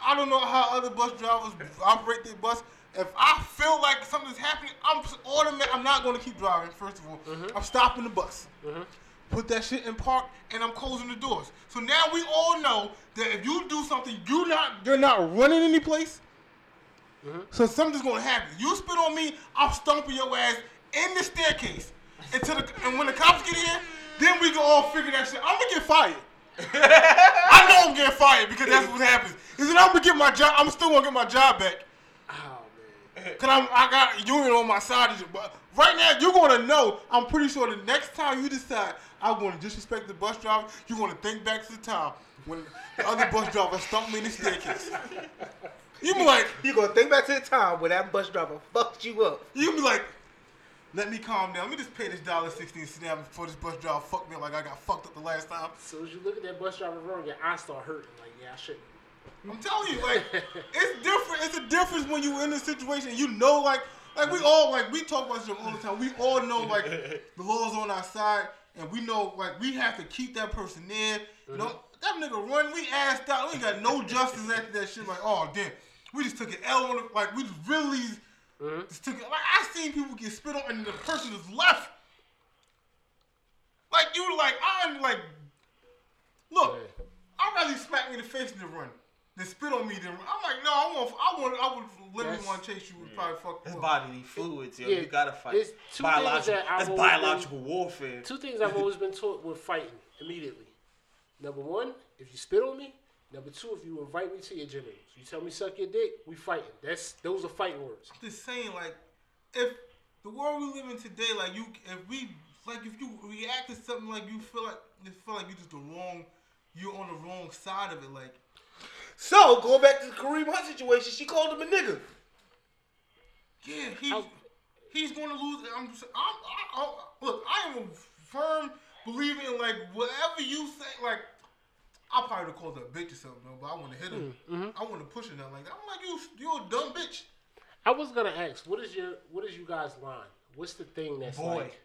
I don't know how other bus drivers operate their bus. If I feel like something's happening, I'm automatic. I'm not going to keep driving. First of all, mm-hmm. I'm stopping the bus. Mm-hmm. Put that shit in park, and I'm closing the doors. So now we all know that if you do something, you not you're not running any place. Mm-hmm. So something's gonna happen. You spit on me, I'm stomping your ass in the staircase. Until the, and when the cops get in, then we can all figure that shit. I'm gonna get fired. *laughs* I know I'm getting fired because that's what happens. Is that I'm gonna get my job. I'm still gonna get my job back. Oh man. Cause I'm, I got union on my side. But right now, you're gonna know. I'm pretty sure the next time you decide I'm gonna disrespect the bus driver, you're gonna think back to the time when the other bus driver stumped me in the staircase. You be like, You gonna think back to the time when that bus driver fucked you up. you be like, let me calm down. Let me just pay this dollar sixty and sit down before this bus driver fucked me up like I got fucked up the last time. So as you look at that bus driver wrong, your eyes start hurting. Like, yeah, I shouldn't. I'm telling you, like, it's different. It's a difference when you're in a situation. You know, like, like we all like we talk about this all the time. We all know like *laughs* the law's on our side, and we know like we have to keep that person there. You know, mm-hmm. that nigga run. We assed out. We ain't got no justice after that shit. Like, oh damn, we just took an L on it. Like we just really just took it. Like I seen people get spit on, and the person just left. Like you, like I'm like, look. Yeah. I'd rather you smack me in the face than run. Than spit on me than run. I'm like, no, I want, I want, I would literally That's- want to chase you and probably fuck It's you up. bodily fluids, yo. Yeah, you gotta fight. it's two things biological. that I've That's always been- warfare. Two things I've always been taught with fighting immediately. Number one, if you spit on me. Number two, if you invite me to your genitals. You tell me suck your dick, we fighting. That's those are fighting words. I'm just saying, like, if the world we live in today, like you, if we, like, if you react to something like you feel like, you feel like you're just the wrong, you're on the wrong side of it, like. So going back to the Kareem Hunt situation, she called him a nigga. Yeah, he's How- he's going to lose. I'm, just- I'm, I, I, look, I am a firm believer in like whatever you say. Like, I probably would have called her a bitch or something, though, but I want to hit her. Mm, mm-hmm. I want to push her down like that. I'm like, you, you're a dumb bitch. I was gonna ask, what is your what is you guys line? What's the thing that's Boy. like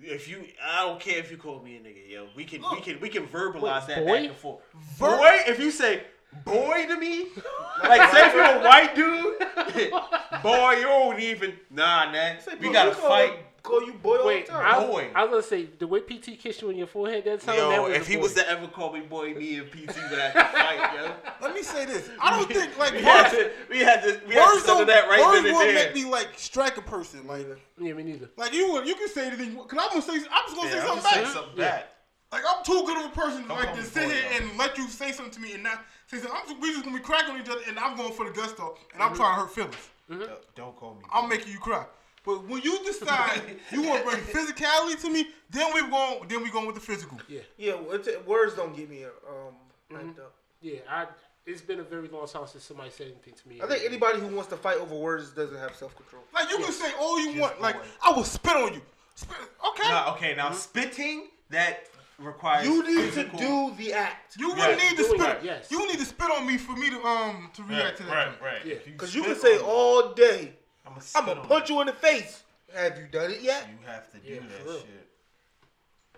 If you, I don't care if you call me a nigga, yo. We can, we can, we can verbalize Wait, that boy? back and forth. Ver- boy, if you say boy to me, like say if you're a white dude, *laughs* boy, you don't even. Nah, man. Say, We gotta we call fight. Him- Call you boy all Wait, the time. I, Boy. I was gonna say the way PT kissed you on your forehead that time. that Yo, was if a he boy. was to ever call me boy, me and PT would have to fight, yo. *laughs* Let me say this. *laughs* I don't think like We had words, to, we had to, we had to words settle don't, that right words then and won't there. make me like strike a person. Like, yeah, me neither. like you, would- you can say anything. Cause I'm gonna say, I'm just gonna Yeah, say I'm something just saying back. something Yeah. back. Like I'm too good of a person Don't like call to me sit boy, here though. and let you say something to me and not say something. I'm just, we just gonna be cracking on each other and I'm going for the gusto and I'm mm-hmm. trying to hurt feelings. Mm-hmm. Don't- Don't call me. I'm making you cry. But when you decide *laughs* you want to bring physicality to me, then we're going then we going with the physical. Yeah, Yeah, well, words don't get me um hyped up. yeah. I. It's been a very long time since somebody said anything to me. I think anybody who wants to fight over words doesn't have self control. Like you can say all you want. Like boy. I will spit on you. Spit, okay. Nah, okay, now spitting that requires. You need to do the act. You Yeah, wouldn't need to doing spit. it, yes. You need to spit on me for me to um to react to that. Right, joint. right. Yeah. If Because you can say all day, I'ma I'm spit gonna on punch you in the face. Have you done it yet? You have to do Yeah, that real. shit.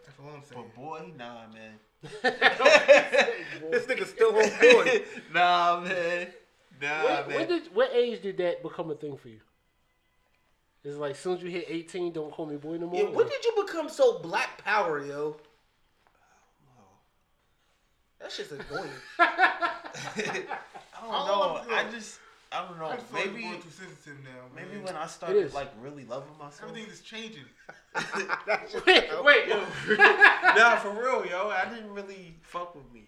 That's all I'm saying. But boy, nah, man. *laughs* This nigga still on board. *laughs* nah, man. Nah, When, man. when did what age did that become a thing for you? It's like as soon as you hit 18, don't call me boy no more. Yeah, when did you become so black power, yo? That shit's annoying. *laughs* I don't I know. I just, I don't know. I feel like Maybe, you're going too sensitive now. maybe when I started like really loving myself. everything is changing. *laughs* wait, wait. *laughs* nah, for real, yo. I didn't really fuck with me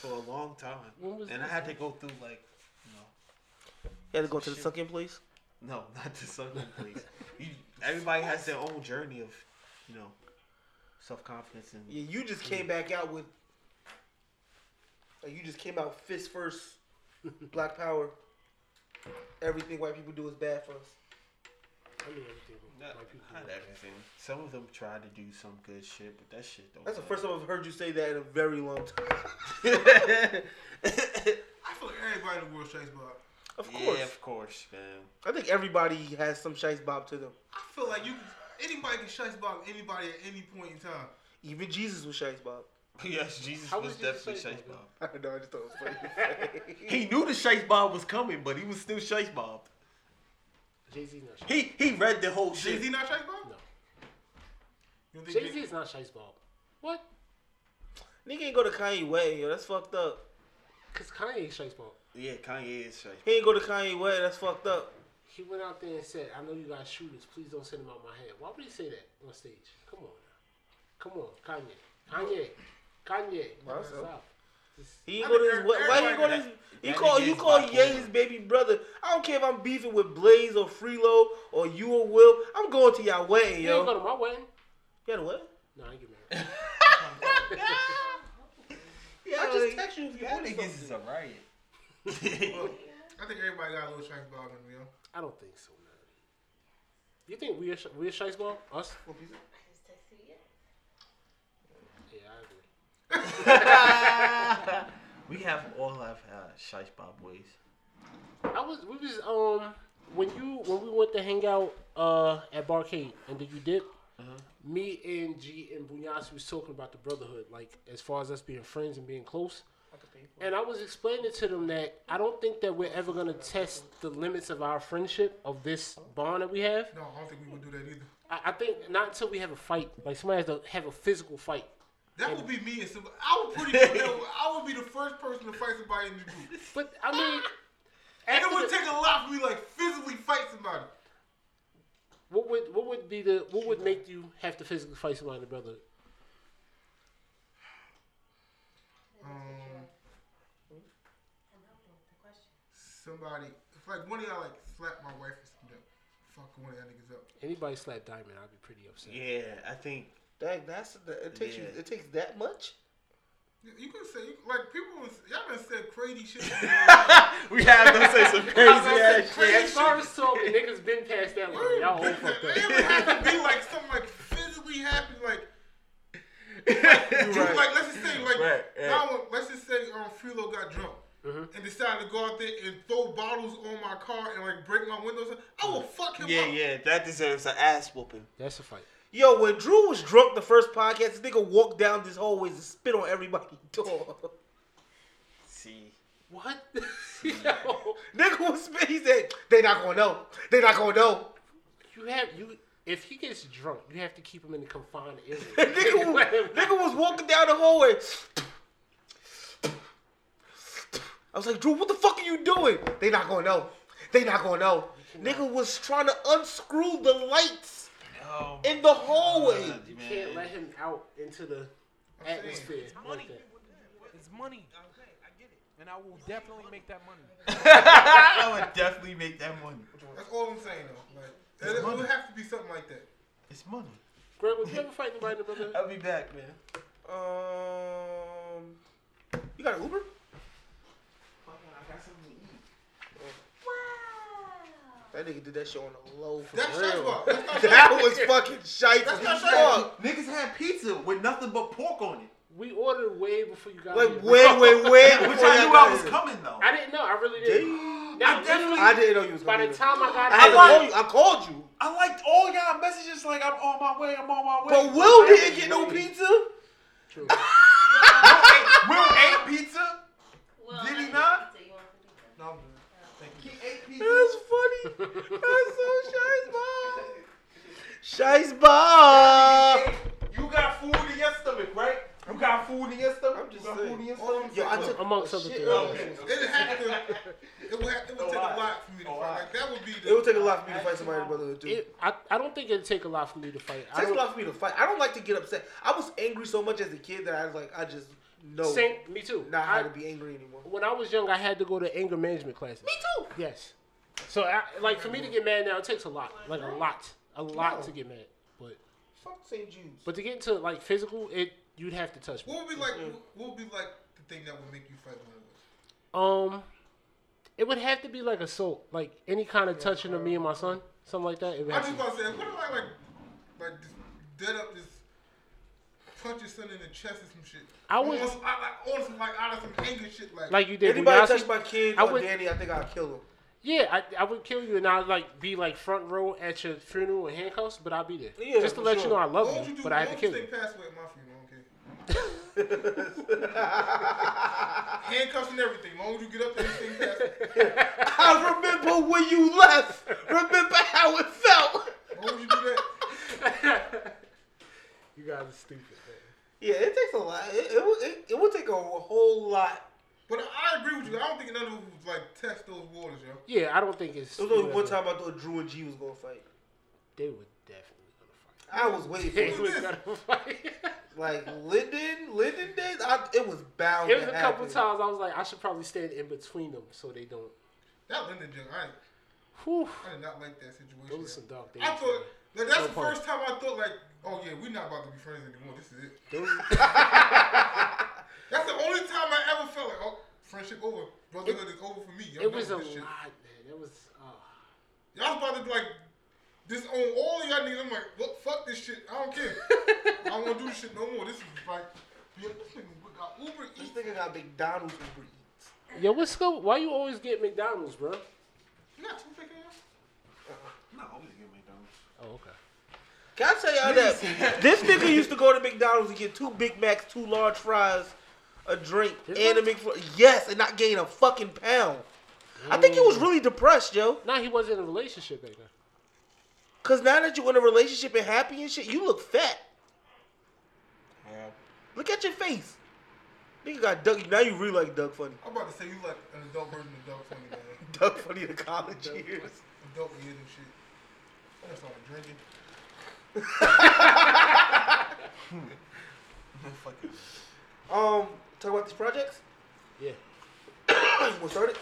for a long time, and I this? had to go through like, you know, You had to go to the sucking place. no, *laughs* not the something place. You, everybody has their own journey of, you know, self confidence and Yeah, you just came back out with. Like you just came out fist first, black power. Everything white people do is bad for us. I mean everything. Not, White people not do. everything. Some of them tried to do some good shit, but that shit don't. That's the first time I've heard you say that in a very long time. *laughs* I feel like everybody in the world shakes Bob. Of course. Yeah, of course, man. I think everybody has some shice bob to them. I feel like you anybody can shake Bob anybody at any point in time. Even Jesus was shice bob. *laughs* Yes, Jesus How was was definitely Shice Shice Bob? Bob. *laughs* I know, I just thought it was funny. *laughs* He knew the Shice Bob was coming, but he was still Shice Bob. Jay Z not. Shice. He he read the whole Jay shit. Z not shake Bob? No. You Jay Z is not Shice Bob. What? Nigga ain't go to Kanye way, yo. That's fucked up. Cause Kanye is Shice Bob. Yeah, Kanye is straight. He ain't go to Kanye West. That's fucked up. He went out there and said, "I know you got shooters. Please don't send them out my head." Why would he say that on stage? Come on, come on, Kanye, Kanye, Kanye. Well, so- Stop. Just- He I ain't go to think his. Why, why he everybody- go to his? You that call you is call bipolar. Ye his baby brother. I don't care if I'm beefing with Blaze or Freelo or you or Will. I'm going to y'all wedding, You ain't go to my wedding. You had a what? No, I ain't get married. *laughs* Yeah, I like- just text you if you That want niggas something. is a riot. I think everybody got a little shice ball in them, yo. I don't think so, man. You think we are we are Shice Ball? Us? Yeah, I agree. *laughs* We have all have uh, Shice Bob boys. I was we was um when you when we went to hang out uh at Barcade and did you dip? Me and G and Bunyasi was talking about the brotherhood, like as far as us being friends and being close. And I was explaining to them that I don't think that we're ever gonna test the limits of our friendship of this bond that we have. No, I don't think we would do that either. I, I think not until we have a fight. Like somebody has to have a physical fight. That would be me and somebody. I would pretty much. *laughs* I would be the first person to fight somebody in the group. But I mean, And it would the- take a lot for me, like physically fight somebody. what would what would be the what would make you have to physically fight somebody in the brotherhood? Um, somebody, if like one of y'all like slap my wife or something, fuck one of y'all niggas up. Anybody slap Diamond, I'd be pretty upset. Yeah, I think Dang, that's the, it takes you. It takes that much. You, you can say like people. was- Y'all done said crazy shit. *laughs* we have them say some crazy ass Crazy shit. as far as talking, niggas been past that line. Y'all all fucked up. It would have to be like something like physically happen, like. You Dude, right. like let's just say like Right, yeah. now let's just say um Freelo got drunk Mm-hmm. and decided to go out there and throw bottles on my car and like break my windows. I will fuck him Yeah, up. yeah, that deserves an ass whooping. That's a fight. Yo, when Drew was drunk the first podcast, this nigga walked down this hallway and spit on everybody's *laughs* door. See, What? *laughs* nigga was spit. He said, "They not gonna know. They not gonna know." you have you. If he gets drunk, you have to keep him in the confined area. *laughs* nigga, was, nigga was walking down the hallway. I was like, Drew, what the fuck are you doing? They not gonna know. They not gonna know. Nigga was trying to unscrew the lights Oh, in the hallway. you can't let him out into the atmosphere like that. It's money. Okay, I get it. And I will definitely make that money. *laughs* I would definitely make that money. That's all I'm saying though. Like it, it would have to be something like that. It's money. Greg, would you ever fight anybody in the brotherhood? I'll be back, man. Um, you got an Uber? I got something to eat. That nigga did that shit on the low for That's real. shice. That's *laughs* That was fucking shite That's as not fuck. Niggas had pizza with nothing but pork on it. We ordered way before you got Like here. way, way, way. Which I knew I was here. coming though. I didn't know. I really Did didn't. you? Now, I definitely- I didn't know you was By coming. the time I got I, here, called you. I called you. I liked all y'all messages like I'm on my way, I'm on my way. But Will didn't get no pizza. True. *laughs* Will ate, Will ate pizza. Did he not? No, He ate pizza. That's funny. So shice ball. Shice ball. You got food in your stomach, right? You got food in your stomach. I'm just you got saying. food in your I'm stomach. Yo, I saying- took Amongst a other things. Okay. It had to. It would, have, it would oh, A take lot. a lot for me to oh, A fight. lot. Like that would be. The, It would take a lot for me to fight somebody in brotherhood too. It It, I, I don't think it'd take a lot for me to fight. I takes a don't, lot for me to fight. I don't like to get upset. I was angry so much as a kid that I was like, I just know Same, me too. not how I, to be angry anymore. when I was young, I had to go to anger management classes. Me too. Yes. So, I, like, for me to get mad now, it takes a lot. Like, a lot. A lot No. to get mad. But Fuck St. Jude's. but to get into, like, physical, it you'd have to touch me. what would be like? What would be like the thing that would make you fight one of us? Um, it would have to be, like, assault. Like, any kind of touching of me and my son. Something like that. It would I'm just to about to say, what if I like, like just dead up, just punch your son in the chest or some shit? I would- on, some- I- like, on some like out of some anger shit, like. Like you did. Anybody touch my kid I or would- Danny, I think I'll kill him. Yeah, I, I would kill you and I'd like be like front row at your funeral in handcuffs, but I'll be there. Yeah, Just to let sure. you know I love don't you, you but I had to kill you you. stay away at my funeral, okay? *laughs* Handcuffs and everything. Long as you get up there, you stay past. I remember when you left. Remember how it felt. Long as you do that. *laughs* You guys are stupid, man. Yeah, it takes a lot. It, it, it, it would take a whole lot. But I agree with you. I don't think none of them was like test those waters, yo. Yeah, I don't think it's. There was only one time I thought Drew and G was gonna fight. They were definitely gonna fight. I was waiting They for was it. gonna fight. *laughs* Like Linden, Linden days, I, it was bound. It was to a couple times I was like, I should probably stand in between them so they don't. That Linden joke, I, ain't- Whew. I did not like that situation. Those are yo. some dark days. I thought like, that's No the pun. first time I thought like, oh yeah, we're not about to be friends anymore. This is it. *laughs* *laughs* That's the only time I ever felt like, oh, friendship over, brotherhood is over for me. I'm it done was a with this shit. lot, man. It was. Uh, Y'all was about to like this on all of y'all niggas. I'm like, look, fuck this shit. I don't care. *laughs* I don't want to do this shit no more. This is like, yeah, this nigga got Uber This nigga got McDonald's Uber Eats. yo, what's up? Why you always get McDonald's, bro? You not too big ass. No, I'm gonna get McDonald's. Oh, okay. Can I tell y'all that this nigga used to go to McDonald's and get two Big Macs, two large fries, a drink, His and a man? McFlurry. Yes, and not gain a fucking pound. I think he was really depressed, yo. Nah, he wasn't in a relationship back then. Cause now that you're in a relationship and happy and shit, you look fat. Yeah. Look at your face. Nigga got Doug. Now you really like Doug Funnie. I'm about to say you like an adult version of Doug Funnie, man. *laughs* Doug Funnie in the college years. Adult years and shit. I just started drinking. *laughs* *laughs* Fucking. Um, talk about these projects. Yeah. *coughs* We'll start it.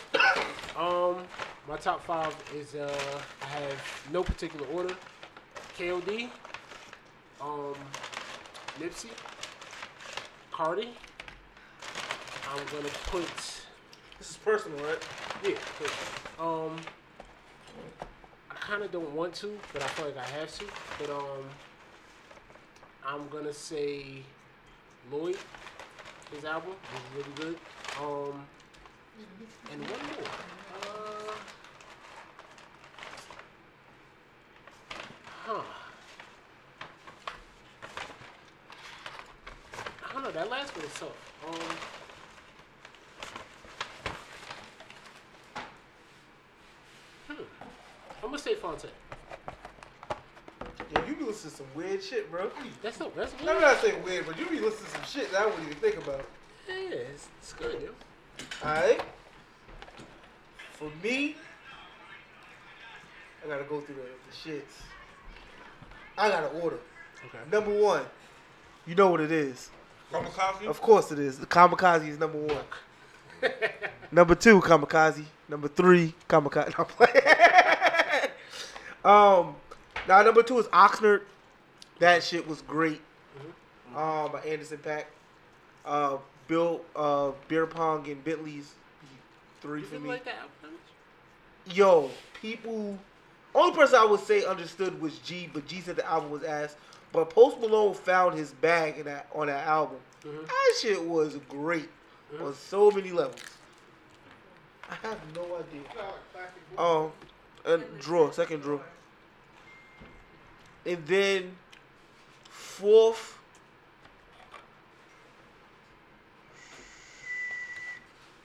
Um, my top five is uh, I have no particular order. KOD, um, Nipsey, Cardi. I'm gonna put This is personal, right? yeah. Put, um, I kind of don't want to, but I feel like I have to. But um, I'm gonna say Lloyd. His album is really good. Um, and one more. Uh, huh. I don't know. That last one is tough. Um. Hmm. I'm gonna say Phonte. Yeah, you be listening to some weird shit, bro. That's not. That's I'm not saying weird, but you be listening to some shit that I wouldn't even think about. Yeah, it's, it's good, yo. Alright? For me, I gotta go through the, the shits. I got to order. Okay. Number one, you know what it is. Kamikaze? Of course it is. The Kamikaze is number one. *laughs* number two, Kamikaze. Number three, Kamikaze. No, *laughs* I'm playing. *laughs* um, now number two is Oxnard. That shit was great. Um, by Anderson .Paak. Uh, Bill, uh, Beerbongs and Bentleys three You for didn't me. like that? Yo, people. Only person I would say understood was G, but G said the album was ass. But Post Malone found his bag in that on that album. That shit was great on so many levels. I have no idea. Um, and draw second draw, and then fourth.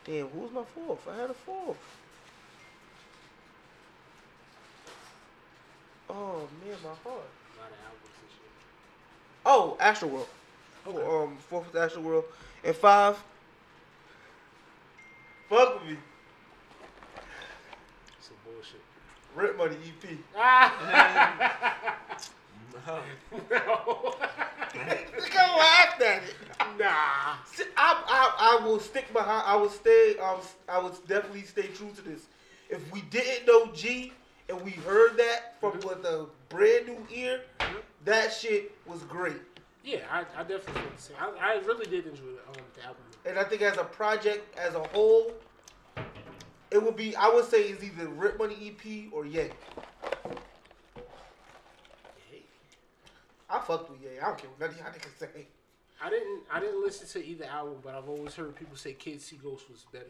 Damn, who was my fourth? I had a fourth. Oh man, my heart. A lot of albums and shit. Oh. Um, fourth was Astroworld, and five. Fuck with me. Some bullshit. Rent Money EP. Ah! no. Look, I laughed at it. nah. See, I, I, I will stick behind. I will stay. Um, I will definitely stay true to this. If we didn't know G and we heard that from with a brand new ear, that shit was great. Yeah, I, I definitely feel the same. I, I really did enjoy um, the album. And I think as a project as a whole, it would be. I would say it's either Rip Money EP or Ye. I fucked with Ye. I don't care what none of y'all niggas say. I didn't I didn't listen to either album, but I've always heard people say Kids See Ghost was better.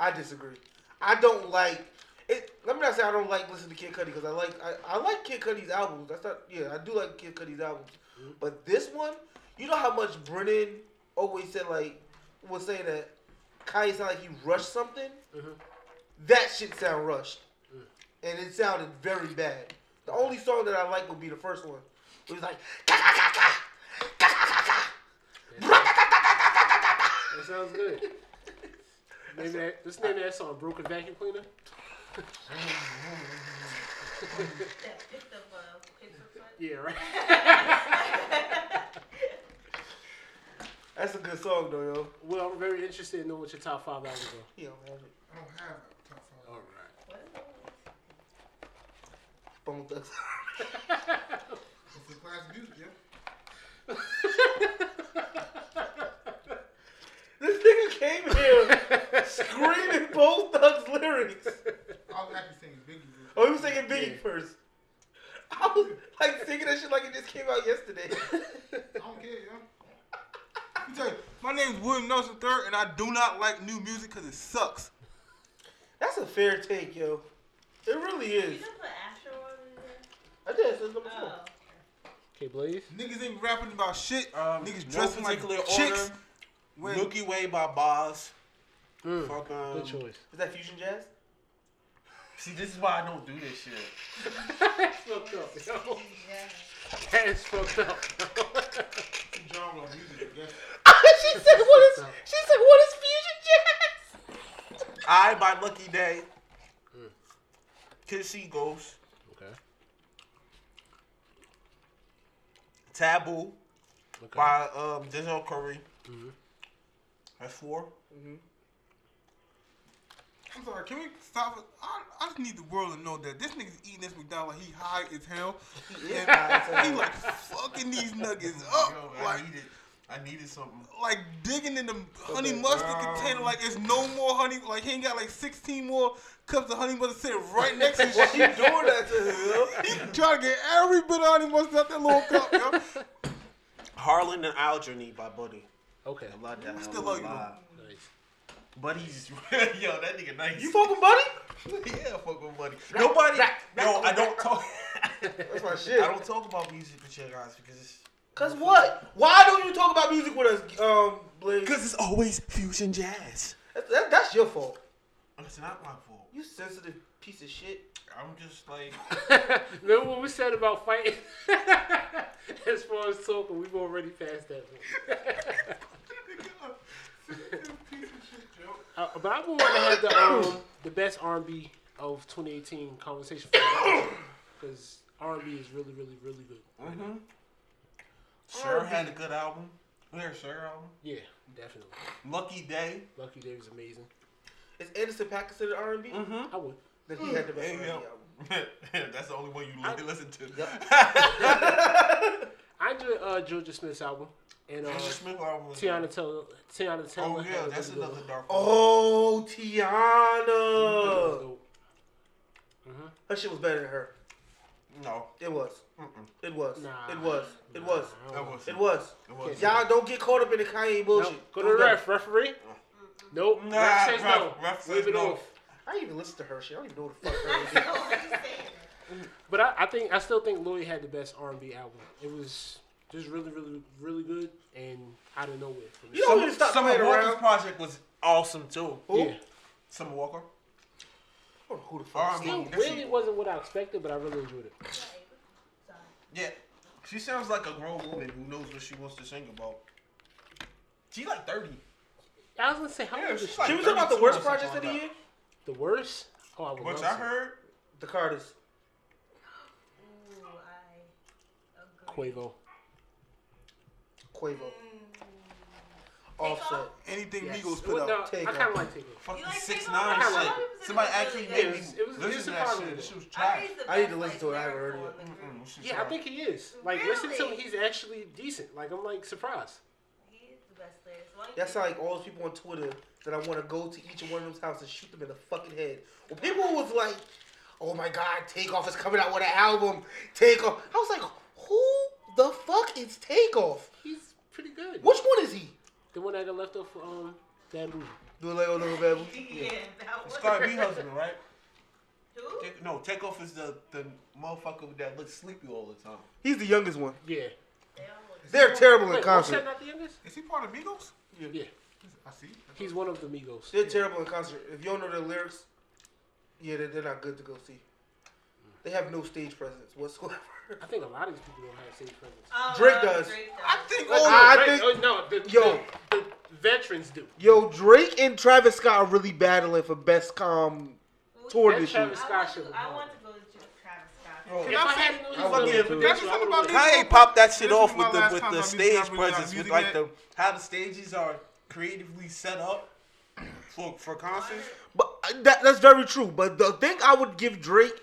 I disagree. I don't like it. Let me not say I don't like listening to Kid Cudi because I like I, I like Kid Cudi's albums. That's not yeah. I do like Kid Cudi's albums, mm-hmm. but this one, you know how much Brennan always said like was saying that Kanye sound like he rushed something, mm-hmm. that shit sound rushed, mm. and it sounded very bad. The only song that I like would be the first one. It was like. That sounds good. name that, let's name that song "Broken Vacuum Cleaner." yeah, right. *laughs* That's a good song though, yo. Well, I'm very interested in knowing what your top five albums are. He don't have it. I don't have a top five. All right. Bone Thugs. *laughs* It's a class music, yeah. This nigga came here screaming Bone Thugs lyrics. I was actually saying Biggie. was- Oh, he was singing Biggie first. I was like singing that shit like it just came out yesterday. I don't care, yo. Let me tell you, my name's William Nelson III, and I do not like new music because it sucks. That's a fair take, yo. It really You is. didn't put Astro on there? I did. That's number four. Oh. Okay, Blaze. Niggas ain't rapping about shit. Um, Niggas no dressing like particular chicks. When Milky Way by Boz. Mm, Fuck um, good choice. Is that fusion jazz? See, this is why I don't do this shit. *laughs* That's fucked up. Yo. That's fucked up. genre of music, I she said, "What is?" She said, "What is fusion jazz?" I by Lucky Daye. Kids See Ghosts. okay. Taboo Okay. by um, Denzel Curry. Mhm. That's four. I'm sorry, can we stop it? I, I just need the world to know that this nigga's eating this McDonald's, he high as hell. He high as hell. he like fucking these nuggets *laughs* up. Yo, I needed, I needed something. like digging in the honey Okay. mustard container like it's no more honey. Like he ain't got like 16 more cups of honey mustard sitting *laughs* right next to his Why you doing that to him. *laughs* He trying to get every bit of honey mustard out that little cup, yo. Harlan and Alondra by Buddy. Okay. I love that. I still love you, a lot. Nice. Buddy's *laughs* yo, that nigga nice. You fucking buddy? yeah, fuck with Buddy. *laughs* Nobody. Rap, no, I don't talk. *laughs* That's my shit. I don't talk about music with you guys because it's Cause what? Why don't you talk about music with us, um, Blaze? because it's always fusion jazz. That's, that, that's your fault. It's not my fault. You sensitive piece of shit. I'm just like Remember what we said about fighting? as far as talking, we've already passed that point. Uh, but I've been wanting to have the um, the best R&B of 2018 conversation because R&B is really, really, really good. Mm-hmm. Sure had a good album. Where's Sure album? Yeah, definitely. Lucky Daye. Lucky Daye was amazing. Is Anderson .Paak considered R&B? Mm-hmm. I would. Then he had the best R&B album. *laughs* That's the only one you li- listen to. Yep. *laughs* I enjoy uh, Jorja Smith's album and uh, Jorja Smith album was Teyana Taylor. Teyana Taylor. Oh had yeah, that's really good another one. dark. one. Oh, Teyana. was dope. Her shit was better than her. No, It was. Mm-mm. It was. Nah. It was. It was. I that don't know. was It was. It was. Y'all don't get caught up in the Kanye bullshit. No, go to the do ref, referee. Nope. Nah, ref says ref- no. ref Wave says it no. off. I didn't even listen to her shit. I don't even know what the *laughs* fuck her is. But I, I think I still think Lloyd had the best R and B album. It was just really, really, really good and out of nowhere for me. You don't need to stop Summer playing Walker's around. project was awesome too. Who? Yeah. Summer Walker. I who the fuck. R&B. Still That really shit- wasn't what I expected, but I really enjoyed it. Yeah, she sounds like a grown woman who knows what she wants to sing about. She like thirty. I was gonna say how Yeah, old is she? like- She was about the worst or something projects of the year. The worst? Oh, I would Which I to. heard. The Carters. Ooh, I agree. Quavo. Quavo. Offset. Anything Yes. Migos put Well, no, out. Take I kind of off. like Takeoff. Fucking like six Takeoff? nine I shit. like it. Somebody actually really made me It was- it was- listen to that surprising. shit. This shit was I trash. think I need to best, listen to it. I haven't heard it yet. in the group. Yeah, I trash. think he is. Like, listen to him. Really? He's actually decent. Like, I'm like surprised. He is the best player. Why you That's think- like all those people on Twitter that I want to go to each one of those houses and shoot them in the fucking head. Well, people was like, "Oh my God, Takeoff is coming out with an album." Takeoff. I was like, "Who the fuck is Takeoff? He's pretty good. Which one is he?" The one that got left off for um, Bad Bougie. Do it like a little baby. Yeah, that It's was. Cardi B husband, right? *laughs* Who? Take, no, Takeoff is the the motherfucker that looks sleepy all the time. He's the youngest one. Yeah. They're terrible in Wait, Offset concert. not the youngest? Is he part of Migos? Yeah. I see. He's one of the Migos. They're terrible in concert. If you don't know their lyrics, yeah, they're, they're not good to go see. They have no stage presence whatsoever. I think a lot of these people don't have stage presence. Oh, Drake well, does. Drake does. I think Like, all I Right, think- oh, no, the, Yo. the, the veterans do. Yo, Drake and Travis Scott are really battling for best com tour That this year. Travis I Scott want, shit to, I want to go to Travis Scott. Bro, can I I say- had known he I fucking- be Can I professional, say I something would've about been- this? Kanye popped that shit This off with the with the stage using- I'm using presence, with like yet. the how the stages are creatively set up for for concerts. But uh, that, that's very true. But the thing I would give Drake,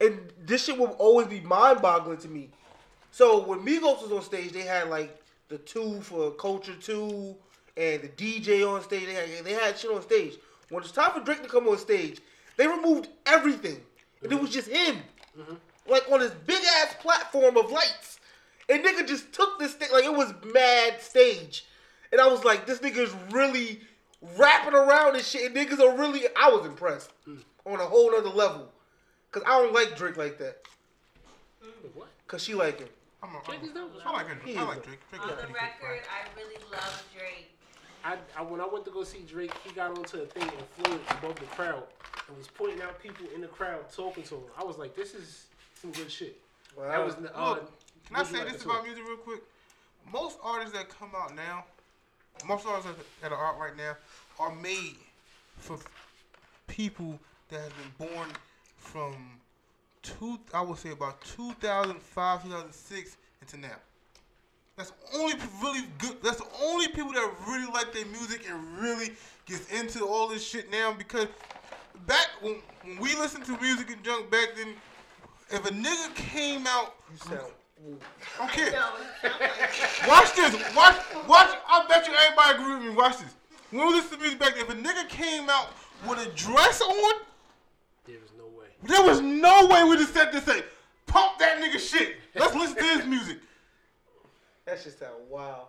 and this shit will always be mind boggling to me. So when Migos was on stage, they had like the two for Culture Two and the DJ on stage. They had they had shit on stage. When it's time for Drake to come on stage, they removed everything, and it was just him, mm-hmm. like on this big ass platform of lights. And nigga just took this thing like it was mad stage, and I was like, this nigga is really rapping around and shit. And niggas are really, I was impressed mm. on a whole nother level, cause I don't like Drake like that, What? cause she like him. I'm a, Drake I'm a, dope. I like Drake. I like Drake. Drake is On the pretty good. record, I really love Drake. I, I when I went to go see Drake, he got onto a thing and floated above the crowd and was pointing out people in the crowd talking to him. I was like, this is some good shit. Wow. That was uh, Look, Can I say like this about talk? music real quick? Most artists that come out now, most artists that, that are out right now, are made for people that have been born from two. I would say about 2005, 2006 into now. That's only really good. That's the only people that really like their music and really gets into all this shit now. Because back when, when we listened to music and junk back then, if a nigga came out, You sound. ooh. I don't care. No, it sounds like Watch this. Watch. Watch. I bet you everybody agree with me. Watch this. When we listen to music back then, if a nigga came out with a dress on, there was no way. There was no way we just sat there and say, pump that nigga shit. Let's listen to his *laughs* music. That shit sound wow.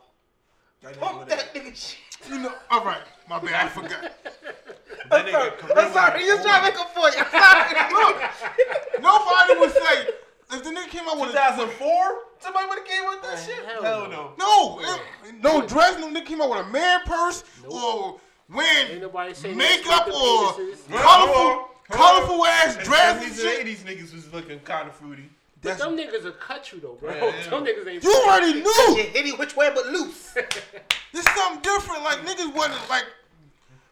That Pump nigga that nigga shit. You know. All right. My bad. I forgot. *laughs* I'm sorry. I'm sorry. You're trying to make a point. I'm sorry. Look. Nobody would say if the nigga came out with 2004, somebody would have came with that uh, shit. hell Hell no. no. no, it- no dress. No nigga came out with a man purse or Ain't wearing makeup or colorful, colorful ass dress and These shit. 80s niggas was looking kind of fruity. But them niggas will cut you though, bro. Yeah, *laughs* yeah. Them niggas ain't. You already knew. Shit hit it which way but loose. *laughs* This is something different. Like niggas wasn't like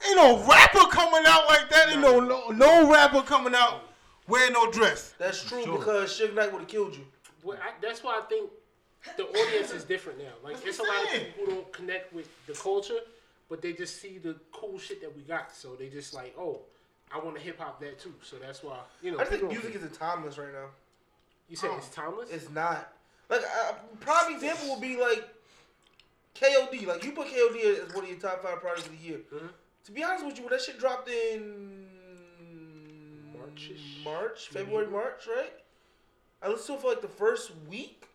ain't no rapper coming out like that. Ain't no no, no rapper coming out wearing no dress. That's true because Suge Knight would have killed you. Well, I, that's why I think the audience is different now. Like, That's it's a what lot of people who don't connect with the culture, but they just see the cool shit that we got. So they just like, oh, I want to hip hop that too. So that's why you know. I think music isn't timeless right now. You said it's timeless. It's not. Like a prime example would be like KOD. Like you put KOD as one of your top five projects of the year. Mhm. To be honest with you, when that shit dropped in March-ish. March, February, March, right? I listened to it for like the first week,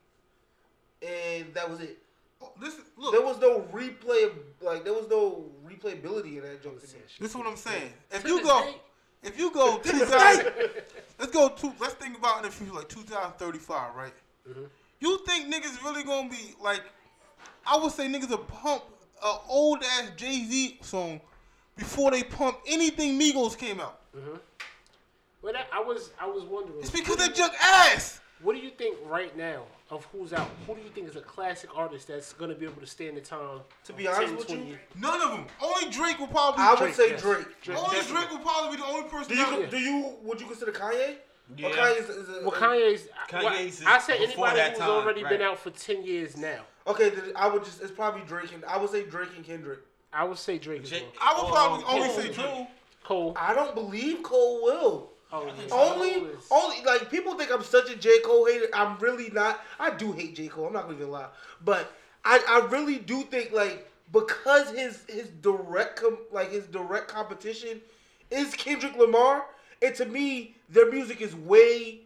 and that was it. Oh, This is- There was no replay, like there was no replayability in that joke. This is what I'm saying. If To you go, day. If you go *laughs* 2000, let's go to let's think about in the future like 2035, right? Mm-hmm. You think niggas really gonna be like? I would say niggas will pump a old ass Jay Z song before they pump anything Migos came out. Mm-hmm. Well, that, I was I was wondering. It's because they junk ass. What do you think right now of who's out? Who do you think is a classic artist that's gonna be able to stand the time? To be honest 10, with you, years? None of them. Only Drake will probably. I would Drake. say yes. Drake. Drake, Only definitely. Drake will probably be the only person. Do you out. do you would you consider Kanye? Yeah. Or Kanye is, is a, Well, Kanye's. well, Kanye's is I say anybody who's time, already been out for ten years now. okay. Then I would just it's probably Drake and I would say Drake and Kendrick. I would say Drake as well. I would probably Oh, only Cole, say Drake. Cole. I don't believe Cole will. Oh, yeah. Only, only like people think I'm such a J Cole hater. I'm really not. I do hate J Cole. I'm not gonna even lie, but I, I really do think like because his his direct com, like his direct competition is Kendrick Lamar, and to me their music is way.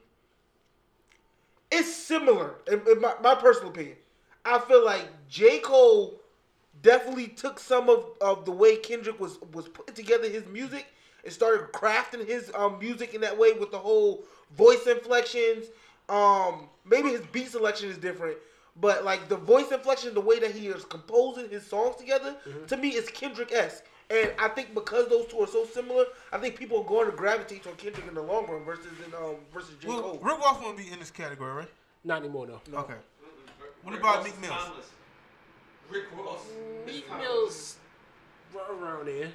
It's similar in, in my, my personal opinion. I feel like J Cole definitely took some of, of the way Kendrick was was putting together his music and started crafting his um, music in that way with the whole voice inflections. Um, maybe his beat selection is different, but like the voice inflection, the way that he is composing his songs together, to me is Kendrick esque. And I think because those two are so similar, I think people are going to gravitate toward Kendrick in the long run versus in, um versus J Well, Cole. Rick Ross won't be in this category, right? Not anymore, no. Okay. What about Meek Mills? Rick Ross. Meek Mill's right around there.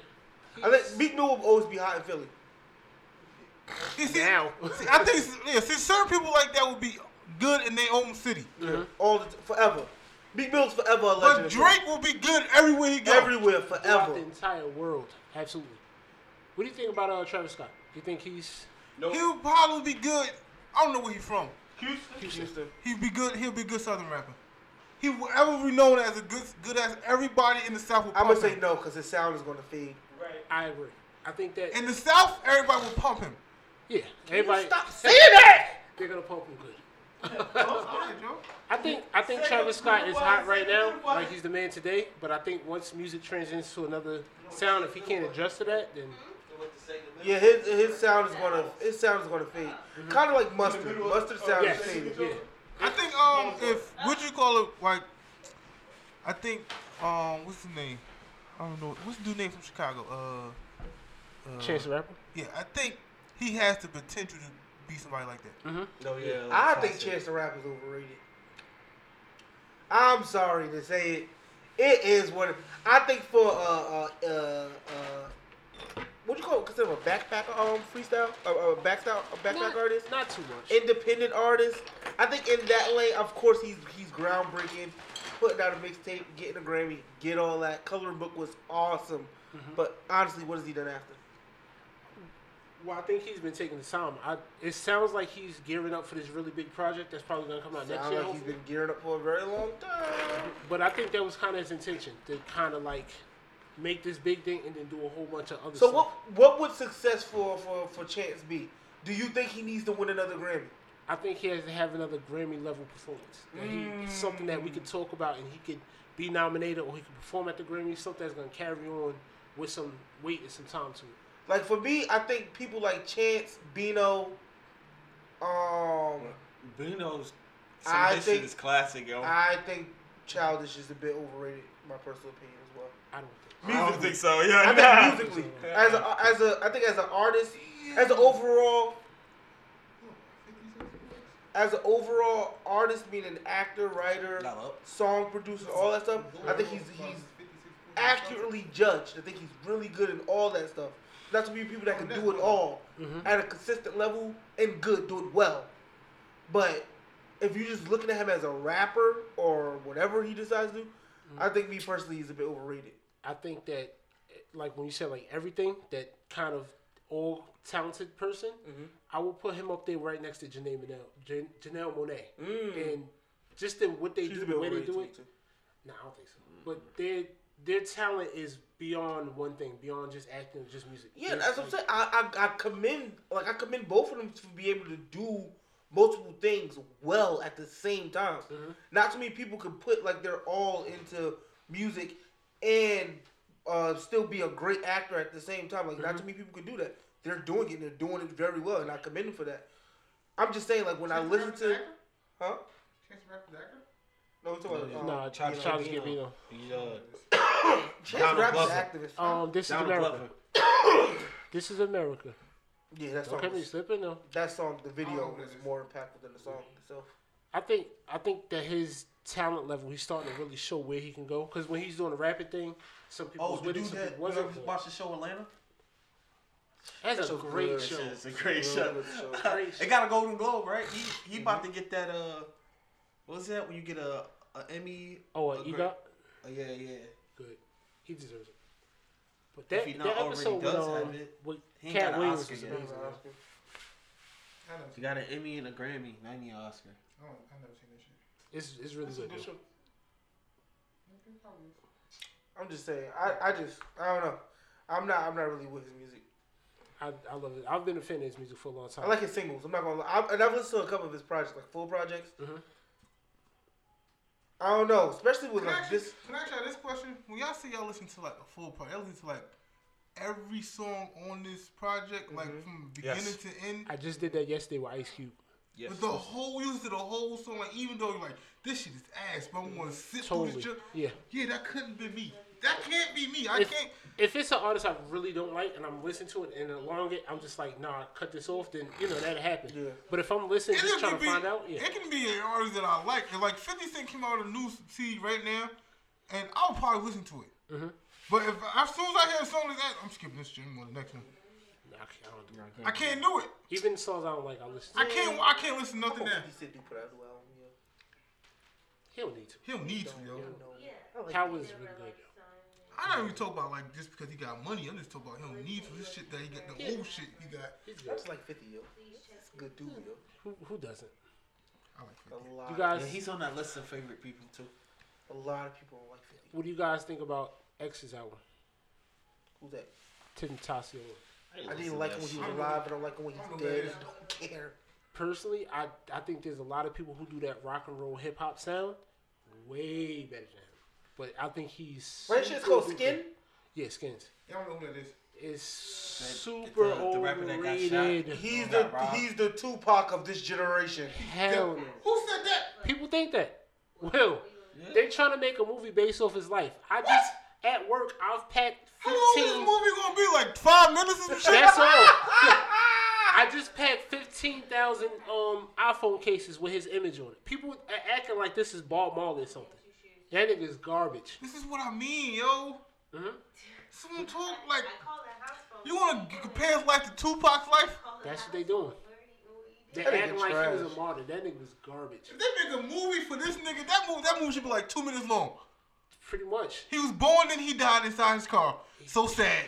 I think Meek Mill will always be hot in Philly. You *laughs* see, Now. see, I think yeah, see, certain people like that would be good in their own city, All the t- forever. Meek Mill's forever a legend. but in Drake will be good everywhere he goes. everywhere Throughout forever. the entire world. Absolutely. What do you think about uh, Travis Scott? Do you think he's He'll probably be good. I don't know where he's from. Houston. He'd be good. He'll be a good Southern rapper. He will ever be known as a good, good as everybody in the South. Will I'm pump gonna say him. no because his sound is gonna fade. I agree. I think that In the South, everybody will pump him. yeah, everybody Stop saying that. they're gonna pump him good. I think I think Travis Scott is hot right now, like he's the man today. But I think once music transitions to another sound, if he can't adjust to that, then Yeah, his his sound is gonna his sound is gonna fade. Kind of like mustard. Mustard sound yes, is fading. yeah. I think um if what you call it like I think um what's his name? I don't know. What's the dude name from Chicago? Uh, uh Chance the Rapper. Yeah, I think he has the potential to be somebody like that. No, yeah. I think Chance the Rapper's overrated. I'm sorry to say it. It is what it, I think for uh uh uh, uh what do you call it? Consider a backpack um freestyle, a, a backstyle, a backpack Not, artist, not too much. independent artist. I think in that lane, of course, he's he's groundbreaking. Putting out a mixtape, getting a Grammy, get all that. Coloring book was awesome, mm-hmm. but honestly, what has he done after? Well, I think he's been taking the time. I, it sounds like he's gearing up for this really big project that's probably gonna come out next year. like he's been gearing up for a very long time. But I think that was kind of his intention to kind of like make this big thing and then do a whole bunch of other So stuff. what what would success for, for, for Chance be? Do you think he needs to win another Grammy? I think he has to have another Grammy level performance. That he, Mm. something that we could talk about and he could be nominated or he could perform at the Grammy. Something that's gonna carry on with some weight and some time to it. Like for me, I think people like Chance, Bino, um, Bruno's I some of this think- shit is classic, yo. I think Childish is a bit overrated. My personal opinion as well. I don't think. I don't think so. Yeah, I nah. think *laughs* musically, as a as a I think as an artist, as an overall, as an overall artist, being an actor, writer, song producer, all that stuff. I think he's he's accurately judged. I think he's really good in all that stuff. That's to be people that can do it all mm-hmm. at a consistent level and good, do it well. But if you're just looking at him as a rapper or whatever he decides to do, mm-hmm. I think me personally he's a bit overrated. I think that, like when you said like everything, that kind of all talented person, Mm-hmm. I will put him up there right next to Janelle Monae, Jan- Janelle Monae, Mm. and just in what they She's do, bit the way they do it. me, too. No, I don't think so. But their their talent is beyond one thing, beyond just acting, or just music. Yeah, They're, that's what I'm saying. I, I I commend like I commend both of them to be able to do multiple things well at the same time. Not too many people can put like they're all into music and uh, still be a great actor at the same time. Like not too many people can do that. They're doing it. and They're doing it very well, and I commend them for that. I'm just saying, like when I listen to, huh? Chance the Rapper's actor? No, we're talking about, um, Nah, Childish Childish Gambino. Gambino. Uh, *coughs* Chance Donald Rapper's Glover. activist. Um, this is America. *coughs* This is America. yeah, that song. Okay, me was- slipping though. That song, the video is more impactful than the song itself. I think I think that his talent level, he's starting to really show where he can go. Because when he's doing the rapping thing, some people Oh, was the with it, dude some that people wasn't. watched the show Atlanta? That's a show's great good. show. It's a great Real show. good show. Great *laughs* It got a Golden Globe, right? He he about to get that. Uh, what's that when you get a, a Emmy? Oh, a uh, you gra- got Oh, yeah, yeah. good. He deserves it. But If that, he that not already episode with, does um, have it, with he ain't Katt got an Williams Oscar was yet. amazing. man. He got an Emmy and a Grammy, not even an Oscar. Oh, I've never seen that shit. It's it's really good. though. I'm just saying. I, I just I don't know. I'm not I'm not really with his music. I, I love it. I've been a fan of his music for a long time. I like his singles. I'm not gonna lie. I, and I've listened to a couple of his projects, like full projects. Mhm. I don't know, especially with Can like ask you, this. can I ask y'all this question? When y'all say y'all listen to like a full project, y'all listen to like every song on this project, like from beginning Yes. to end. I just did that yesterday with Ice Cube. Yes. With the whole, use of the whole song, like even though you're like, this shit is ass, but I'm gonna sit Totally. through this. Ju- Yeah. yeah, that couldn't be me. that can't be me. I If, can't. if it's an artist I really don't like and I'm listening to it and along it, I'm just like, nah, cut this off. Then you know that'll happen. Yeah. But if I'm listening, It just can trying to be- find out, yeah. It can be an artist that I like. And like 50 Cent came out with a new CD right now, and I'll probably listen to it. Mm-hmm. But if as soon as I hear a song like that, I'm skipping this shit. I'm the next one. Nah, I can't, I don't do that. I can't do it. Even songs I don't like, I listen. to. I can't. I can't listen to nothing hope now. 50 Cent do put out a new album. Yeah. He don't need to. He don't need to, yo. I like Power is really good. I don't even talk about like just because he got money. I'm just talking about he don't need to. This shit that he got, the old shit he got. He's good. just like 50, yo. That's a good dude, yo. Who, who doesn't? I like A 50. lot. You guys, Yeah, he's on that list of favorite people too. a lot of people like 50. what do you guys think about X's album? Who's that? Tentacion. I didn't like him when he was alive. But I don't like him when he's dead. I don't care. Personally, I I think there's a lot of people who do that rock and roll hip hop sound way better than him. But I think he's Right, shit's super called Skin. Yeah, Skins. Y'all know who that is. Is super the- the rapper that got shot. overrated. He's the robbed. he's the Tupac of this generation. Hell no. Who said that? People think that. Will. They trying to make a movie based off his life. I just at work I've packed How long is this movie gonna be? Like five minutes or shit? That's all. *laughs* I just packed fifteen thousand um iPhone cases with his image on it. People are acting like this is Bob Marley or something. That nigga's garbage. This is what I mean, yo. Mhm. Someone talk like I call that house phone. you want to compare his life to Tupac's life? That's what they doing. They That acting like he was a martyr. That nigga was garbage. If they make a movie for this nigga, that movie that movie should be like two minutes long. Pretty much. He was born and he died inside his car. So sad.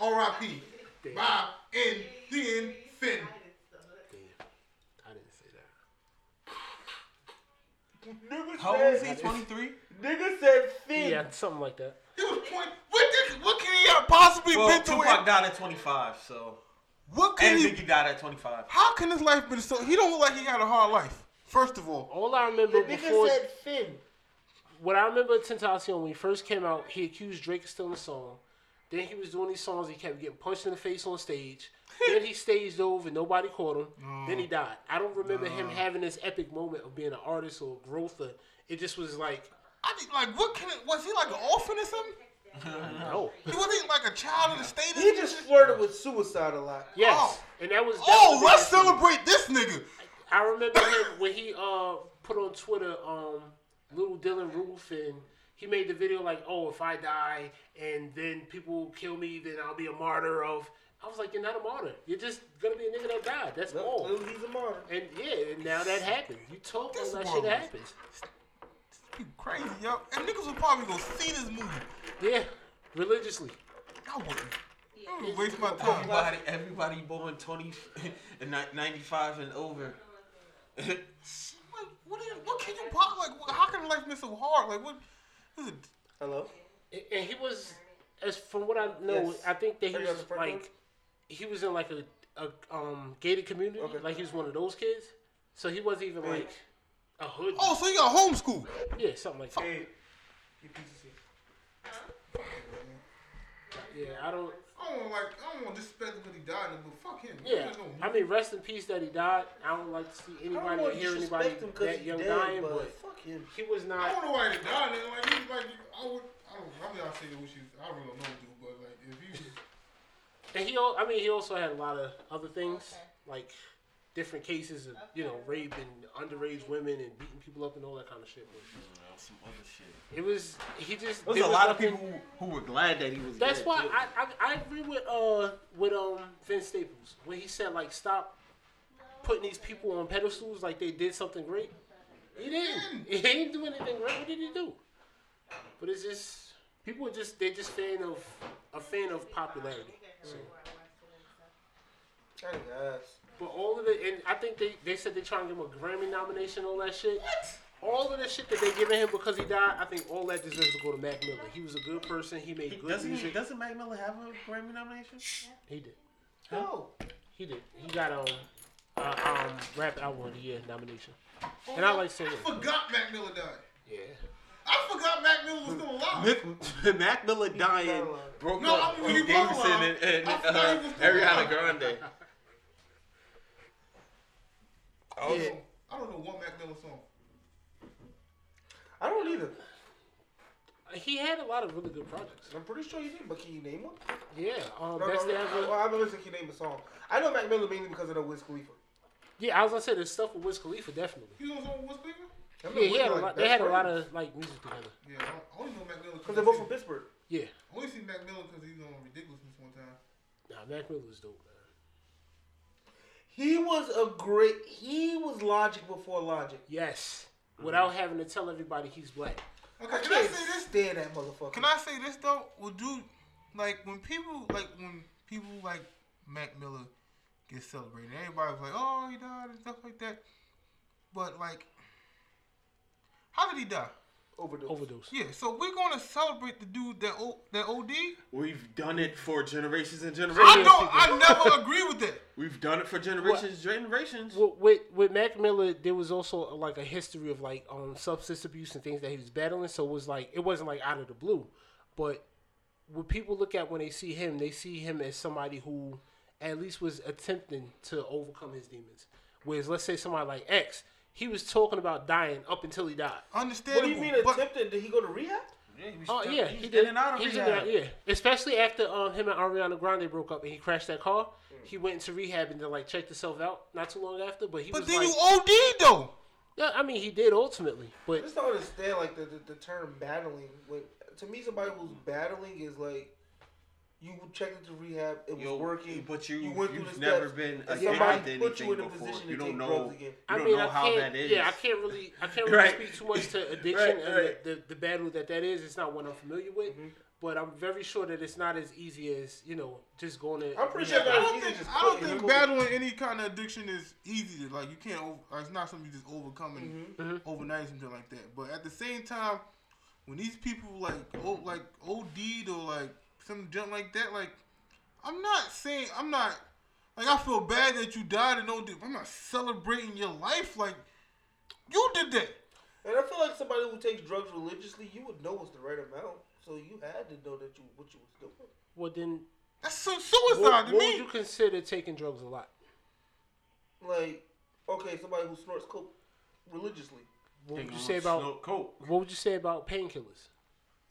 R.I.P. Bob Bye. End. Finn. Damn. I didn't say that. Nigga How old is he? said, 23? nigga said thin. Yeah, something like that. He was point. What did, What can he have possibly Well, been through? Tupac died at 25, so. What can And he? Biggie died at 25. How can his life been so? He don't look like he had a hard life. First of all, All I remember The nigga before said Finn. What I remember Tentacion when he first came out, he accused Drake of stealing the song. Then he was doing these songs, he kept getting punched in the face on stage. *laughs* then he staged over, and nobody caught him. Then he died. I don't remember him having this epic moment of being an artist or growth. Or, it just was like, I think like what can it? Was he like an orphan or something? *laughs* no. He wasn't like a child of the state. He just flirted with suicide a lot. Yes, Oh. and that was. That Oh, was let's the- celebrate this nigga. I remember him when he uh put on Twitter um little Dylann Roof and he made the video like, oh, if I die and then people kill me, then I'll be a martyr of. I was like, you're not a martyr. You're just gonna be a nigga that died. That's all. Well, he's a martyr. And yeah, and now that happened. You told all This that shit happens. People crazy, yo. And niggas will probably go see this movie. Yeah, religiously. I wouldn't. I wouldn't waste my time. Everybody, everybody born 20 *laughs* and 95 and over. *laughs* What, what, is, what can you pop? Like, how can life be so hard? Like, what is it? Hello. And- And he was, as from what I know, Yes. I think that he Are was the front like, he was in like a, a um gated community. Okay. Like he was one of those kids. So he wasn't even like a hood. Oh, so you got homeschool. Yeah, something like that. Hey. Yeah, I don't. I don't like. I don't want to disrespect him because he died, but fuck him. Yeah, There's no- I mean, rest in peace that he died. I don't like to see anybody or hear anybody him that young dead, dying, but, but fuck him. he was not. I don't know why he died. Nigga. Like, he's like, I would. I don't. Know I mean, I say what you. I don't know, dude. But like, if you. *laughs* And he, al- I mean, he also had a lot of other things, like different cases of, you know, rape and underage women and beating people up and all that kind of shit. But Some other shit. it was, he just. There's there a was lot of people who, who were glad that he was That's dead, why too. I, I I agree with uh with um Vince Staples when he said like stop putting these people on pedestals like they did something great. He didn't. He didn't do anything great. What did he do? But it's just people are just they're just fan of a fan of popularity. So. I guess. But all of it, and I think they, they said they're trying to give him a Grammy nomination, all that shit. All of the shit that they giving him because he died, I think all that deserves to go to Mac Miller. He was a good person. He made good Doesn't, he, doesn't Mac Miller have a Grammy nomination? He did. No. He did. He got um, uh, um rap album of the year nomination. And I like saying I forgot Mac Miller died. Yeah. I forgot Mac Miller was still alive. Mac *laughs* Miller dying broke No, up I mean, he was Davidson alive. and, and I forgot uh, he was still Ariana. Grande. Also, Yeah. I don't know one Mac Miller song. I don't either. he had a lot of really good projects. I'm pretty sure you did, but can you name one? Yeah, um, No, best no, no, ever. well, I haven't listened. Can you name a song? I know Mac Miller mainly because of the Wiz Khalifa. Yeah, as I was gonna say the stuff with Wiz Khalifa definitely. You know what's Cleveland? I know Yeah, he Wiz had a like lot. They had a lot of like music together. Yeah, I only know Mac Miller Because they're both from Pittsburgh. Yeah, I only seen Mac Miller because he's on Ridiculousness one time. nah, Mac Miller was dope, man. He was a great. He was Logic before Logic. Yes, mm-hmm. without having to tell everybody he's black. Okay, can I can't say this? stand that motherfucker. Can I say this though? Would you like when people like when people like Mac Miller get celebrated? Everybody's like, "Oh, he died" and stuff like that. But like, how did he die? Overdose? Overdose. Yeah, so we're gonna celebrate the dude that o- that OD. We've done it for generations and generations. I generations. don't. I never agree with that. *laughs* We've done it for generations, generations. Well, with with Mac Miller, there was also like a history of like um substance abuse and things that he was battling. So it was like it wasn't like out of the blue, but when people look at when they see him, they see him as somebody who at least was attempting to overcome his demons. Whereas let's say somebody like X, he was talking about dying up until he died. What do you mean but attempted? Did he go to rehab? Yeah, he was Oh still- yeah, he's he did. and out of He's in rehab. and yeah, especially after um, him and Ariana Grande broke up and he crashed that car. He went into rehab and then like checked himself out not too long after. But he but was then like, you OD though. yeah, I mean he did ultimately, I but just don't understand like the, the, the term battling. When to me, somebody who's battling is like you checked into rehab, it was Yo, working, but you, you went through you've the never steps, been and addicted somebody to put you anything in a before. position You to don't take know. drugs again. You I don't mean know I how can't. that is. Yeah, I can't really, I can't really Right. speak too much to *laughs* addiction Right, and right. The, the the battle that that is. It's not one I'm familiar with, but I'm very sure that it's not as easy as you know just going to. I'm pretty Yeah, sure I that don't think just I don't think battling any kind of addiction is easy. To, like you can't. Over, uh, it's not something you just overcome in Mm-hmm. overnight or something like that. But at the same time, when these people like oh, like OD'd or like some junk like that, like I'm not saying I'm not like I feel bad that you died and OD. I'm not celebrating your life like you did that. And I feel like somebody who takes drugs religiously, you would know what's the right amount. So you had to know that you what you was doing. Well then, That's so what, suicide to what me. would you consider taking drugs a lot? Like, okay, somebody who snorts coke religiously. What would you say about coke. what would you say about painkillers?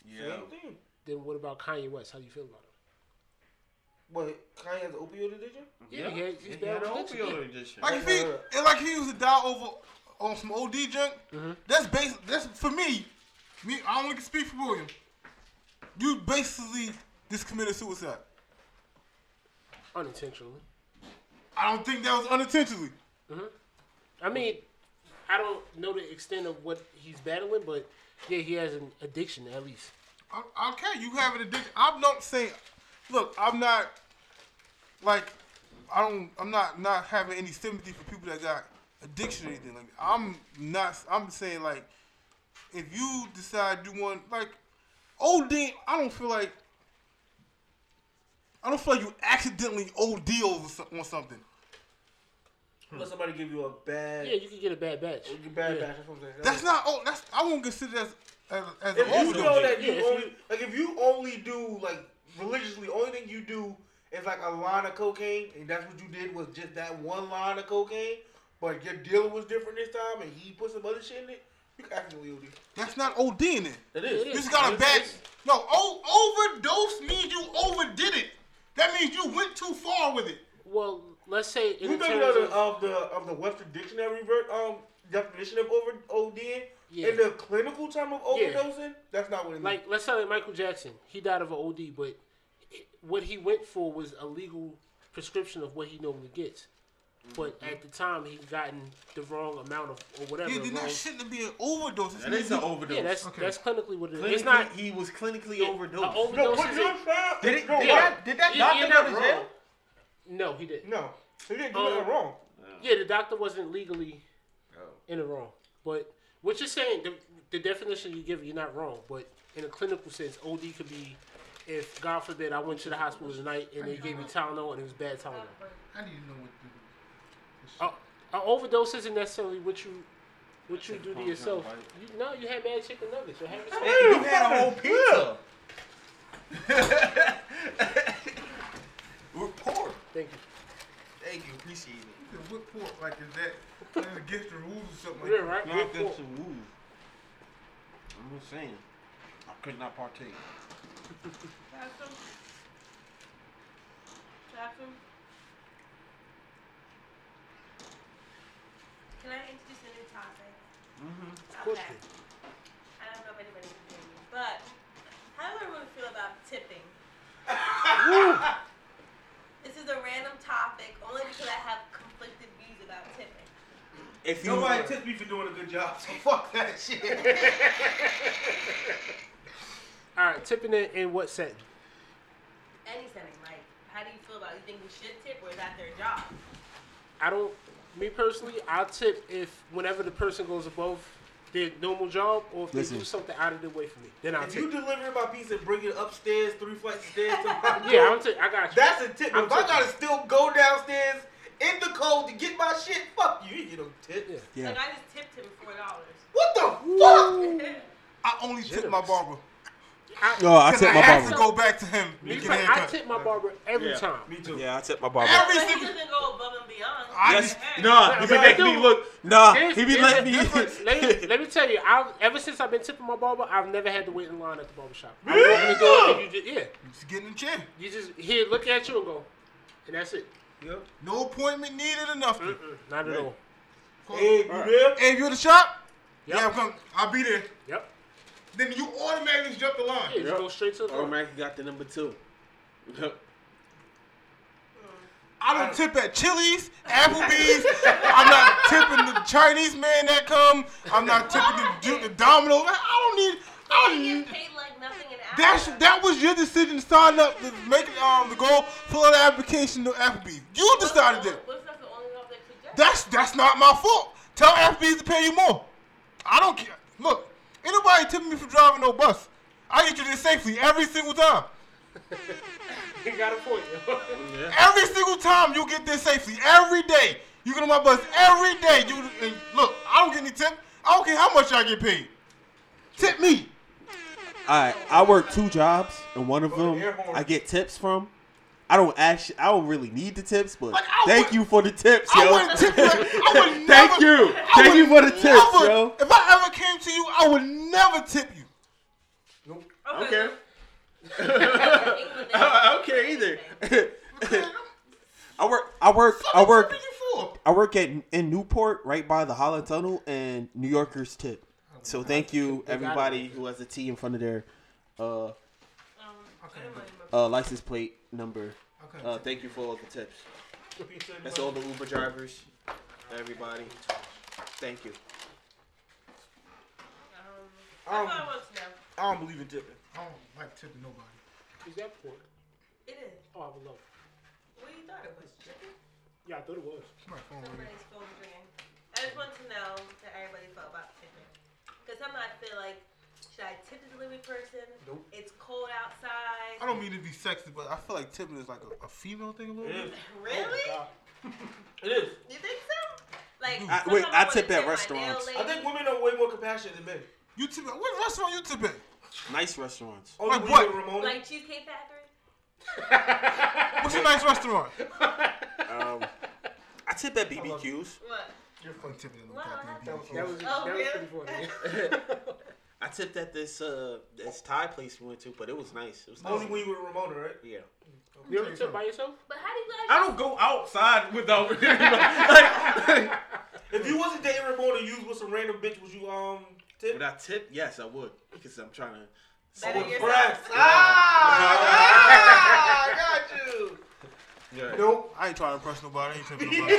Yeah. Same thing. Then what about Kanye West? How do you feel about him? But Kanye has an opioid addiction. Yeah, he had- he's He bad had an opioid addiction. Like if he, and like he was to die over on some OD junk. Mm-hmm. That's base. That's for me. Me, I only can speak for William. You basically just committed suicide. unintentionally. I don't think that was unintentionally. Mhm. I mean, I don't know the extent of what he's battling, but yeah, he has an addiction at least. I- Okay, you have an addiction. I'm not saying. Look, I'm not like I don't. I'm not not having any sympathy for people that got addiction or anything. Like I'm not. I'm saying like if you decide you want like OD, I don't feel like. I don't feel like you accidentally OD over some- on something. Hmm. Let somebody give you a bad, Yeah, you can get a bad batch. a bad yeah. batch. That's what I'm saying. That's not. Oh, that's. I won't consider that as as, as If you know that you Yeah, only you- like if you only do like religiously, only thing you do is like a line of cocaine, and that's what you did was just that one line of cocaine, but your dealer was different this time, and he put some other shit in it. You can accidentally OD. That's not ODing it. That It is. is. You just got a bad. No, o- overdose means you overdid it. That means you went too far with it. Well, let's say in You think terms of the, of, of the of the Webster Dictionary ver- um definition of over ODing Yeah. in the clinical term of Yeah. overdosing? That's not what it means. like, let's say like Michael Jackson, he died of an OD, but what he went for was a legal prescription of what he normally gets. But at the time, he gotten the wrong amount of or whatever. Yeah, then wrong- that shouldn't be an overdose. This That an overdose. yeah, that's Okay. that's clinically what it is. Clinically, It's not he was clinically yeah, overdosed. a overdose. what is you're a- Did it- no, did what? that- did that You- doctor you're go to wrong. jail? No, he didn't. No, he didn't do Um, nothing wrong. Yeah, the doctor wasn't legally Oh. in the wrong. But what you're saying, the, the definition you give, you're not wrong. But in a clinical sense, OD could be if, God forbid, I went to the hospital tonight and they gave me Tylenol and it was bad Tylenol. I need to know what the. Uh, an overdose isn't necessarily what you what you do to yourself. You, no, you had mad chicken nuggets. You had Hey, you had a whole pizza. *laughs* We're poor. Thank you. Thank you, appreciate it. The whip port, like, is that that's against the rules or something like Yeah, that? right. Not against the rules. I'm just saying. I could not partake. Jackson? Jackson? Can I introduce a new topic? Mm-hmm. Okay. I don't know if anybody can hear me, but how do everyone feel about tipping? this is a random topic only because I have conflicted views about tipping. If you Nobody tipped me for doing a good job, so *laughs* fuck that shit. *laughs* All right, tipping it in what setting? Any setting, like, how do you feel about it? You think we should tip or is that their job? I don't. Me personally, I'll tip if whenever the person goes above their normal job or if they do something out of the way for me, then I'll if you tip. deliver my pizza and bring it upstairs, three flights of stairs to my *laughs* Yeah, door, I'm t- I got you. That's a tip. I'm if I gotta still go downstairs in the cold to get my shit, fuck you. You get no tip. Yeah. Yeah. Like, I just tipped him $4. What the fuck? I only tip my barber. I, No, I Because tip I my have to barber. go back to him me to get a per- I haircut. tip my barber every Yeah. time. Me too. Yeah, I tip my barber. Every But he single. doesn't go above and beyond. I Yes. just, Hey. Nah, you be Yeah, making me look. Nah, Here's- he be here's letting me. *laughs* let, me, let me tell you, I've, ever since I've been tipping my barber, I've never had to wait in line at the barber shop. I walk in the door and you just, yeah, just get in the chair. you just here look at you and go, and that's it. Yep. No appointment needed or nothing. Mm-mm, not at all. Hey, you there? Hey, you at the shop, Yep. yeah, I'm coming. I'll be there. Yep. Then you automatically jump the line. Yeah, just go straight to the door. Automatically got the number two. I don't tip at Chili's, Applebee's. I'm not tipping the Chinese man that come. I'm not tipping the, Ju- the Domino's. I don't need. I don't need. That's that was your decision to sign up to make it um to go fill out the application to Applebee's. You decided that. What's not the only one that suggests? That's that's not my fault. Tell Applebee's to pay you more. I don't care. Look, anybody nobody tipping me for driving no bus. I get you there safely every single time. *laughs* You got a point. yo. Every single time you get there safely. Every day. You get on my bus every day. You and look, I don't get any tip. I don't care how much I get paid. Tip me. Alright, I work two jobs, and one of them. I get tips from. I don't actually, I don't really need the tips, but Like, thank would- you for the tips, I yo. wouldn't *laughs* tip you. I would *laughs* never, Thank you. I Thank would you for the tips, never- yo. If I ever came to you, I would never tip you. Okay. England, I don't care either. *laughs* I work, I work, I work, What you for? I work at in Newport, right by the Holland Tunnel, and New Yorkers tip. So thank you, everybody who has a T in front of their uh, Um, uh, license plate number. Okay. Uh, thank you for all the tips. That's all the Uber drivers, everybody. Thank you. um, Um, that's all I want to. I don't believe in tipping. I don't like tipping nobody. Is that point? It is. Oh, I would love. it. What you thought it was, chicken? Yeah, I thought it was. My phone. Somebody's phone ringing. I just want to know that everybody felt about tipping. Because sometimes I feel like, should I tip the delivery person? Nope. It's cold outside. I don't mean to be sexy, but I feel like tipping is like a, a female thing a little bit. *laughs* Really? God. *laughs* It is. you think so? Like, I- wait, sometimes I tip at my restaurants. I think women are way more compassionate than men. You tip at what restaurant you tip at? Nice restaurants. Only Like what? Ramona. Like Cheesecake Factory? What's a nice restaurant? *laughs* Um, I tip at BBQs. What? You're fun tipping in the Wow, goddamn that's- BBQ. That was Oh, that was pretty funny. *laughs* I tipped at this uh this Thai place we went to, but it was nice. It was Only nice. when you with Ramona, right? Yeah. you ever tip by yourself? But how do you guys? I don't go outside without. *laughs* *laughs* like, If you wasn't dating Ramona, you was with some random bitch, would you um tip? Would I tip? Yes, I would because I'm trying to. Better Oh, yourself. press. Ah, I got you. Yeah. Nope. I ain't trying to impress nobody. I ain't tipping nobody.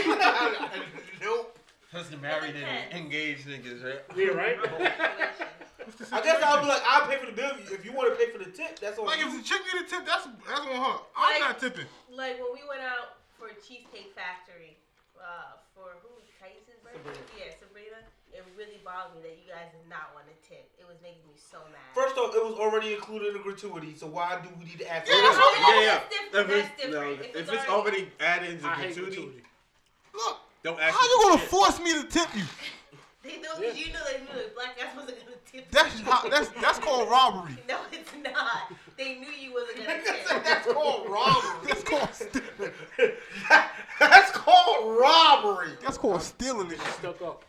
nope. That's the married and engaged niggas, right? *laughs* Yeah, right. *laughs* I guess I'll be like, I'll pay for the bill. If you want to pay for the tip, that's on Like if the chick need a tip, that's that's on her. I'm Like- not tipping. Like when we went out for Cheesecake Factory, uh, for who? Tyson birthday? Yeah, Sabrina. It really bothered me that you guys did not want to tip. It was making me so mad. First off, it was already included in the gratuity, so why do we need to ask? Yeah, that's it? what- Oh, Yeah, yeah. Different. If That's it's, no, different. if it's already added into I hate gratuity, gratuity. Look, don't ask. how me you gonna shit. force me to tip you? They know, cause you know they knew that black guys wasn't gonna tip. That's you. how, that's that's called robbery. *laughs* No, it's not. They knew you wasn't gonna tip. *laughs* That's called robbery. That's called stealing. That's called robbery. That's called stealing. It. Stuck up.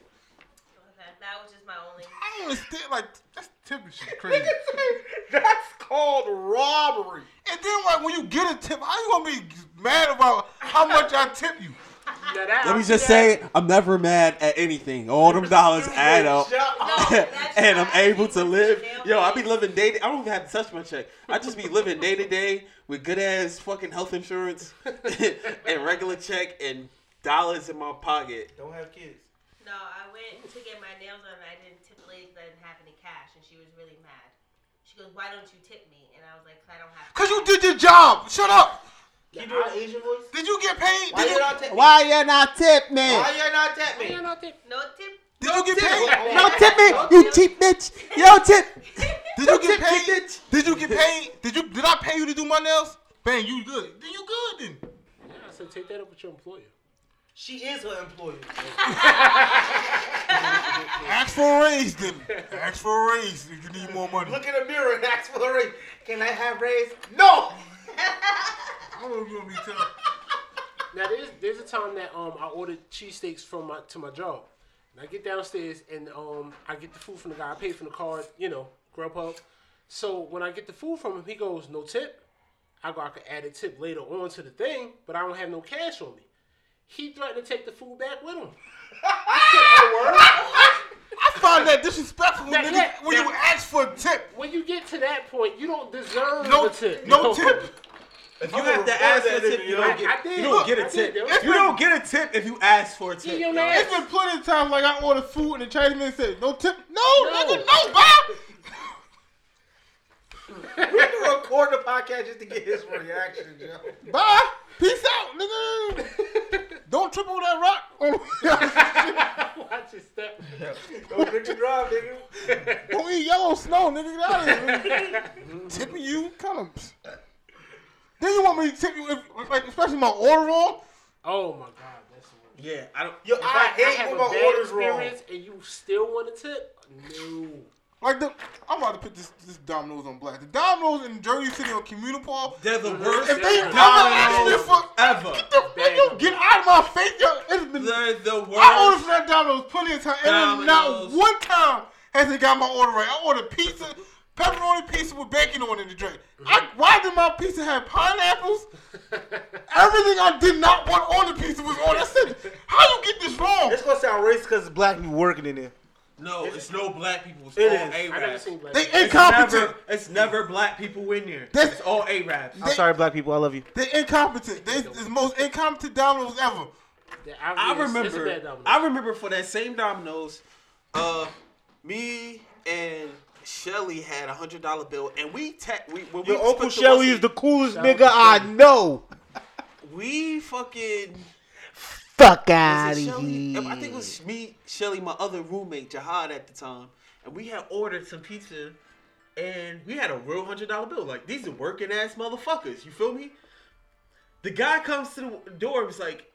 Okay, that was just my only. I don't understand. Like that's tipping shit *laughs* crazy. That's called robbery. and then like when you get a tip, how you gonna be mad about how much I tip you? Now that, Let me just say, I'm never mad at anything. All them dollars *laughs* add up, *laughs* and I'm able to live. Yo, I be living day. To, day I don't even have to touch my check. I just be living day to day with good ass fucking health insurance *laughs* and regular check and dollars in my pocket. Don't have kids. No, I went to get my nails done and I didn't tip the lady because I didn't have any cash and she was really mad. She goes, Why don't you tip me? And I was like, 'Cause I don't have Cause you did your job. Shut up. You doing an Asian voice? Did you get paid? Why Did you you, not tip me? Why you not tip me? Why you not tip me? Yeah, no, tip. no tip. did you get paid? No tip me, you cheap bitch. Yo, tip. Did you get tip paid? bitch. Did you get paid? Did you? Did I pay you to do my nails? Bang, you good? Then you good then. Yeah, I said take that up with your employer. She is her employer. *laughs* Ask for a raise then. Ask for a raise if you need more money. Look in the mirror and ask for a raise. Can I have raise? No. I don't know if you want me tell. Now there's there's a time that um I ordered cheesesteaks from my to my job. And I get downstairs and um I get the food from the guy. I pay from the card, you know, Grubhub. So when I get the food from him, he goes, No tip. I go, I could add a tip later on to the thing, but I don't have no cash on me. He threatened to take the food back with him. I said, word? I find that disrespectful Now, nigga, yeah, when you ask for a tip. When you get to that point, you don't deserve No the tip. No *laughs* tip. If you have to ask for a tip, you don't get, I did. you don't get I a tip. You don't get a tip if you ask for a tip. your yo. ass. It's been plenty of times like I order food and the Chinese man said, no tip. No, No. nigga, no, Bob. *laughs* We can record the podcast just to get his reaction, yo. Bye. Peace out, nigga. Don't trip over that rock. *laughs* Watch your step. Don't drink and drive, nigga. Don't eat yellow snow, nigga. Get out of here. Tipping you, kind of. Then you want me to tip you, if, like, especially my order wrong? Oh my god, that's. Yeah, I don't. Yo, If I, hate have when a my bad orders wrong. experience and you still want a tip, no. Like the, I'm about to put this this Domino's on black. The Domino's in Jersey City on Communal Park. They're the worst If they ever Domino's ask me for, ever. get the Bad you get out of my face, yo. It's been, They're the worst. I ordered from that Domino's plenty of time, and not one time has it got my order right. I ordered pizza, pepperoni pizza with bacon on it in the drink. I, why did my pizza have pineapples? *laughs* Everything I did not want on the pizza was on. I said, how you get this wrong? It's gonna sound racist because it's black people working in there. No, it's no black people. It's It all is. I never Arabs. seen black. They people. It's incompetent. never, it's never black people in there. That's- It's all Arabs. I'm sorry, black people. I love you. They incompetent. They the most incompetent Domino's ever. Yeah, I it's- it's remember. I remember for that same Domino's, uh, me and Shelly had a hundred dollar bill, and we ta- we when we Your Uncle Shelly is the coolest Shout nigga I know. we fucking Fuck was out of here. I think it was me, Shelly, my other roommate Jihad at the time, and we had ordered some pizza, and we had a real hundred dollar bill. Like these are working ass motherfuckers. You feel me? The guy comes to the door and was like,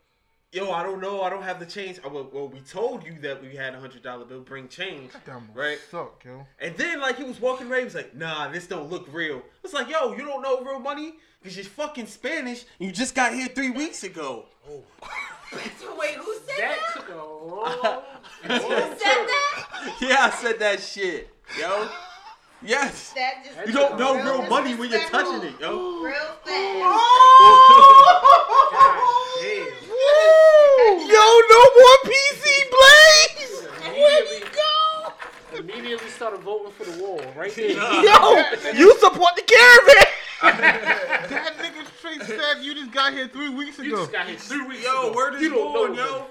"Yo, I don't know. I don't have the change." I went, well, we told you that we had a hundred dollar bill. Bring change, right? Suck, yo. And then like he was walking away, he was like, "Nah, this don't look real." It's like, "Yo, you don't know real money because you're fucking Spanish. And you just got here three weeks ago." *laughs* Oh. Wait, who said that that? took a *laughs* long. Who said that? *laughs* yeah, I said that shit, yo. Yes. That just You don't know real real money when you're touching it, yo. Real fast. Damn. Yo, no more PC Blaze. Immediately, immediately started voting for the wall right there. Yo, you support the caravan. *laughs* That nigga straight said you just got here three weeks ago. You ago. just got here three weeks Yo, ago. word is you don't born, know, yo.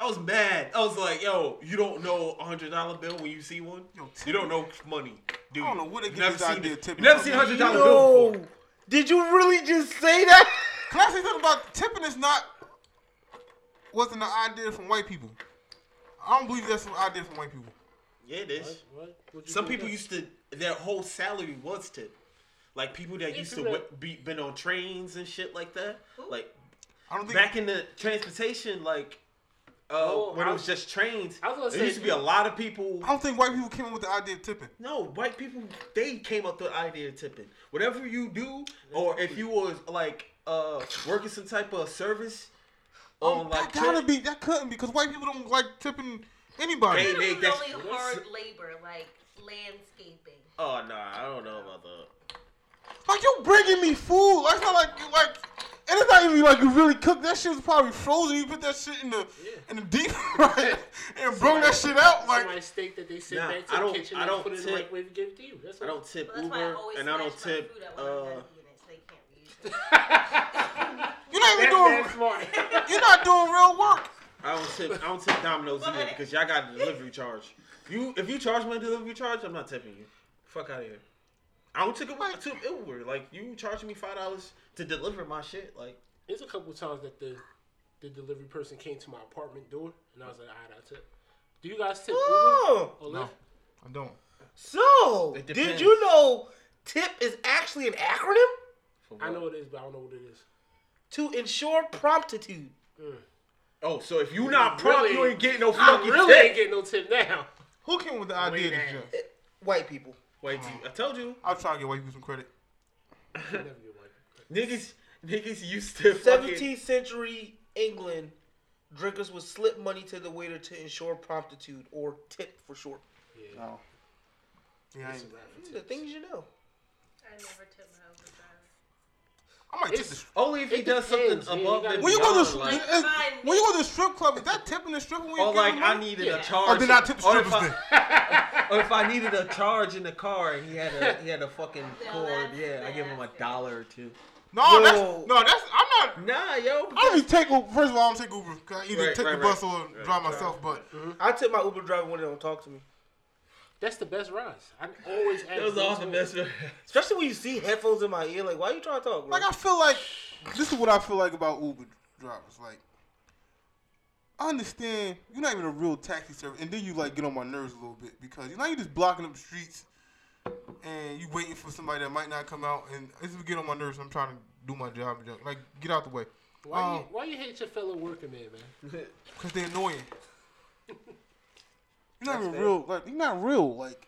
I was mad. I was like, yo, you don't know a hundred dollar bill when you see one? Yo, You don't know money, dude. I don't know where they You get never this seen idea it. You never seen a hundred dollar bill before. did you really just say that? Can I say something about tipping is not wasn't an idea from white people. I don't believe that's an idea from white people. Yeah, it is. What? What? Some people with used to their whole salary was tip. Like people that Yeah, used to people w- be been on trains and shit like that. Like I don't think back in the transportation, like uh, Oh, when I it was was- just trains, I was gonna there say, used to be a lot of people. I don't think white people came up with the idea of tipping. No, white people they came up with the idea of tipping. Whatever you do, or if you was like uh working some type of service Oh, on like that gotta trip- be that couldn't be because white people don't like tipping Anybody. They It make was that. only hard labor, like landscaping. Oh nah, I don't know about that. Like you bringing me food. That's not like you like, and it's not even like you really cooked. That shit was probably frozen. You put that shit in the in the deep *laughs* fryer and brought that shit out. Like my steak that they sent Nah, back to I the don't- kitchen I don't put it in the tip- microwave and give it to you. That's I don't tip Well, that's I Uber, and I don't tip. food at one Uh, them units, so they can't reuse it. *laughs* you're not even That's doing. that smart. *laughs* You're not doing real work. I don't tip. I don't tip Domino's either because y'all got a delivery charge. You, if you charge me a delivery charge, I'm not tipping you. Fuck out of here. I don't take tip I tip Uber. Like you charging me five dollars to deliver my shit. Like There's a couple times that the the delivery person came to my apartment door, and I was like, "All right, I tip." Do you guys tip Oh. Uber or No. Lyft? I don't. So, did you know TIP is actually an acronym for I what? know it is, but I don't know what it is. to ensure promptitude? Mm. Oh, so if you are not prompt, Really- you ain't getting no I really tip. ain't getting no tip now. Who came with the idea of this Wait, job? White people. Wait, um, I told you, I'll try to get white people some credit. You never get one. niggas, niggas used to fucking. 17th century England, drinkers would slip money to the waiter to ensure promptitude, or tip for short. Yeah. Oh. Yeah, I, ain't, The things you know. I never tip my Uber driver. I might tip It's- the. Only if he does depends, something man. Above gotta and When you go beyond. to like, is- is- when you go to the strip club, is that tipping the stripper? When you or give like them I money? needed Yeah. a charge. Or did I tip the or if strippers I- then? *laughs* Or if I needed a charge in the car and he had a he had a fucking *laughs* No, cord, that's yeah, I give him a nasty. dollar or two. No, Yo. that's no, that's I'm not. Nah, yo. I don't even take Uber. First of all, I don't take Uber. 'cause I either Right, take right, the bus right. or Right, drive right. myself. But mm-hmm. I tip my Uber driver when they don't talk to me. That's the best rides. I always ask. Those are the those best. Especially when you see headphones in my ear. Like, why are you trying to talk, bro? like I feel like this is what I feel like about Uber drivers. Like I understand you're not even a real taxi service, and then you like get on my nerves a little bit because you know you're just blocking up the streets and you waiting for somebody that might not come out, and this would get on my nerves. I'm trying to do my job, like get out the way. Why, Um, you, why you hate your fellow working man, man? *laughs* Cause they're annoying. *laughs* You're not even real. Like you're not real. Like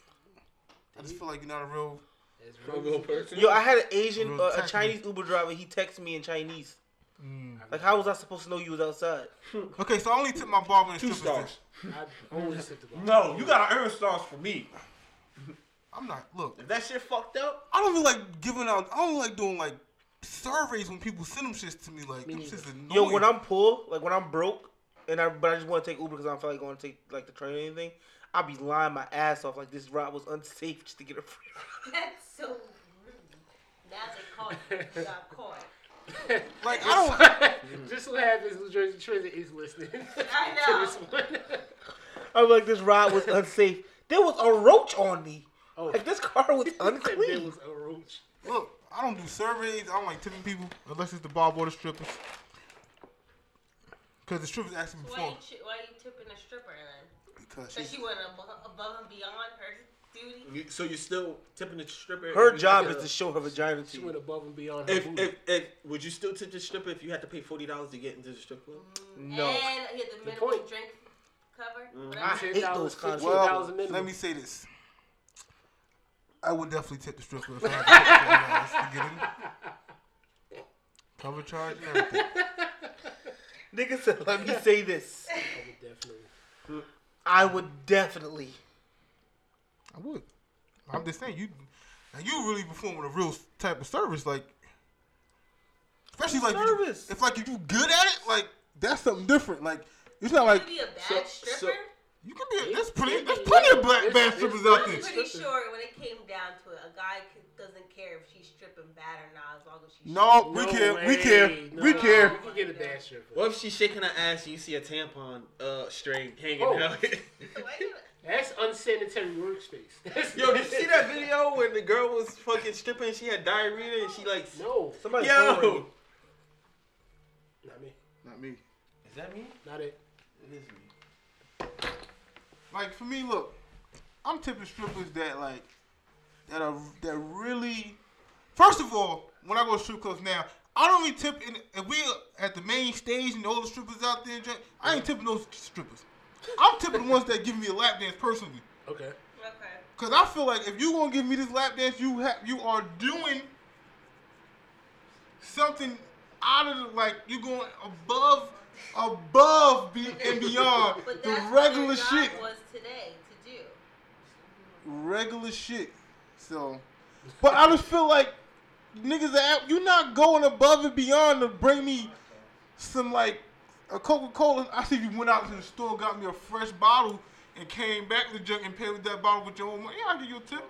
I just feel like you're not a real. It's real person. Yo, I had an Asian, Real uh, a. Chinese Uber driver. He texted me in Chinese. Mm. Like, how was I supposed to know you was outside? *laughs* Okay, so I only tip my barber and Two stars. I always the bar. No, you gotta earn stars for me. I'm not. Look, If that shit fucked up, I don't even like giving out. I don't like doing like surveys when people send them shits to me. Like Me them shits annoying. Yo, when I'm poor, like when I'm broke, and I but I just want to take Uber because I don't feel like going to take like the train or anything. I'll be lying my ass off like this ride was unsafe just to get a free. Ride. *laughs* That's so rude. Now they caught you. You got caught. *laughs* like I don't. *laughs* Just so happens New Jersey Transit is listening I to know. this one. I'm like this ride was unsafe. There was a roach on me. Oh. Like this car was unclean. there unclean. was a roach. Look, I don't do surveys. I don't like tipping people unless it's the barber or the strippers. Cause the strippers asked me Why before. you, chi- why you tipping a stripper then? Because So she, she went above, above and beyond her duty? you, so you're still tipping the stripper. Her job is to- to show her vagina to you. She you. went above and beyond her If, booty. if if would you still tip the stripper if you had to pay forty dollars to get into the strip club? Mm, no. And he had the minimum point. drink cover. Mm. I Whatever. hate those kinds of- well, $15 minimum. let me say this. I would definitely tip the stripper if I had to to get in. *laughs* Cover charge and everything. Nigga said, "Let me say this. *laughs* I would definitely. I would definitely." I would. I'm just saying you. Now you really performing a real type of service, like especially like Service. if like if you good at it, like that's something different. Like it's not like You be a bad So- stripper? so- you can be. There's plenty. There's plenty of black bad strippers out I'm there. pretty sure when it came down to it, a guy could, doesn't care if she's stripping bad or not as long as she's No, we No care. We way. care. We No, care. You can get a bad stripper. What if she's shaking her ass and you see a tampon uh string hanging Oh. out? *laughs* That's unsanitary workspace. That's Yo, did you see that *laughs* video when the girl was fucking stripping and she had diarrhea and she like No, Somebody Yo, not me. Not me. is that me? Not it. It is me. Like for me, look, I'm tipping strippers that like that are that really. First of all, when I go to strip clubs now, I don't even tip in. If we at the main stage and all the strippers out there, I ain't tipping those strippers. I'm tipping the ones that give me a lap dance personally. Okay. Okay. Cause I feel like if you gonna give me this lap dance, you have you are doing something out of the like you going above above be, and *laughs* beyond But the that's regular what their shit. job was today to do. regular shit. So, but I just feel like niggas, are, you not going above and beyond to bring me some like a Coca Cola. I see you went out to the store, got me a fresh bottle, and came back to the junk and paid with that bottle with your own money. Yeah, I'll give you a tip.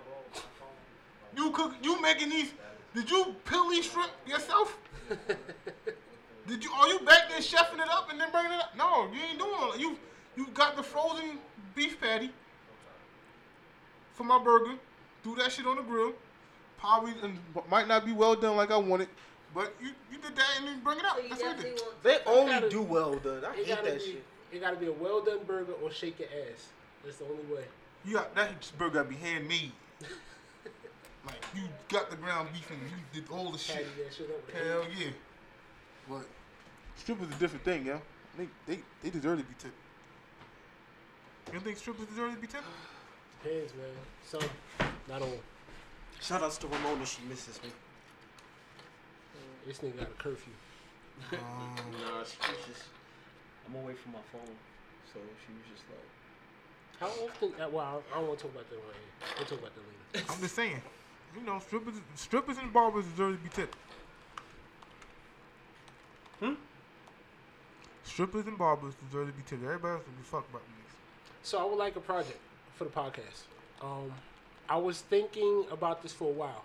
You cook, you making these? Did you peel these shrimp yourself? *laughs* Did you? Are you back there chefing it up and then bringing it up? No, you ain't doing all that. You you got the frozen beef patty for my burger. Threw that shit on the grill. Probably and might not be well done like I wanted, but you, you did that and then bring it out. So That's what I did. They only gotta- do well done. I hate gotta that be, shit. It gotta be a well done burger or shake your ass. That's the only way. You got that burger gotta be handmade. *laughs* like you got the ground beef and you did all the shit. Shit. Hell yeah. But strippers a different thing, yo. They they they deserve to be tipped. You don't think strippers deserve to be tipped? Depends, man. Some, not all. Shout outs to Ramona, she misses me. This nigga got a curfew. *laughs* *laughs* Nah, she was just. I'm away from my phone, so she was just like. How often? uh, Well, I don't want to talk about that right here. We'll talk about that later. *laughs* I'm just saying. You know, strippers strippers and barbers deserve to be tipped. Hmm? Strippers and barbers deserve to be tipped. Everybody else can be fucked about this. So I would like a project for the podcast. Um, I was thinking about this for a while,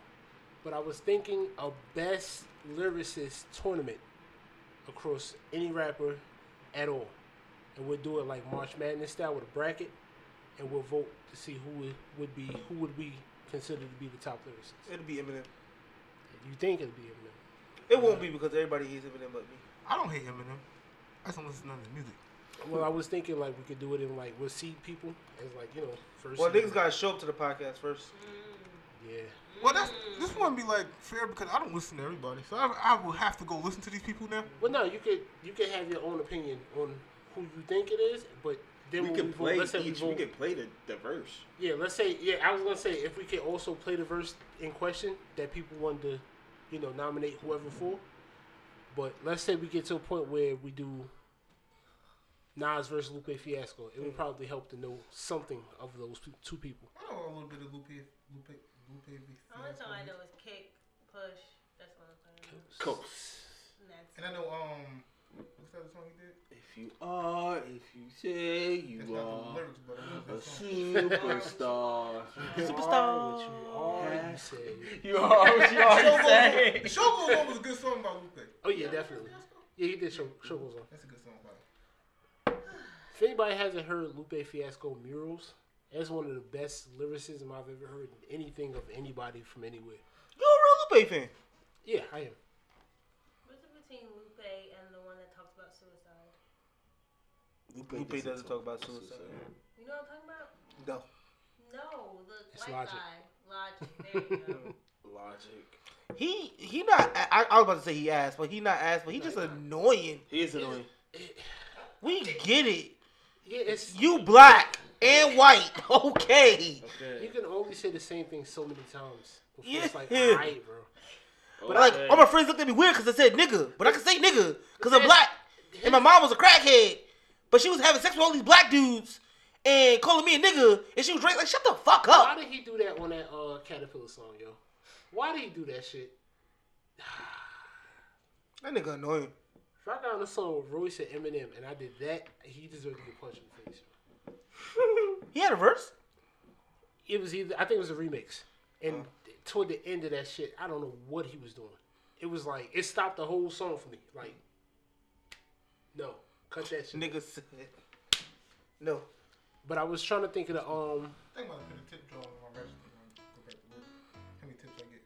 but I was thinking a best lyricist tournament across any rapper at all, and we'll do it like March Madness style with a bracket, and we'll vote to see who would, would be who would we consider to be the top lyricist. It'll be Eminem. You think it'd be Eminem? It won't be because everybody hates Eminem but me. I don't hate Eminem. I just don't listen to his music. Well, I was thinking like we could do it in like we'll seed people as like you know first. Well, seed. niggas gotta show up to the podcast first. Mm. yeah. Well, that's this wouldn't be like fair because I don't listen to everybody, so I, I will have to go listen to these people now. Well, no, you could you could have your own opinion on who you think it is, but then We when can we vote, play let's say we each. We vote, can play the, the verse. yeah, let's say yeah, I was gonna say if we could also play the verse in question that people wanted to, you know, nominate whoever for. But let's say we get to a point where we do Nas versus Lupe Fiasco, it would probably help to know something of those two people. I know a little bit of Lupe, Lupe, Lupe. Only song I know is kick, push. That's what I'm playing. Coast. And And I know um, what's that song he did? If you are, if you say you That's not are the lyrics, but a that song. superstar. *laughs* You are what you are, you say. You are what you are to say. The show goes on was a good song by Lupe. Oh yeah, definitely. Yeah, he did show show goes on. That's a good song by. him. If anybody hasn't heard Lupe Fiasco Murals, that's one of the best lyricism I've ever heard in anything of anybody from anywhere. You're a real Lupe fan? Yeah, I am. What's it between Lupe and the one that talks about suicide? Lupe doesn't talk about suicide. You know what I'm talking about? No. No, the It's white Logic. guy. Logic. There you go. *laughs* Logic. He he not. I, I was about to say he asked, but he not asked, but he just annoying. He is annoying. We get it. Yeah, it's You black and white. Okay. *laughs* okay. you can only say the same thing so many times. Before it's like, alright, bro. But like, all my friends looked at me weird because I said nigga, but I can say nigga because I'm black. And my mom was a crackhead, but she was having sex with all these black dudes and calling me a nigga, and she was drinking like, shut the fuck up. Why did he do that on that uh, Caterpillar song, yo? Why did he do that shit? *sighs* That nigga annoying. If I got on a song with Royce and Eminem and I did that, he deserved to get punched in the face. *laughs* He had a verse. It was either I think it was a remix, and toward the end of that shit, I don't know what he was doing. It was like it stopped the whole song for me. Like, no, cut that shit. Nigga said no. But I was trying to think of the um. I think I'm gonna put a tip jar on my register when go back to work. How many tips I get?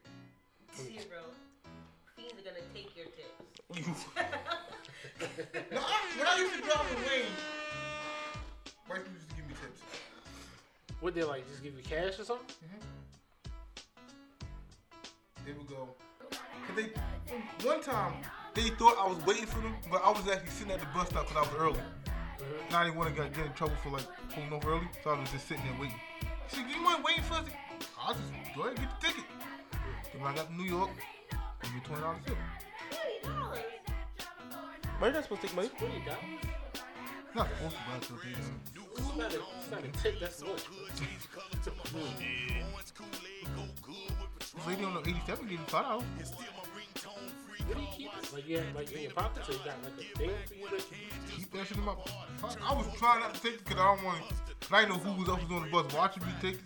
Zero. Fiends are gonna take your tips. *laughs* *laughs* No, I, when I used to drive with Wayne, white people used to give me tips. What they like? Just give you cash or something? Mhm. They would go. Cause they one time they thought I was waiting for them, but I was actually sitting at the bus stop because I was early. And I didn't want to get, get in trouble for like pulling over early, so I was just sitting there waiting. She said, "You weren't waiting for us." I just go ahead and get the ticket. Then when I got to New York, give me twenty dollars too. Twenty dollars. Why you not supposed to take money? Twenty dollars. Not supposed to buy two things. It's not a, it's not a tip. That's much. This lady on the 87 getting five dollars. Where do you keep it? Like yeah, like in your pocket, so you got like a thing for you to. Keep that shit in my. Fuck, I was trying not to take it because I don't want. Cause I didn't know who was else was on the bus watching me take it.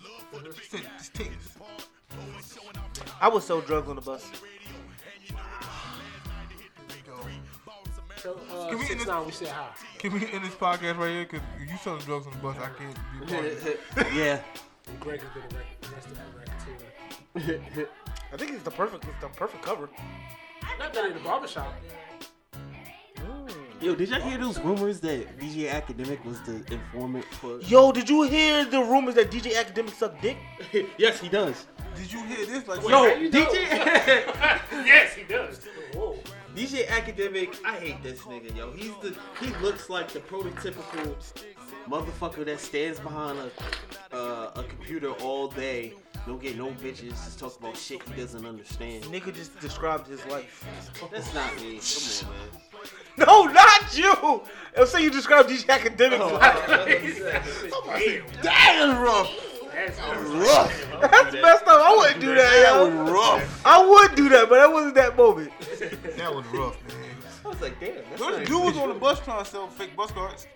Just take, just take this. I was so drugs on the bus. So uh, Can we six end this- nine, we said hi. Can we end this podcast right here? Cause if you selling drugs on the bus, I can't be a part of it. *laughs* yeah. And Greg has been arre- arrested for racketeering. I think it's the perfect, it's the perfect cover. Not that in the barbershop. Yo, did y'all hear those rumors that DJ Akademiks was the informant for? Yo, did you hear the rumors that DJ Akademiks sucked dick? *laughs* yes, he does. Did you hear this? Like, Wait, Yo, how you know? DJ, *laughs* yes, he does. Whoa. DJ Akademiks, I hate this nigga, yo. He's the he looks like the prototypical motherfucker that stands behind a uh, a computer all day, don't get no bitches, just talk about shit he doesn't understand. Nigga just described his life. That's not me. Come on, man. *laughs* No, not you. I'm saying you described these Akademiks' Oh, life. *laughs* Oh damn, rough. That's Rough. That's messed up. I wouldn't do that, That yo. was rough. I would do that, but that wasn't that moment. that was rough, man. I was like, damn. That's Those not dude was on the bus trying to sell fake bus cards.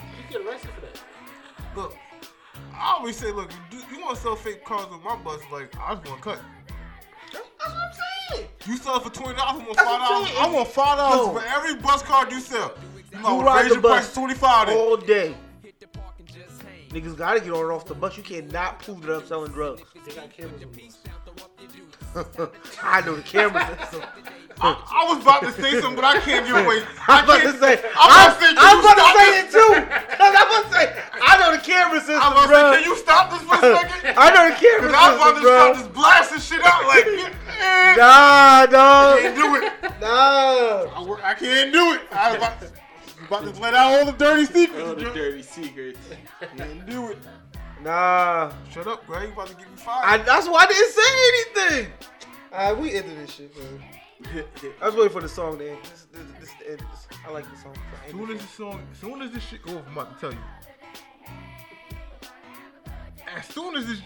You get arrested for that. Look, I always say, look, you, you want to sell fake cards on my bus? Like, I just want to cut. That's what I'm saying. You sell it for twenty dollars. I want That's five what I'm dollars. saying. I want five dollars for every bus card you sell. You, You know, ride raise the your price bus to twenty five. all day. Niggas gotta get on and off the bus. You cannot prove that I'm selling drugs. They got cameras on the bus. *laughs* I know the camera system. *laughs* I, I was about to say something, but I can't give away. I'm *laughs* I about to say. I'm I'm, about to say, can I'm about to say it too. Cause *laughs* I'm about to say. I know the camera system, I was about to say, can you stop this for a second? *laughs* I know the camera Cause I was about system, to start bro. just blasting shit out like, eh, Nah, dog. I can't do it. Nah. I, I can't do it. I was about to, about to let out all the dirty secrets. All the bro. dirty secrets. Can't do it. Nah. Shut up, Greg. You about to get me fired. I, that's why I didn't say anything. Alright, we ended this shit, man. I was waiting for the song to end. This, this, this. This- I like the song. As soon as this song, as soon as this shit go off, I'm about to tell you. As soon as this